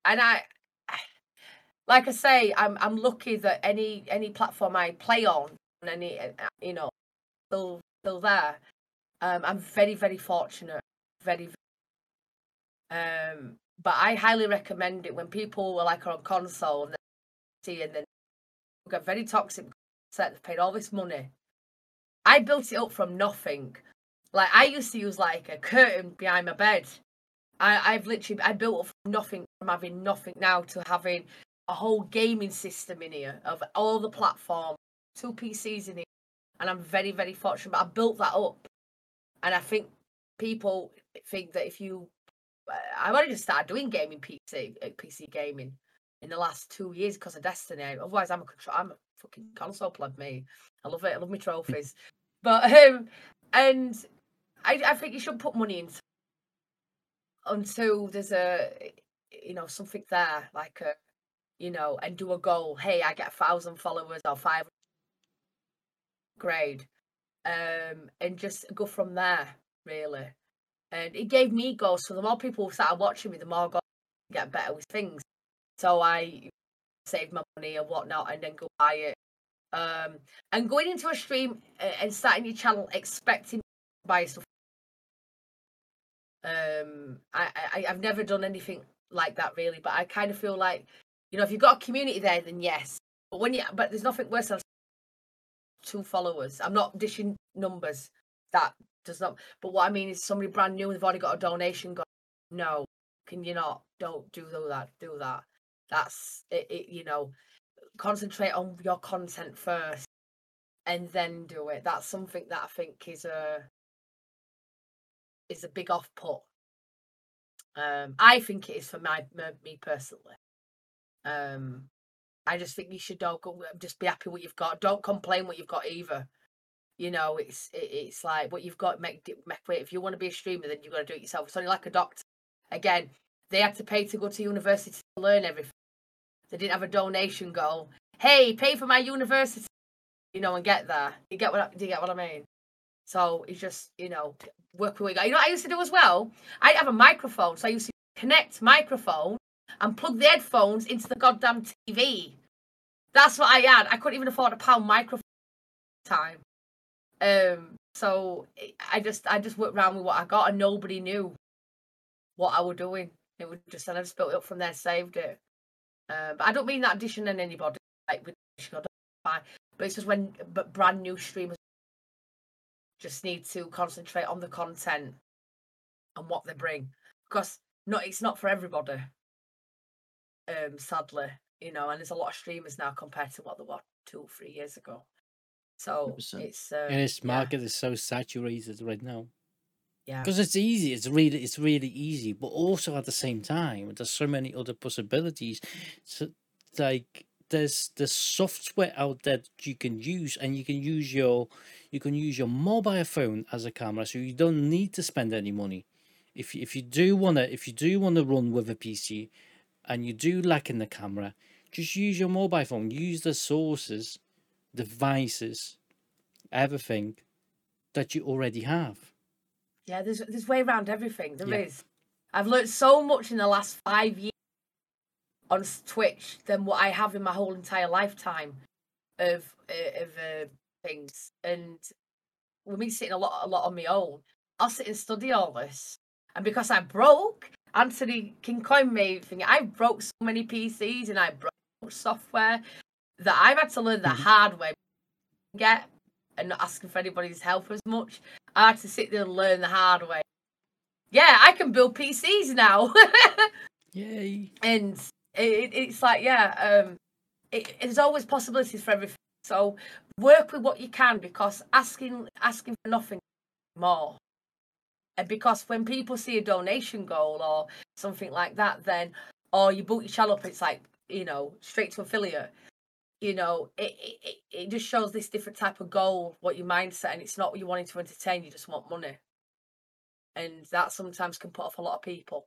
and I, like I say, I'm I'm lucky that any any platform I play on, and any uh, you know, still still there. Um, I'm very very fortunate. Very um, but I highly recommend it when people are like on console and see and then get very toxic set. They've paid all this money. I built it up from nothing. Like I used to use like a curtain behind my bed. I, I've literally I built up from nothing from having nothing now to having a whole gaming system in here of all the platforms, two PCs in here, and I'm very very fortunate. But I built that up, and I think people think that if you I've only just started doing gaming PC, uh, PC gaming in the last two years because of Destiny. Otherwise, I'm a control, I'm a fucking console pleb. Me, I love it. I love my trophies. but um, and I, I think you should put money into until there's a you know something there like a you know and do a goal. Hey, I get a thousand followers or five grade, um, and just go from there really and it gave me goals. So the more people started watching me, the more goals get better with things. So I saved my money and whatnot, and then go buy it. Um, and going into a stream and starting your channel expecting to buy stuff. Um, I, I I've never done anything like that really, but I kind of feel like, you know, if you've got a community there, then yes. But when you but there's nothing worse than two followers. I'm not dishing numbers. That does not. But what I mean is somebody brand new, they've already got a donation. Go, no, can you not? Don't do that. Do that. That's it, it. You know, concentrate on your content first, and then do it. That's something that I think is a is a big off put. Um, I think it is for my, my me personally. Um, I just think you should don't go, um, just be happy what you've got. Don't complain what you've got either. You know it's it, it's like what you've got make make it if you want to be a streamer then you've got to do it yourself. It's only like a doctor. Again they had to pay to go to university to learn everything. They didn't have a donation goal. Hey pay for my university. You know and get there. You get what I, do you get what i mean? So it's just you know work with what you got. You know i used to do as well? I have a microphone so i used to connect microphone and plug the headphones into the goddamn tv that's what i had i couldn't even afford a pound microphone time um, so I- just I just worked around with what I got, and nobody knew what I was doing. It was just, and I just built it up from there, saved it. Uh, but I don't mean that addition on anybody like with. But it's just when but brand new streamers just need to concentrate on the content and what they bring because not it's not for everybody. Um, sadly, you know, and there's a lot of streamers now compared to what there were two or three years ago. So 100%. it's uh, and yeah. market is so saturated right now Yeah. because it's easy it's really it's really easy but also at the same time there's so many other possibilities so like there's there's software out there that you can use and you can use your you can use your mobile phone as a camera so you don't need to spend any money if you, if you do want to if you do want to run with a pc and you do lack in the camera just use your mobile phone use the sources devices everything that you already have Yeah, there's there's way around everything. There is. Yeah. I've learned so much in the last five years on Twitch than what I have in my whole entire lifetime of uh, of uh, things. And with me sitting a lot a lot on my own, I'll sit and study all this. And because I'm broke, Anthony can coin me thing. I broke so many PCs and I broke software that I've had to learn the hard way. get and not asking for anybody's help as much. I had to sit there and learn the hard way. Yeah, I can build PCs now. Yay. and it, it's like yeah um it, there's always possibilities for everything so work with what you can because asking asking for nothing more because when people see a donation goal or something like that then or you boot your channel up it's like you know straight to affiliate. You know it, it it- it just shows this different type of goal what your mindset and it's not what you're wanting to entertain you just want money. And that sometimes can put off a lot of people.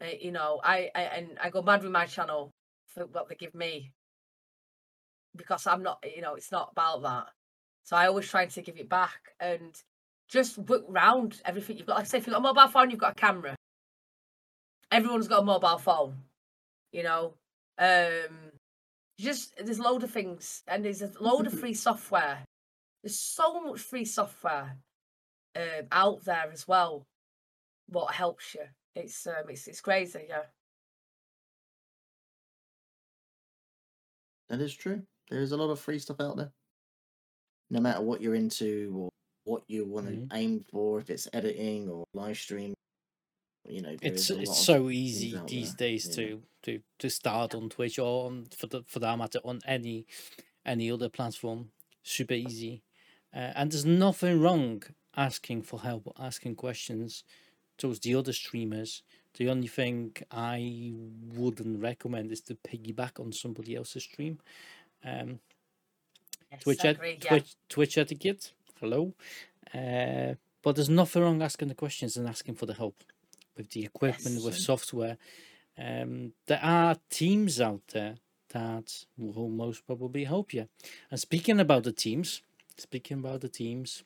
Uh, you know, I, I and I go mad with my channel for what they give me. Because I'm not, you know, it's not about that. So I always try to give it back and just work round everything you've got. Like I say, if you've got a mobile phone, you've got a camera. Everyone's got a mobile phone, you know. Um, just there's a load of things, and there's a load of free software. There's so much free software um, out there as well. What helps you? It's um, it's it's crazy, yeah. That is true. There is a lot of free stuff out there. No matter what you're into or what you want to Mhm. aim for, if it's editing or live stream, you know, It's is a lot it's so easy these there, days yeah. to to to start on Twitch or on for the for that matter on any any other platform. Super easy, uh, and there's nothing wrong asking for help or asking questions towards the other streamers. The only thing I wouldn't recommend is to piggyback on somebody else's stream. Um, Yes, Twitch, I et- agree, yeah. Twitch, Twitch etiquette. Hello. Uh, but there's nothing wrong asking the questions and asking for the help with the equipment, Yes. with software. Um, there are teams out there that will most probably help you. And speaking about the teams, speaking about the teams,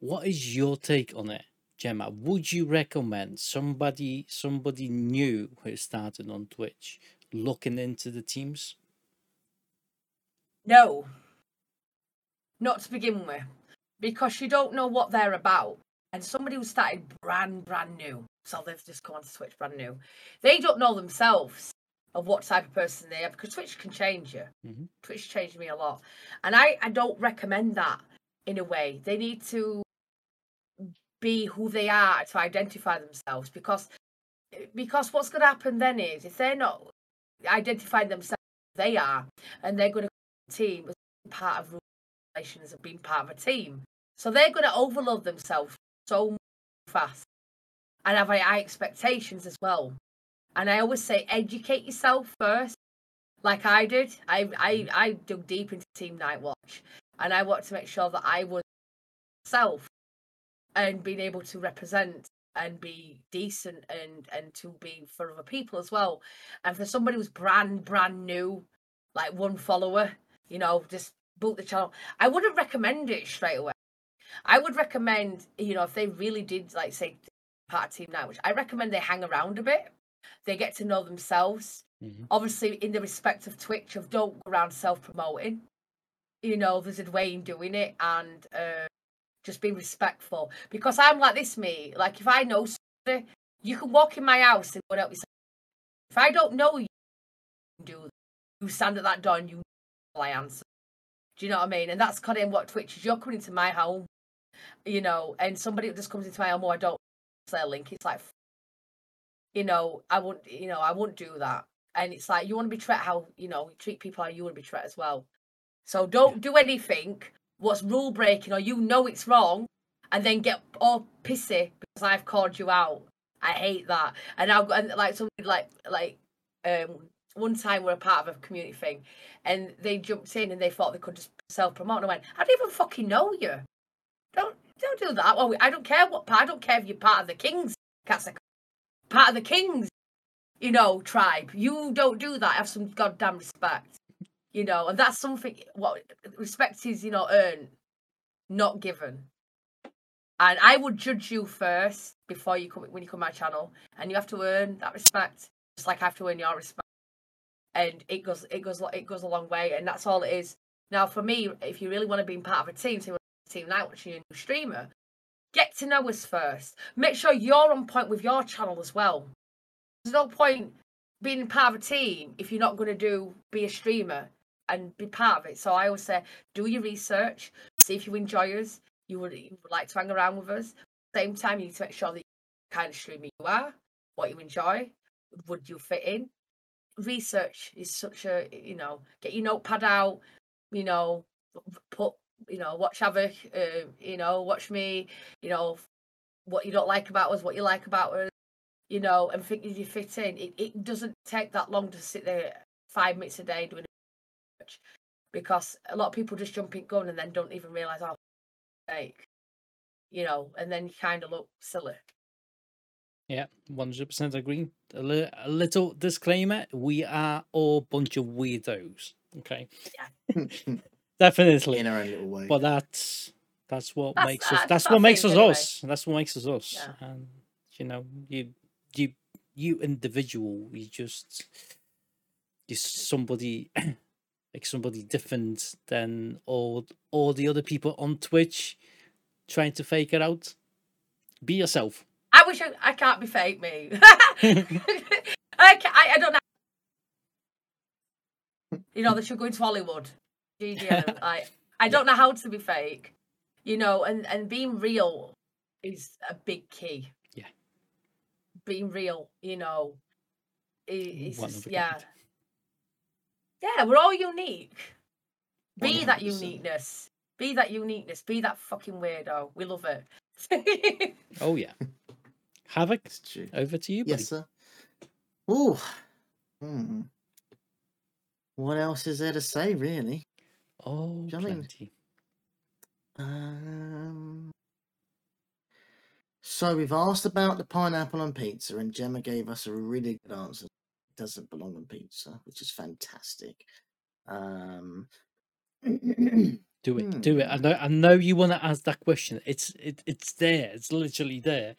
what is your take on it, Gemma? Would you recommend somebody somebody new who started on Twitch looking into the teams? No, not to begin with, because you don't know what they're about. And somebody who started brand brand new, so they've just come on to Twitch brand new, they don't know themselves of what type of person they are because Twitch can change you. Mhm. Twitch changed me a lot, and I I don't recommend that in a way. They need to be who they are to identify themselves because because what's going to happen then is if they're not identifying themselves they are and they're going to team as part of relations of being part of a team. So they're going to overload themselves so fast and have high expectations as well. And i always say educate yourself first like i did. I i, mm-hmm. I dug deep into team night watch and i wanted to make sure that i was self and being able to represent and be decent and and to be for other people as well. And for somebody who's brand brand new like one follower you know just boot the channel i wouldn't recommend it straight away. I would recommend you know if they really did like say part of team Nightwatch i recommend they hang around a bit. They get to know themselves. Mhm. obviously in the respect of twitch of don't go around self-promoting. You know there's a way in doing it and uh, just being respectful. Because i'm like this me like if i know somebody you can walk in my house and what else if i don't know you do that. you stand at that door and you know i answer do you know what i mean? And that's kind of what twitch is. You're coming into my home you know and somebody just comes into my home oh i don't say a link. It's like you know i wouldn't you know i wouldn't do that. And it's like you want to be treated how you know treat people how you want to be treated as well. So don't do anything what's rule breaking or you know it's wrong and then get all pissy because I've called you out. I hate that. And I've got and like somebody like like um one time we're a part of a community thing and they jumped in and they thought they could just self promote and I went, I don't even fucking know you. Don't don't do that. Well, I don't care what part I don't care if you're part of the Kings part of the Kings, you know, tribe. You don't do that. Have some goddamn respect. You know, and that's something what respect is, you know, earned, not given. And I would judge you first before you come when you come to my channel, and you have to earn that respect, just like I have to earn your respect. And it goes, it goes, it goes a long way, and that's all it is. Now, for me, if you really want to be part of a team, team night watching a new streamer, get to know us first. Make sure you're on point with your channel as well. There's no point being part of a team if you're not going to do be a streamer and be part of it. So I always say, do your research, see if you enjoy us, you would, you would like to hang around with us. Same time, you need to make sure that you kind of streamer you are, what you enjoy, would you fit in. Research is such a you know, get your notepad out, you know, put you know, watch Havoc, uh, you know, watch me, you know, what you don't like about us, what you like about us, you know, and think you fit in. It, it doesn't take that long to sit there five minutes a day doing research because a lot of people just jump in gun and then don't even realise how fake, you know, and then you kind of look silly. Yeah, one hundred percent agree. A, li- a little disclaimer: we are all bunch of weirdos. Okay, definitely. in our own little way. But that's that's what That's- makes us. that's That's what makes us anyway. us. That's what makes us us. Yeah. And you know, you you you individual, you just you're somebody like somebody different than all all the other people on Twitch trying to fake it out. Be yourself. I wish I, I can't be fake, me. I, ca I, I don't know. You know, they should go into Hollywood. GGM. I, I don't know how to be fake. You know, and, and being real is a big key. Yeah. Being real, you know, is, One of a yeah. Yeah, we're all unique. Be that 100%. uniqueness. Be that uniqueness. Be that fucking weirdo. We love it. Oh yeah. Havoc, over to you, buddy. Yes, sir. Ooh. Hmm. What else is there to say, really? Oh, you know what I mean? plenty. Um. So we've asked about the pineapple on pizza, and Gemma gave us a really good answer. It doesn't belong on pizza, which is fantastic. Um. Do it, do it. I Hmm. know, I know you want to ask that question. It's it, it's there. It's literally there.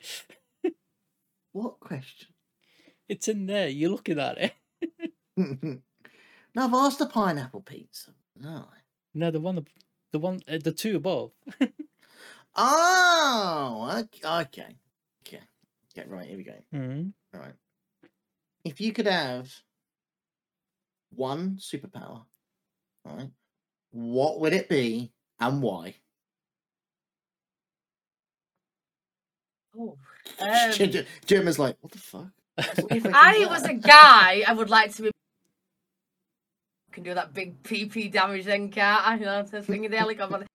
What question? It's in there. You're looking at it. no, I've asked the pineapple pizza. No. No, the one, the one, uh, the two above. Oh, ok- okay. Okay. Okay, right, here we go. Mhm. All right. If you could have one superpower, all right, what would it be and why? Oh, um, Jim- Jim is like, what the fuck? If I was a guy, I would like to be. Can do that big PP damage then, can't I? You know, the thing in the helicopter.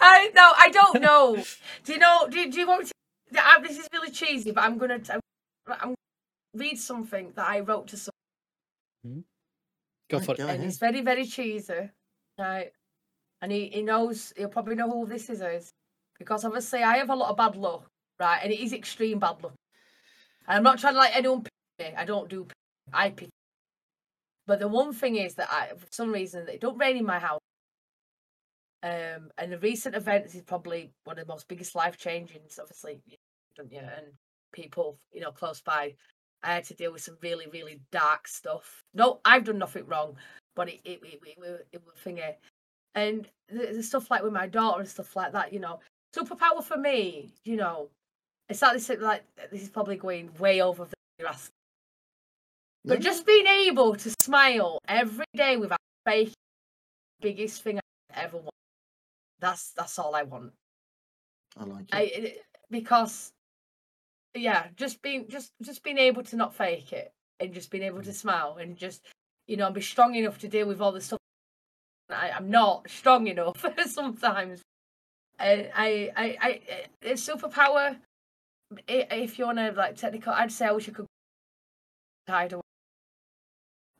I no, I don't know. Do you know? Do, do you want me to? I, this is really cheesy, but I'm gonna. I'm, I'm read something that I wrote to someone, Go Right, for it. go and ahead. it's very, very cheesy, right? And he, he knows. He'll probably know who this is, because obviously I have a lot of bad luck, right? And it is extreme bad luck. And I'm not trying to like anyone pick me. I don't do. I pick. But the one thing is that I, for some reason, it don't rain in my house. Um, and the recent events is probably one of the most biggest life changings, obviously, don't you? And people, you know, close by. I had to deal with some really, really dark stuff. No, I've done nothing wrong, but it it it, it, it, it was thingy. And the, the stuff like with my daughter and stuff like that, you know, superpower for me, you know, it's like this like this is probably going way over the you're asking. But No, just being able to smile every day without fake biggest thing I ever want. That's that's all I want. I like it. I it, because yeah, just being just just being able to not fake it and just being able to mm. smile and just you know be strong enough to deal with all the stuff. I, I'm not strong enough sometimes. I I I, I it's superpower. If you want to like technical, I'd say I wish I could hide away,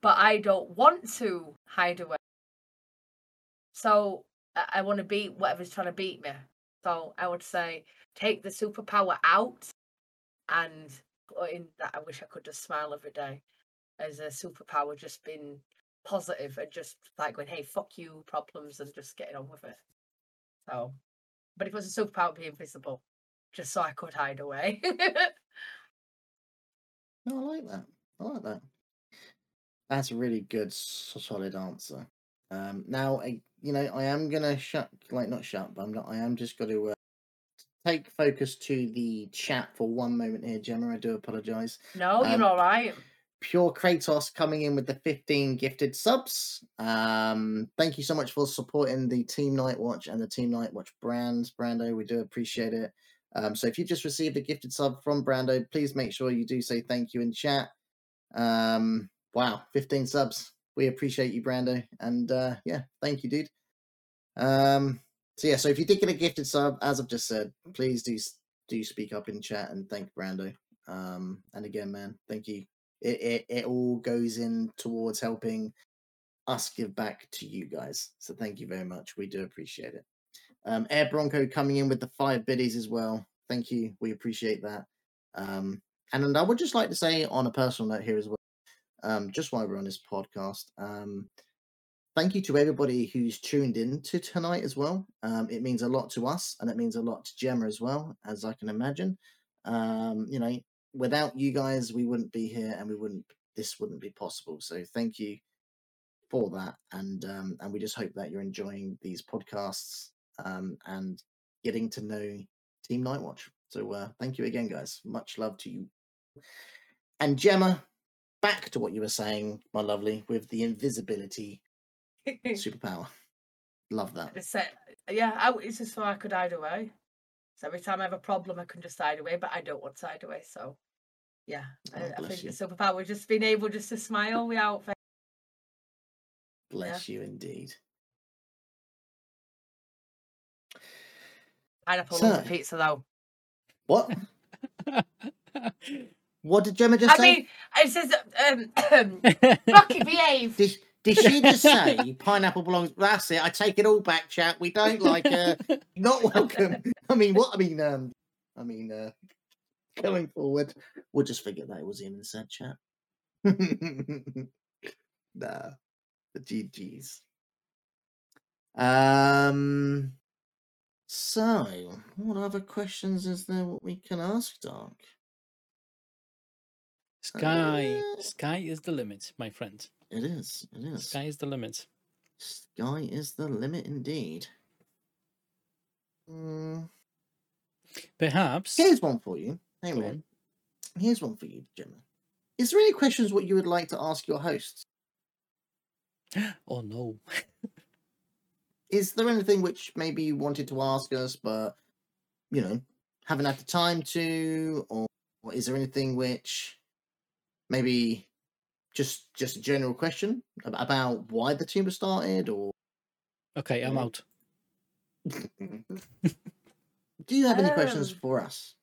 but I don't want to hide away. So I, want to beat whatever's trying to beat me. So I would say take the superpower out and put in that I wish I could just smile every day as a superpower, just being positive and just like going, hey, fuck you, problems, and just getting on with it. So, but it was a superpower, it'd be invisible, just so I could hide away. No, I like that. I like that. That's a really good, solid answer. Um, now, I, you know, I am gonna shut, like, not shut, but I'm not. I am just going to uh, take focus to the chat for one moment here, Gemma. I do apologise. no, Um, you're all right. Pure Kratos coming in with the 15 gifted subs. Um, thank you so much for supporting the Team Nightwatch and the Team Nightwatch brands, Brando. We do appreciate it. Um, so if you just received a gifted sub from Brando, please make sure you do say thank you in chat. Um, wow, 15 subs. We appreciate you, Brando. And uh, yeah, thank you, dude. Um, so yeah, so if you did get a gifted sub, as I've just said, please do do speak up in chat and thank Brando. Um, and again, man, thank you. It, it it all goes in towards helping us give back to you guys. So thank you very much. We do appreciate it. Um, Air Bronco coming in with the five biddies as well. Thank you. We appreciate that. Um, and, and I would just like to say on a personal note here as well, um, just while we're on this podcast, um, thank you to everybody who's tuned in to tonight as well. Um, it means a lot to us and it means a lot to Gemma as well, as I can imagine. Um, you know, without you guys, we wouldn't be here and we wouldn't, this wouldn't be possible. So thank you for that. And, um, and we just hope that you're enjoying these podcasts, um, and getting to know Team Nightwatch. So, uh, thank you again, guys. Much love to you. And Gemma, back to what you were saying, my lovely, with the invisibility superpower. Love that. It's yeah, I, it's just so I could hide away. So every time I have a problem, I can just hide away, but I don't want to hide away. So, yeah, I, Oh, I bless think you. the superpower is just being able just to smile without. Bless you indeed. Pineapple So- pizza, though. What? what did Gemma just I say? I mean, it says um, Rocky behave. Did, did she just say pineapple belongs? That's it. I take it all back, chat. We don't like her. Not welcome. I mean, what? I mean, um, I mean, uh, going forward, we'll just forget that it was him in the said chat. nah, the GGs. Um. So, what other questions is there? What we can ask, Dark? Sky, Uh, sky is the limit, my friend. It is. It is. Sky is the limit. Sky is the limit indeed. Mm, Perhaps. here's one for you. Hang Go on. Here's one for you, Gemma. Is there any questions what you would like to ask your hosts? Oh no. Is there anything which maybe you wanted to ask us, but you know, haven't had the time to, or, or is there anything which maybe just just a general question about why the team was started, or Okay, I'm out. do you have any questions Um, for us?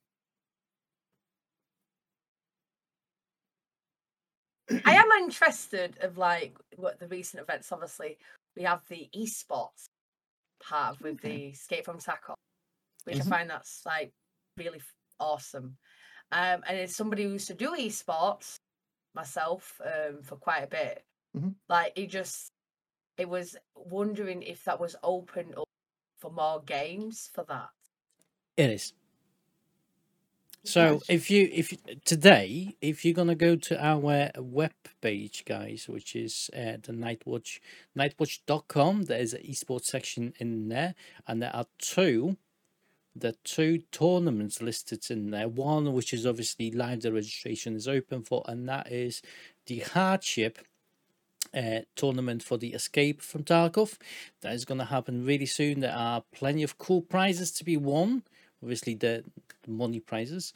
I am interested of like what the recent events. Obviously, we have the esports part with Okay. the Escape from Tarkov, which Mhm. I find that's like really awesome. Um, and as somebody who used to do esports myself um, for quite a bit, Mhm. like it just, it was wondering if that was open up for more games for that. It is. So if you if you- today if you're gonna go to our web page, guys, which is uh, the Nightwatch nightwatch.com, there is an esports section in there, and there are two the two tournaments listed in there. One which is obviously live, the registration is open for, and that is the hardship uh, tournament for the escape from Tarkov. That is going to happen really soon. There are plenty of cool prizes to be won. Obviously, the, the money prizes,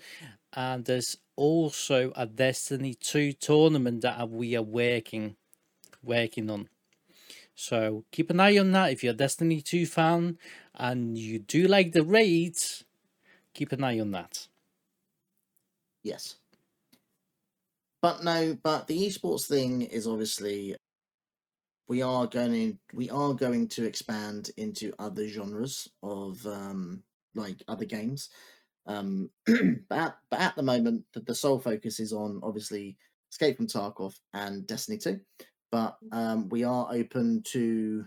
and there's also a Destiny Two tournament that we are working working on. So keep an eye on that. If you're a Destiny 2 fan and you do like the raids, keep an eye on that. Yes. But no, but the esports thing is obviously we are going we are going to expand into other genres of um like other games. Um but at, but at the moment the, the sole focus is on obviously Escape from Tarkov and Destiny 2. But um we are open to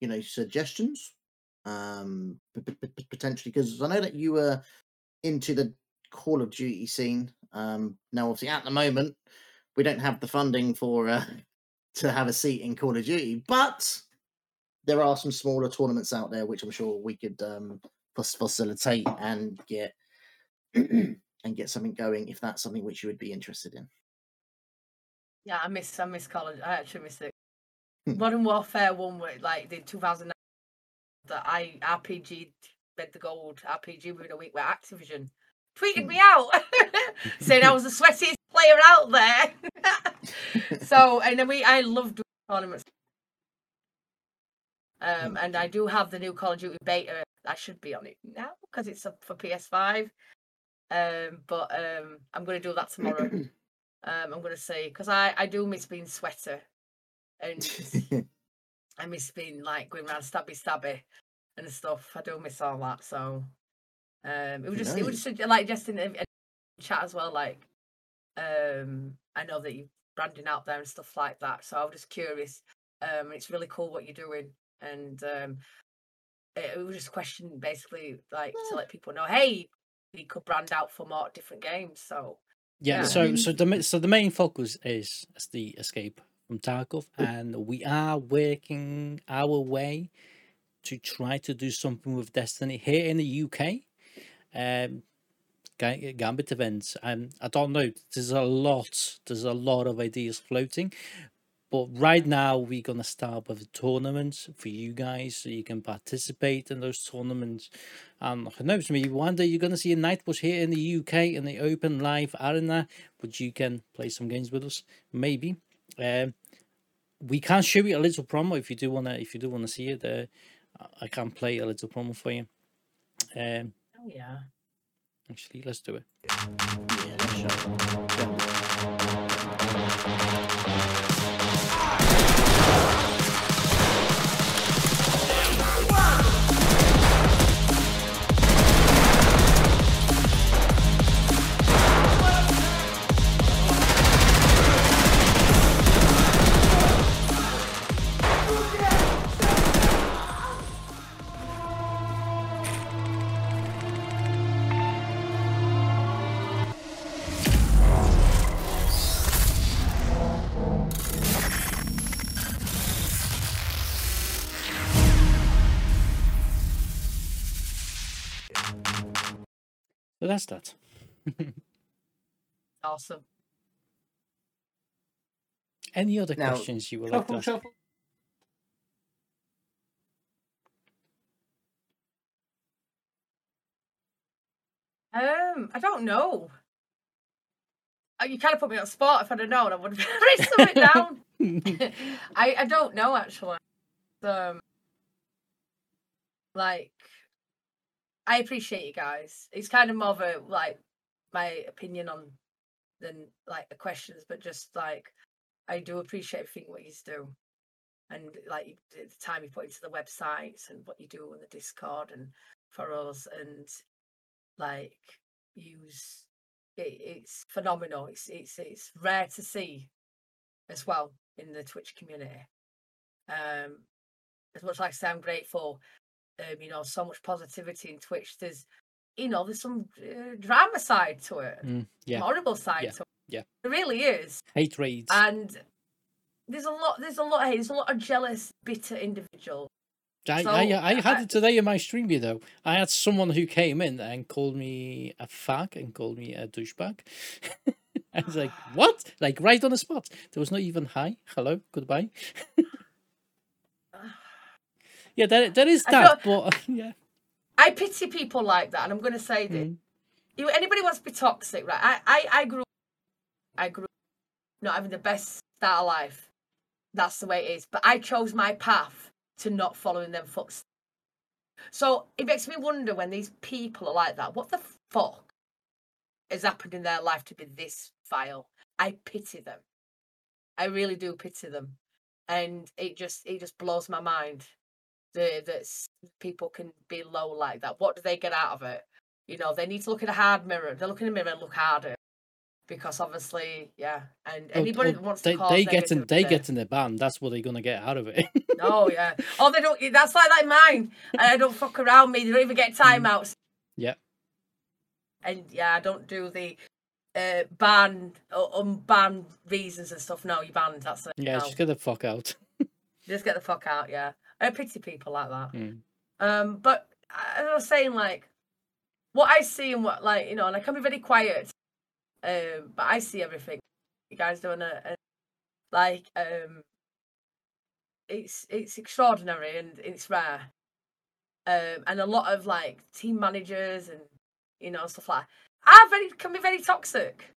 you know suggestions um p- p- potentially because I know that you were into the Call of Duty scene. Um, now, obviously, at the moment, we don't have the funding for uh, to have a seat in Call of Duty, but there are some smaller tournaments out there which I'm sure we could um, facilitate and get and get something going if that's something which you would be interested in. Yeah, I miss I miss college. I actually miss it. Hmm. Modern Warfare one where like the 2009 that I RPG made the gold RPG within a week where Activision tweeted me out saying I was the sweatiest player out there. so and then we I loved doing tournaments. Um, and I do have the new Call of Duty beta. I should be on it now because it's for PS5. Um, but um, I'm going to do that tomorrow. um, I'm going to say because I I do miss being sweater, and I miss being like going around stabby stabby and stuff. I do miss all that. So um, it was just it was just like just in, chat as well. Like um, I know that you're branding out there and stuff like that. So I was just curious. Um, it's really cool what you're doing, and um, it, it was just a question basically like to let people know, hey, we could brand out for more different games. So Yeah, Yeah. so so the so the main focus is is the escape from Tarkov, and we are working our way to try to do something with Destiny here in the UK. Um, Gambit events. Um, I don't know. There's a lot. There's a lot of ideas floating, but right now we're gonna start with tournaments for you guys, so you can participate in those tournaments. And who knows, maybe one day you're gonna see a Nightwatch here in the UK in the open live arena, but you can play some games with us. Maybe. Um, we can show you a little promo if you do wanna if you do wanna see it. Uh, I- I can play a little promo for you. Um, oh yeah. actually, let's do it. Yeah, So that's that. Awesome. Any other Now, questions you would like to ask? shuffle. Um, I don't know. Uh, You kind of put me on the spot. If I'd have known, I would have written something down. I I don't know actually. Um, like, I appreciate you guys. It's kind of more of a like my opinion on than like the questions, but just like I do appreciate everything what you do, and like the time you put into the websites and what you do on the Discord and for us and like use it, it's phenomenal. It's it's it's rare to see as well in the Twitch community. Um, as much like I say, I'm grateful. Um, you know, so much positivity in Twitch. There's, you know, there's some uh, drama side to it, Mm, yeah, horrible side yeah, to it. yeah. There really is, hate raids. and there's a lot. There's a lot. Hey, there's a lot of jealous, bitter individuals. I, so, I, I had it today in my stream video. I had someone who came in and called me a fag and called me a douchebag. I was like, what? Like right on the spot. There was not even hi, hello, goodbye. yeah, there, there is that, but yeah. I pity people like that, and I'm going to say this. Mm. you anybody wants to be toxic, right? I, I, I grew I grew up not having the best start of life. That's the way it is. But I chose my path to not following them footsteps. So it makes me wonder when these people are like that, what the fuck has happened in their life to be this vile? I pity them. I really do pity them. And it just it just blows my mind that that people can be low like that. What do they get out of it? you know they need to look in a hard mirror they look in the mirror and look harder because obviously yeah and anybody oh, that wants they, to they get in they get in the ban. That's what they're gonna get out of it. oh yeah oh they don't that's like like mine and i don't fuck around me they don't even get timeouts Yeah. and yeah i don't do the uh ban or unban reasons and stuff no you banned that's it yeah, no. just get the fuck out. just get the fuck out yeah i pity people like that Mm. um but I- as i was saying like what i see and what like you know and i can be very quiet um but i see everything you guys doing a, a Like, um, it's it's extraordinary and it's rare. Um, and a lot of like team managers and you know stuff like that are very can be very toxic.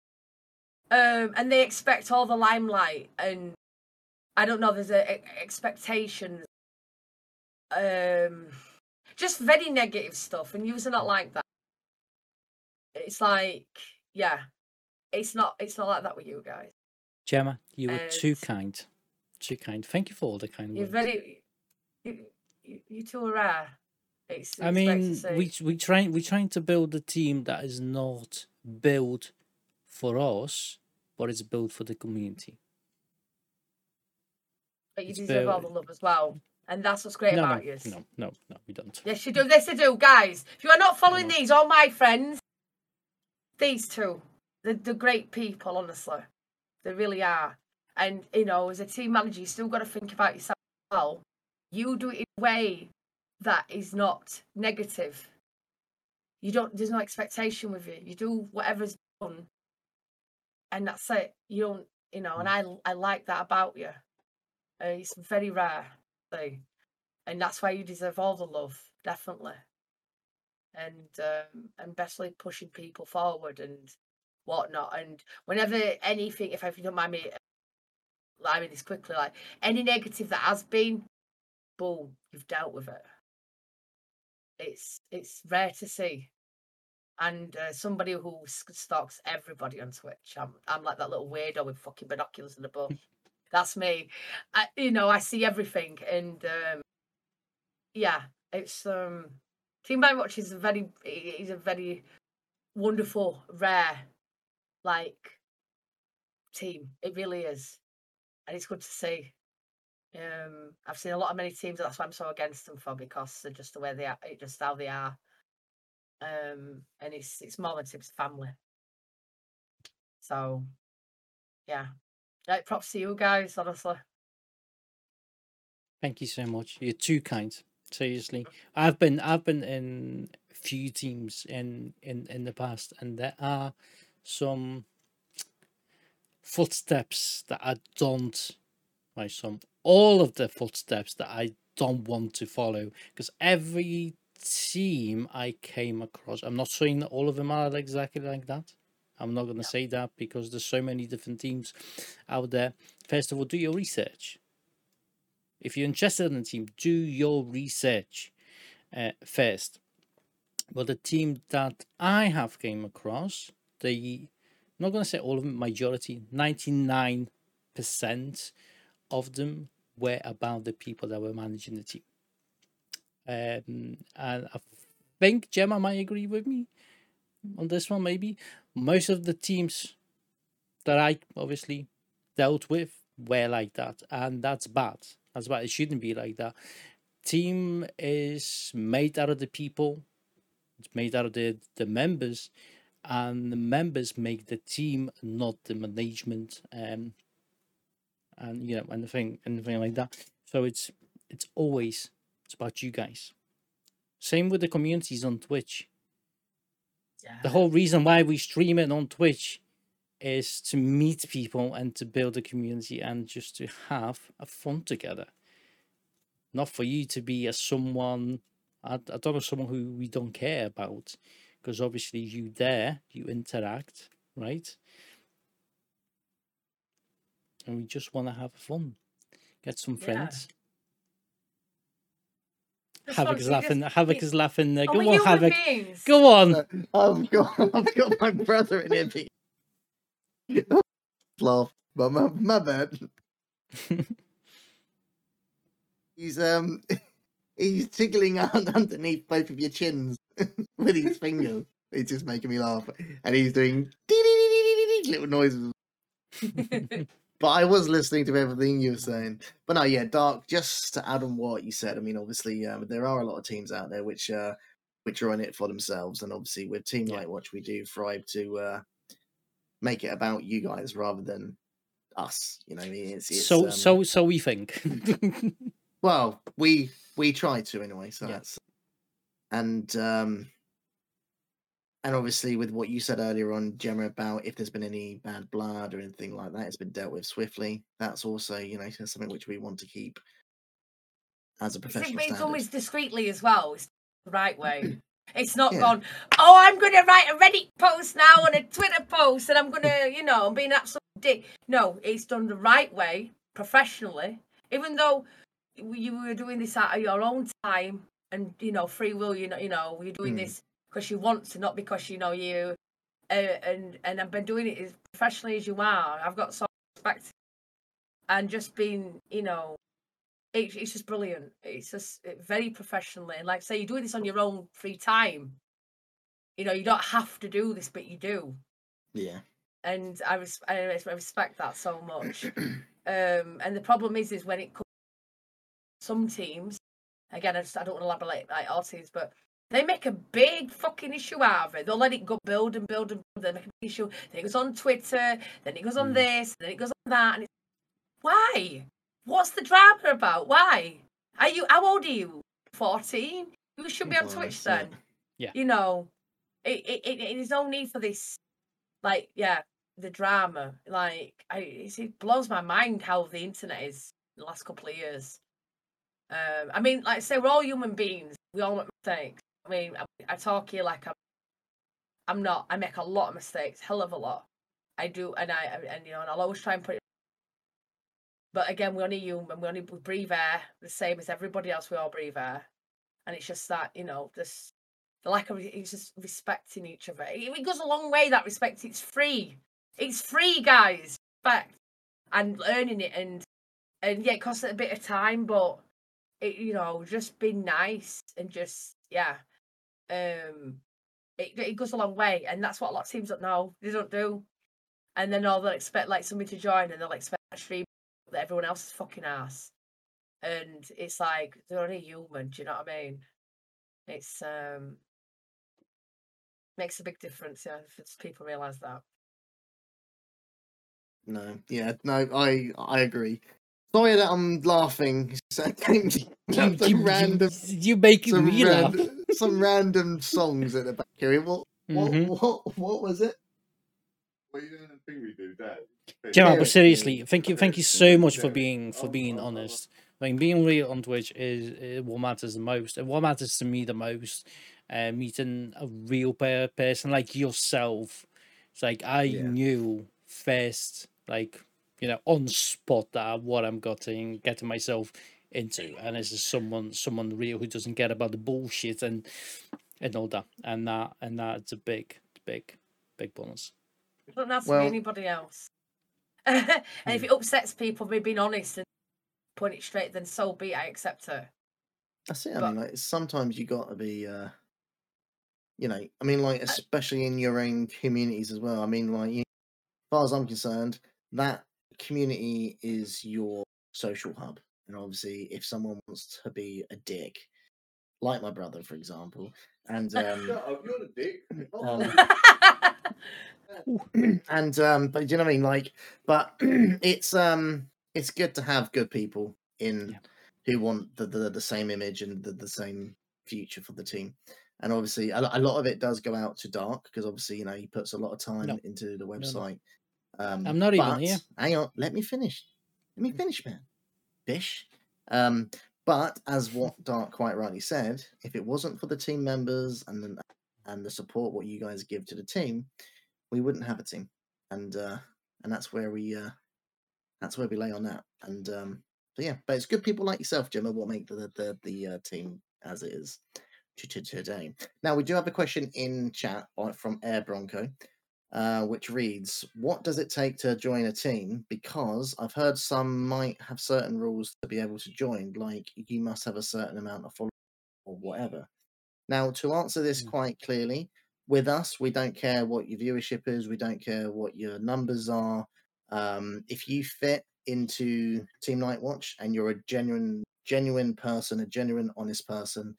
Um, and they expect all the limelight and I don't know. There's a, e- expectations. Um, just very negative stuff, and you're not like that. It's like, yeah, it's not. It's not like that with you guys. Gemma, you were too kind. Too kind. Thank you for all the kind You're words. very. You, you, you two are rare. It's, I mean, we we trying we trying to build a team that is not built for us, but it's built for the community. but you it's deserve all the love as well, and that's what's great No, about no, you. no, no, no, we don't. Yes, you do. Yes, you do, guys. If you are not following not. these, all my friends, these two, they're, they're great people, honestly. They really are. And, you know, as a team manager, you still got to think about yourself well. You do it in a way that is not negative. You don't, there's no expectation with you. You do whatever's done, and that's it. You don't, you know, and I, I like that about you. Uh, it's very rare thing and that's why you deserve all the love, definitely. And um, and basically pushing people forward and whatnot. And whenever anything, if, you don't mind me, I mean this quickly, like any negative that has been, boom, you've dealt with it. It's it's rare to see. And uh, somebody who stalks everybody on Twitch, I'm I'm like that little weirdo with fucking binoculars in the bush. That's me. I, you know, I see everything, and um, yeah, it's um Team By Watch is a very is a very wonderful, rare, like team. It really is, and it's good to see. Um, I've seen a lot of many teams. That's why I'm so against them for because they're just the way they are, just how they are. Um, and it's it's more than it's family. So, yeah, like props to you guys, honestly. Thank you so much. You're too kind. Seriously, I've been I've been in few teams in in in the past, and there are some footsteps that I don't like some all of the footsteps that I don't want to follow because every team I came across, I'm not saying that all of them are exactly like that. I'm not going to say that because there's so many different teams out there. First of all, do your research if you're interested in a team, do your research uh, first. But the team that I have came across, the I'm not going to say all of them, majority, 99% of them were about the people that were managing the team. Um, and I think Gemma might agree with me on this one, maybe. Most of the teams that I obviously dealt with were like that, and that's bad. That's bad. It shouldn't be like that. Team is made out of the people. It's made out of the the members, and the members make the team, not the management. Um, and you know anything anything like that. So it's it's always it's about you guys. Same with the communities on Twitch. Yeah. The whole reason why we stream it on Twitch is to meet people and to build a community and just to have a fun together. Not for you to be a someone, I, I don't know, someone who we don't care about, because obviously you there, you interact, right? And we just want to have fun, get some friends. Just Havoc is laughing. just- Havoc is laughing. There. Go we're on, human Havoc. beings. Go on. I've got, I've got my brother in here. Pete. Laugh, but my, my bad. He's um, he's tickling underneath both of your chins with his fingers. It's just making me laugh, and he's doing little noises. But I was listening to everything you were saying. But no, yeah, Dark. Just to add on what you said, I mean, obviously, um, there are a lot of teams out there which uh, which are in it for themselves, and obviously, with Team Yeah. Watch, we do thrive to uh, make it about you guys rather than us. You know, I mean, it's, it's so um, so so we think. well, we we try to anyway. So Yeah. that's and um, and obviously with what you said earlier on, Gemma, about if there's been any bad blood or anything like that, it's been dealt with swiftly. That's also, you know, something which we want to keep as a professional it's always discreetly as well. It's the right way. It's not Yeah. gone, oh, I'm going to write a Reddit post now and a Twitter post and I'm going to, you know, I'm being absolute dick. No, it's done the right way, professionally. Even though you were doing this out of your own time and, you know, free will, you know, you know you're doing Mm. this because you want to, not because, you know, you, uh, and, and I've been doing it as professionally as you are. I've got so respect and just being, you know, it's, it's just brilliant. It's just uh, very professionally. And like I say, you're doing this on your own free time. You know, you don't have to do this, but you do. Yeah. And I res- I respect that so much. um, and the problem is, is when it comes some teams, again, I, just, I don't want to elaborate like all teams, but they make a big fucking issue out of it. They'll let it go build and build and build. They make a big issue. Then it goes on Twitter. Then it goes on Mm. this. Then it goes on that. And it's, why? What's the drama about? Why? Are you? How old are you? Fourteen. You should be on Twitch then. Yeah. You know, it, it, it, it no need for this. Like, yeah, the drama. Like, I it blows my mind how the internet is the last couple of years. Um, I mean, like I say, we're all human beings. We all make mistakes. I mean, I, I talk here like I'm. I'm not. I make a lot of mistakes, hell of a lot. I do, and I and you know, and I'll always try and put it. But again, we're only human. We only we breathe air the same as everybody else. We all breathe air, and it's just that you know this the lack of it's just respecting each other. It, it goes a long way. That respect. It's free. It's free, guys. Respect and learning it, and and yeah, it costs a bit of time, but it you know just be nice and just yeah. Um, it it goes a long way, and that's what a lot of teams don't know. They don't do, and then all they'll expect like somebody to join, and they'll expect a stream that everyone else is fucking ass, and it's like they're only human. Do you know what I mean? It's um makes a big difference. Yeah, if it's, people realize that. No, yeah, no, I I agree. Sorry that I'm laughing. You, you, random, you, you make some, me laugh. Random, some random songs at the back here. What, what, Mhm. what, what was it? What are you doing the thing we do, Dad? Gemma, Yeah, but seriously, thank you, thank you so much for being for being honest. I mean, being real on Twitch is, is what matters the most, and what matters to me the most, uh, meeting a real person like yourself. It's like I Yeah. knew first, like you know, on spot that what I'm getting getting myself into, and this is someone someone real who doesn't get about the bullshit and and all that, and that and that's a big, big, big bonus. It doesn't have to Well- be anybody else. and if Hmm. it upsets people, me being honest and putting it straight, then so be. it, I accept it. That's it. I mean, like sometimes you got to be, uh, you know, I mean, like especially in your own communities as well. I mean, like, you, as far as I'm concerned, that community is your social hub, and obviously, if someone wants to be a dick, like my brother, for example, and um, you're the dick. um, and um but do you know what i mean like but it's um it's good to have good people in Yeah. who want the, the the same image and the, the same future for the team and obviously a, a lot of it does go out to dark because obviously you know he puts a lot of time No. into the no. website um I'm not even here. hang on let me finish let me finish man um but as what dark quite rightly said if it wasn't for the team members and the and the support what you guys give to the team we wouldn't have a team. And uh and that's where we uh that's where we lay on that. And um yeah but it's good people like yourself gemma what make the the, the uh, team as it is to, to today. Now we do have a question in chat uh, from air bronco uh, which reads what does it take to join a team because i've heard some might have certain rules to be able to join like you must have a certain amount of followers or whatever now to answer this Mm. quite clearly with us, we don't care what your viewership is, we don't care what your numbers are. Um, if you fit into Team Nightwatch and you're a genuine, genuine person, a genuine, honest person,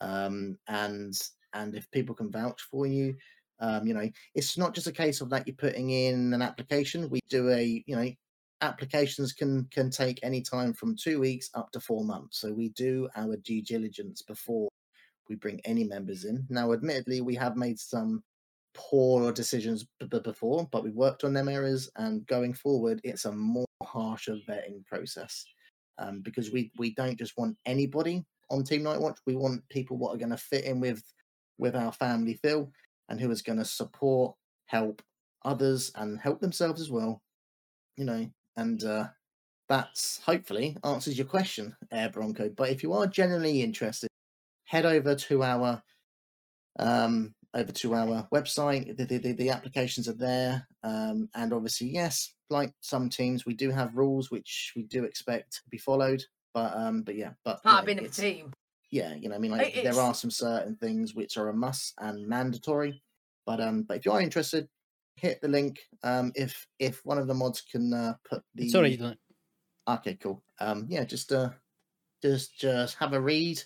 um, and and if people can vouch for you, um, you know, it's not just a case of that you're putting in an application. We do a, you know, applications can can take any time from two weeks up to four months. So we do our due diligence before we bring any members in. Now, admittedly, we have made some poor decisions b- b- before, but we worked on them errors, and going forward, it's a more harsher vetting process um, because we we don't just want anybody on Team Nightwatch. We want people what are going to fit in with with our family feel and who is going to support, help others, and help themselves as well. You know, and uh, that's hopefully answers your question, Air Bronco. But if you are genuinely interested, head over to our um over to our website. The, the, the- the applications are there, um, and obviously, yes, like some teams, we do have rules which we do expect to be followed. But um, but yeah, but Part yeah, of being a team. Yeah, you know, I mean, like It- there are some certain things which are a must and mandatory. But um, but if you are interested, hit the link. Um, if if one of the mods can uh, put the sorry. Okay, cool. Um, yeah, just uh, just just have a read.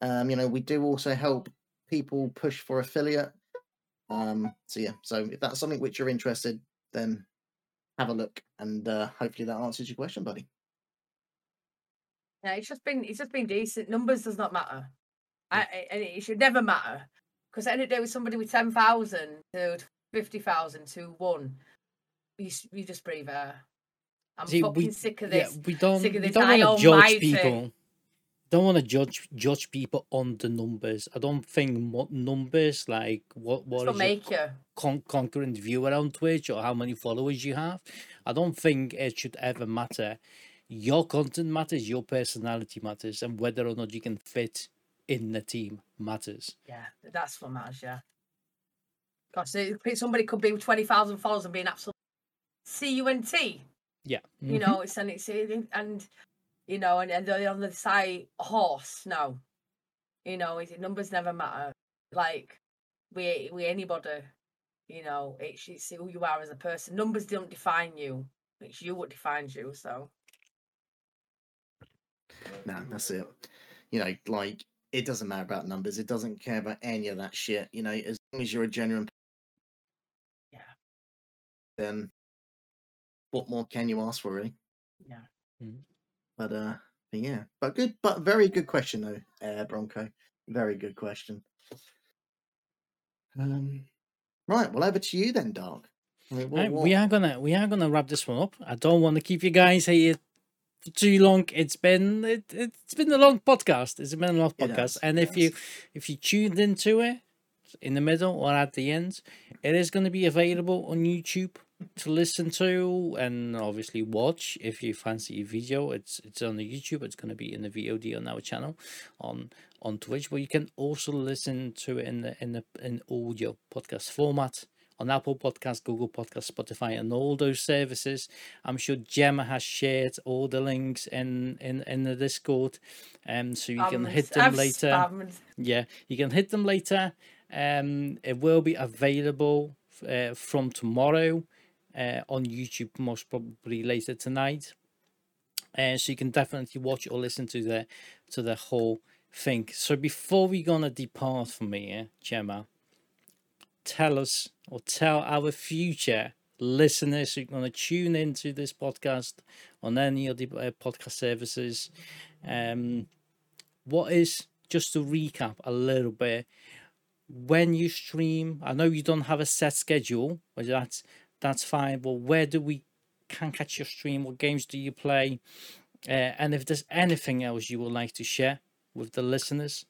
Um, you know, we do also help people push for affiliate. Um, so yeah, so if that's something which you're interested, then have a look, and uh, hopefully that answers your question, buddy. Yeah, it's just been it's just been decent. Numbers does not matter. I, mm. I- and it should never matter. Because at the end of the day, with somebody with ten thousand to fifty thousand to one, you you just breathe air. I'm See, fucking we- sick of Yeah, this. we don't. sick of We don't want to judge people. Don't want to judge judge people on the numbers. I don't think what numbers like what what what is your make you. con- concurrent viewer on Twitch or how many followers you have. I don't think it should ever matter. Your content matters, your personality matters, and whether or not you can fit in the team matters. Yeah, that's what matters. Yeah. Because somebody could be with twenty thousand followers and be an absolute C U N T. Yeah. You mhm. know, it's and it's and, and you know, and, and they're on the side horse. No, you know, it, numbers never matter. Like we we anybody, you know, it's, it's who you are as a person. Numbers don't define you. It's you what defines you. So No, that's it. You know, like it doesn't matter about numbers. It doesn't care about any of that shit. You know, as long as you're a genuine. Yeah. Then, what more can you ask for, really? yeah. But uh, but yeah, but good, but very good question though, uh, Bronco. Very good question. Um, right. Well, over to you then, Dark. I mean, what- what- we are gonna we are gonna wrap this one up. I don't want to keep you guys here for too long. It's been it, it's been a long podcast. It's been a long podcast, has, and if you if you tuned into it in the middle or at the end, it is going to be available on YouTube to listen to and obviously watch if you fancy a video. It's it's on the YouTube. It's going to be in the VOD on our channel on on Twitch, but you can also listen to it in the in the in audio podcast format on Apple Podcasts, Google Podcasts, Spotify, and all those services. I'm sure Gemma has shared all the links in in in the Discord, um, so you can hit them I've later. spammed. Yeah, you can hit them later. Um, it will be available uh, from tomorrow uh, on YouTube, most probably later tonight. And so you can definitely watch or listen to the to the whole thing. So before we gonna depart from here, Gemma, tell us or tell our future listeners who are gonna tune into this podcast on any of the uh, podcast services, um, what is just to recap a little bit when you stream i know you don't have a set schedule but that's that's fine but where do we can catch your stream? What games do you play? Uh, and if there's anything else you would like to share with the listeners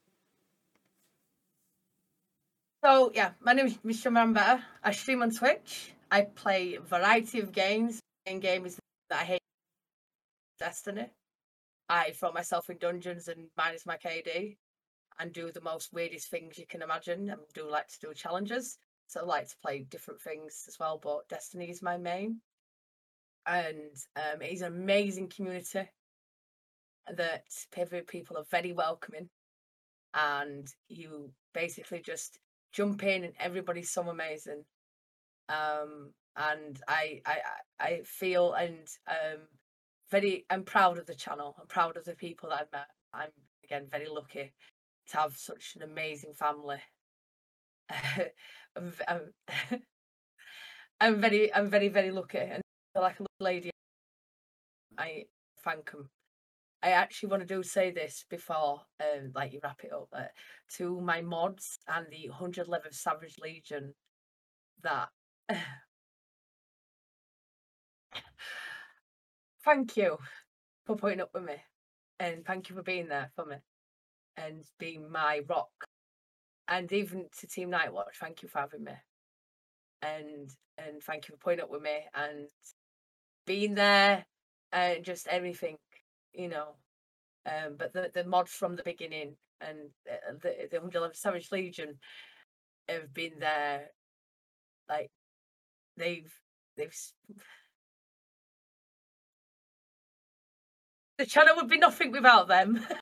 So yeah, my name is Mr. Mambetta. I stream on Twitch. I play a variety of games. In games that I hate Destiny. I throw myself in dungeons and minus my KD and do the most weirdest things you can imagine and do like to do challenges. So I like to play different things as well, but Destiny is my main. And um, it is an amazing community that pe- people are very welcoming and you basically just jump in and everybody's so amazing. Um and i i i feel and um very i'm proud of the channel. I'm proud of the people that i've met. I'm again very lucky to have such an amazing family. I'm, I'm, I'm very i'm very very lucky. And like a lady. I thank them I actually want to do say this before, um, like you wrap it up. Uh, to my mods and the 111th Savage Legion, that thank you for putting up with me and thank you for being there for me and being my rock and even to team Nightwatch thank you for having me and and thank you for putting up with me and being there and just everything you know um but the the mods from the beginning and uh, the the 111 savage legion have been there like they've they've the channel would be nothing without them.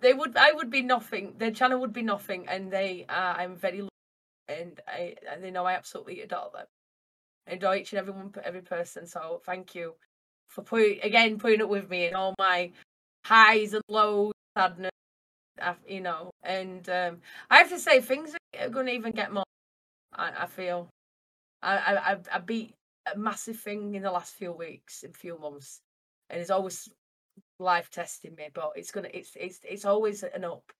They would i would be nothing the channel would be nothing and they are i'm very and i and they know i absolutely adore them. I adore each and every one every person so thank you for putting again putting up with me and all my highs and lows sadness you know and um i have to say things are going to even get more i, I feel. I, I I- I beat a massive thing in the last few weeks and few months and it's always life testing me but it's gonna it's it's it's always an up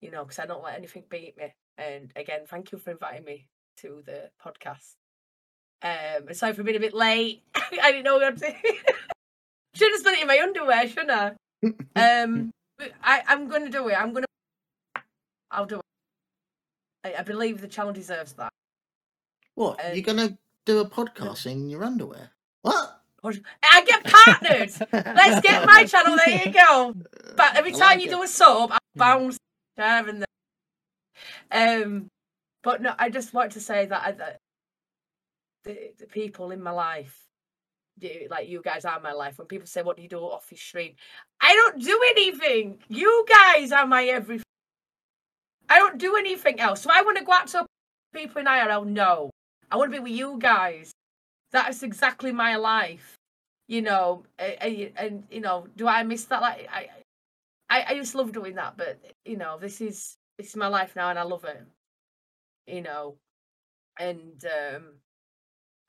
you know because i don't let anything beat me and again thank you for inviting me to the podcast um sorry for being a bit late i didn't know what to say. should have done it in my underwear shouldn't i um i i'm gonna do it i'm gonna i'll do it i, I believe the channel deserves that What? Uh, You're gonna do a podcast in your underwear? What? I get partnered. Let's get my channel. There you go. But every time like you it. do a sub, I bounce there and there. Um, but no, I just want to say that, I, that the the people in my life, like you guys are my life. When people say, "What do you do off your stream?" I don't do anything. You guys are my everything. I don't do anything else. So I want to go out to people in IRL. No, I want to be with you guys. That's exactly my life. You know, a- a- and, you know, do I miss that? Like I, I, I used to love doing that, but you know, this is this is my life now, and I love it. You know, and um,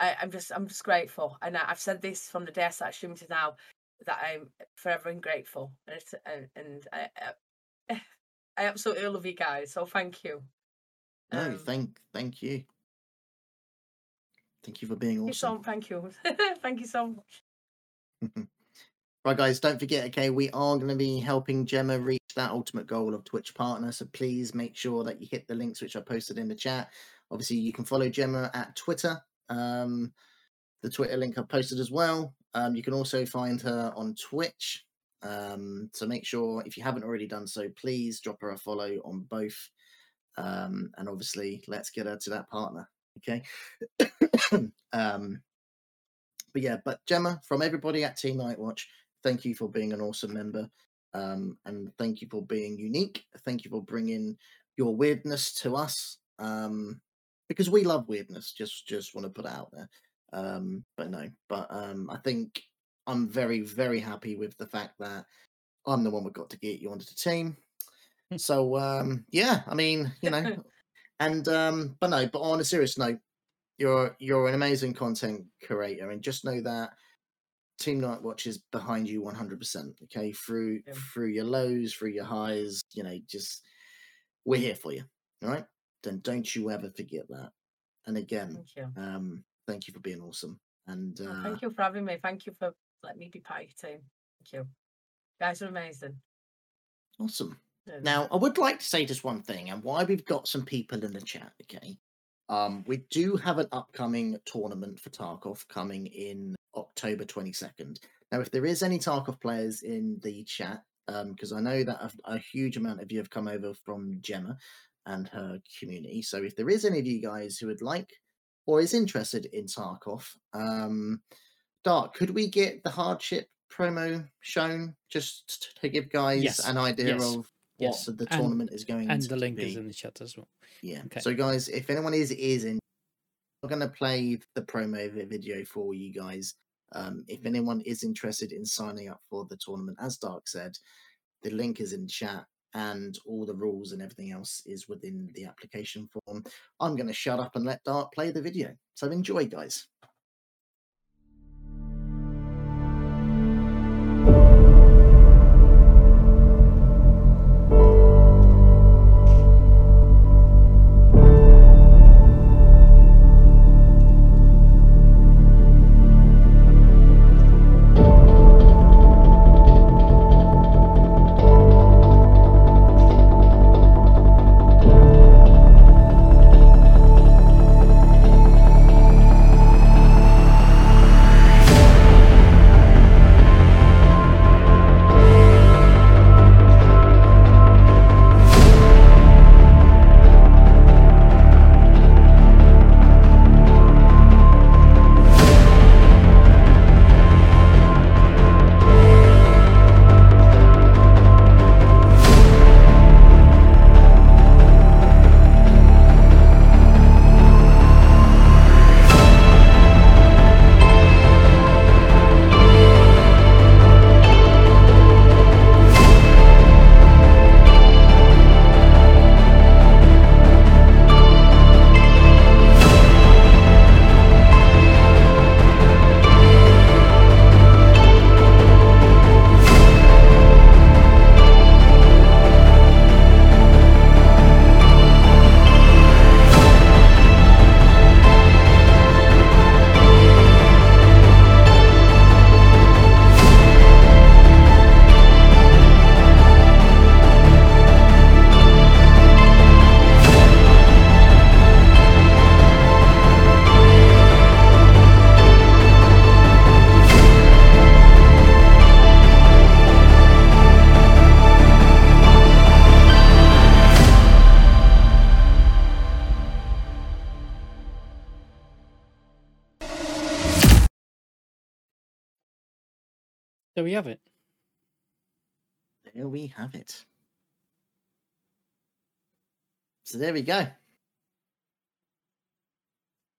I, I'm just I'm just grateful, and I, I've said this from the day I started streaming to now that I'm forever and grateful, and it's, and, and I, I, I absolutely love you guys. So thank you. No, Um, thank thank you. Thank you for being Thank you so awesome. thank you, thank you so much. Right, guys, don't forget, okay, we are going to be helping Gemma reach that ultimate goal of Twitch partner. So please make sure that you hit the links which I posted in the chat. Obviously, you can follow Gemma at Twitter. Um, the Twitter link I've posted as well. Um, you can also find her on Twitch. Um, so make sure, if you haven't already done so, please drop her a follow on both. Um, and obviously, let's get her to that partner. Okay. um, but yeah, but Gemma, from everybody at Team Nightwatch, thank you for being an awesome member. Um, and thank you for being unique. Thank you for bringing your weirdness to us. Um, because we love weirdness. Just, just want to put it out there. Um, but no, but um, I think I'm very, very happy with the fact that I'm the one we got to get you onto the team. so um, yeah, I mean, you know, and um, but no, but on a serious note, you're you're an amazing content creator, and just know that Team Nightwatch is behind you 100%. Okay, through Yeah. through your lows, through your highs, you know, just we're here for you. All right, then don't you ever forget that. And again, Thank you. um, thank you for being awesome. And Oh, uh, thank you for having me. Thank you for letting me be part of your team. Thank you. You guys are amazing. awesome. And Now, I would like to say just one thing, and why we've got some people in the chat. Okay, um, we do have an upcoming tournament for Tarkov coming in October twenty second. Now, if there is any Tarkov players in the chat, because I know that a, a huge amount of you have come over from Gemma and her community, so if there is any of you guys who would like or is interested in Tarkov, um, Dark, could we get the hardship promo shown just to give guys Yes, an idea yes, of what yes, the and- tournament is going and to the link be? is in the chat as well. Yeah. Okay. So, guys, if anyone is is in, I'm going to play the promo video for you guys. Um, if anyone is interested in signing up for the tournament, as Dark said, the link is in chat and all the rules and everything else is within the application form. I'm going to shut up and let Dark play the video. So enjoy, guys. Have it. So there we go.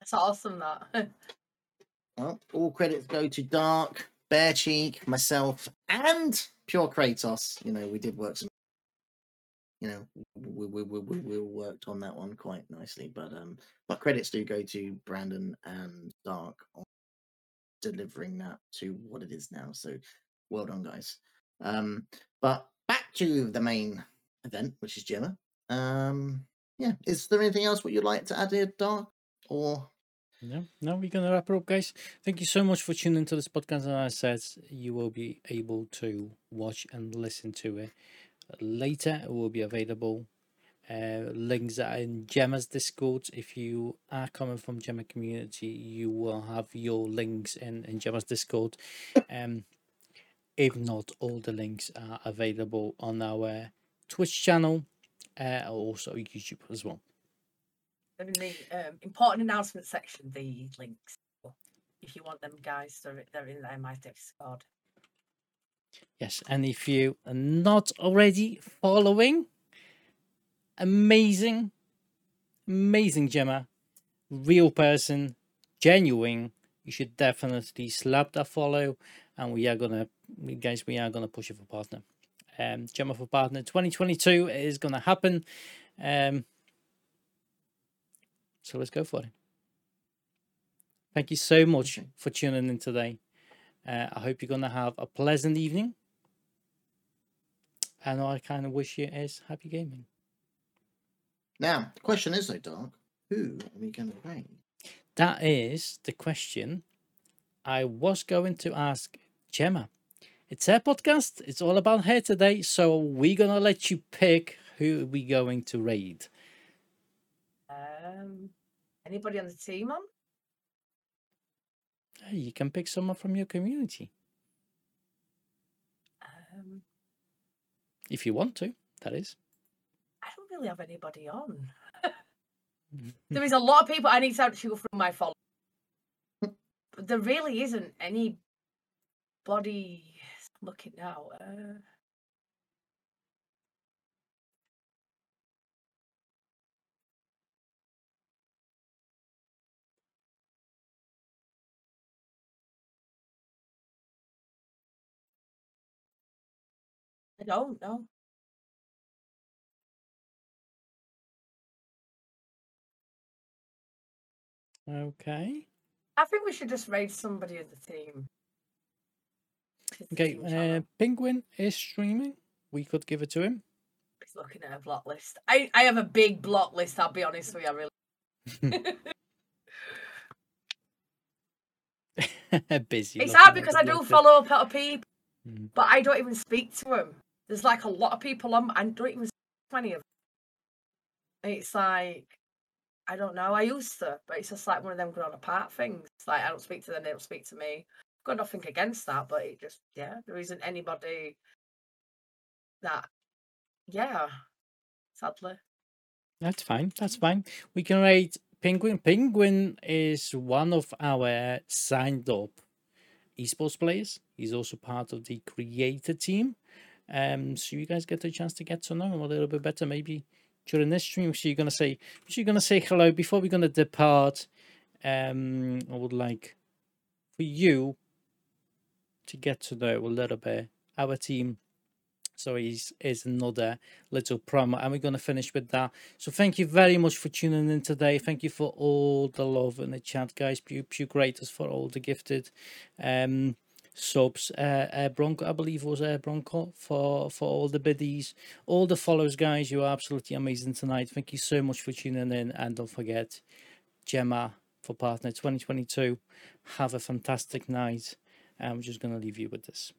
That's awesome. That. Well, all credits go to Dark, Bear Cheek, myself, and Pure Kratos. You know, we did work some. You know, we we, we, we, we worked on that one quite nicely, but um, but credits do go to Brandon and Dark on delivering that to what it is now. So, well done, guys. Um, but back to the main event, which is Gemma. Um, yeah, is there anything else what you'd like to add here, Dark, or No, no, we're gonna wrap it up, guys. Thank you so much for tuning into this podcast. And I said, you will be able to watch and listen to it later. It will be available. Uh, links are in Gemma's Discord. If you are coming from Gemma community, you will have your links in, in Gemma's Discord. Um, if not, all the links are available on our Twitch channel, uh, also YouTube as well. in the um, important announcement section, the links. If you want them, guys, they're, they're in there, my Discord. Yes, and if you are not already following, amazing, amazing Gemma, real person, genuine, you should definitely slap that follow. And we are gonna, we- guys, we are gonna push it for partner. Um, Gemma for partner 2022 is gonna happen. Um, so let's go for it. Thank you so much for tuning in today. Uh, I hope you're going to have a pleasant evening. And I kind of wish you is happy gaming. now the question is though, Dark, who are we going to play? That is the question I was going to ask Gemma. It's her podcast. It's all about her today. So we're going to let you pick who we going to raid. Um, anybody on the team on? Hey, You can pick someone from your community Um, if you want to, that is. I don't really have anybody on. There is a lot of people I need to actually go through my follow. But there really isn't anybody looking now. Uh, I don't know. Okay. I think we should just raid somebody in the team. Okay. Uh, Penguin is streaming. We could give it to him. He's looking at a block list. I, I have a big block list, I'll be honest with you. I really Busy. It's hard because I do block follow up a lot of people, Mm. but I don't even speak to them. There's like a lot of people on, I don't even speak to any of them. It's like, I don't know, I used to, but it's just like one of them grown apart things. Like, I don't speak to them, they don't speak to me. Got nothing against that, but it just, yeah, there isn't anybody that, yeah, sadly. That's fine. That's fine. We can rate Penguin. Penguin is one of our signed up esports players. He's also part of the creator team. Um, so you guys get a chance to get to know him a little bit better, maybe during this stream. So you're gonna say, so you're gonna say hello before we're gonna depart. Um, I would like for you to get to know a little bit our team. So he's is another little promo, and we're gonna finish with that. So thank you very much for tuning in today. Thank you for all the love in the chat, guys. Pew Pew Greatest for all the gifted um subs. Uh, uh Bronco, I believe was uh, Bronco for for all the biddies, all the follows, guys. You are absolutely amazing tonight. Thank you so much for tuning in, and don't forget Gemma for partner 2022. Have a fantastic night. I'm just gonna leave you with this.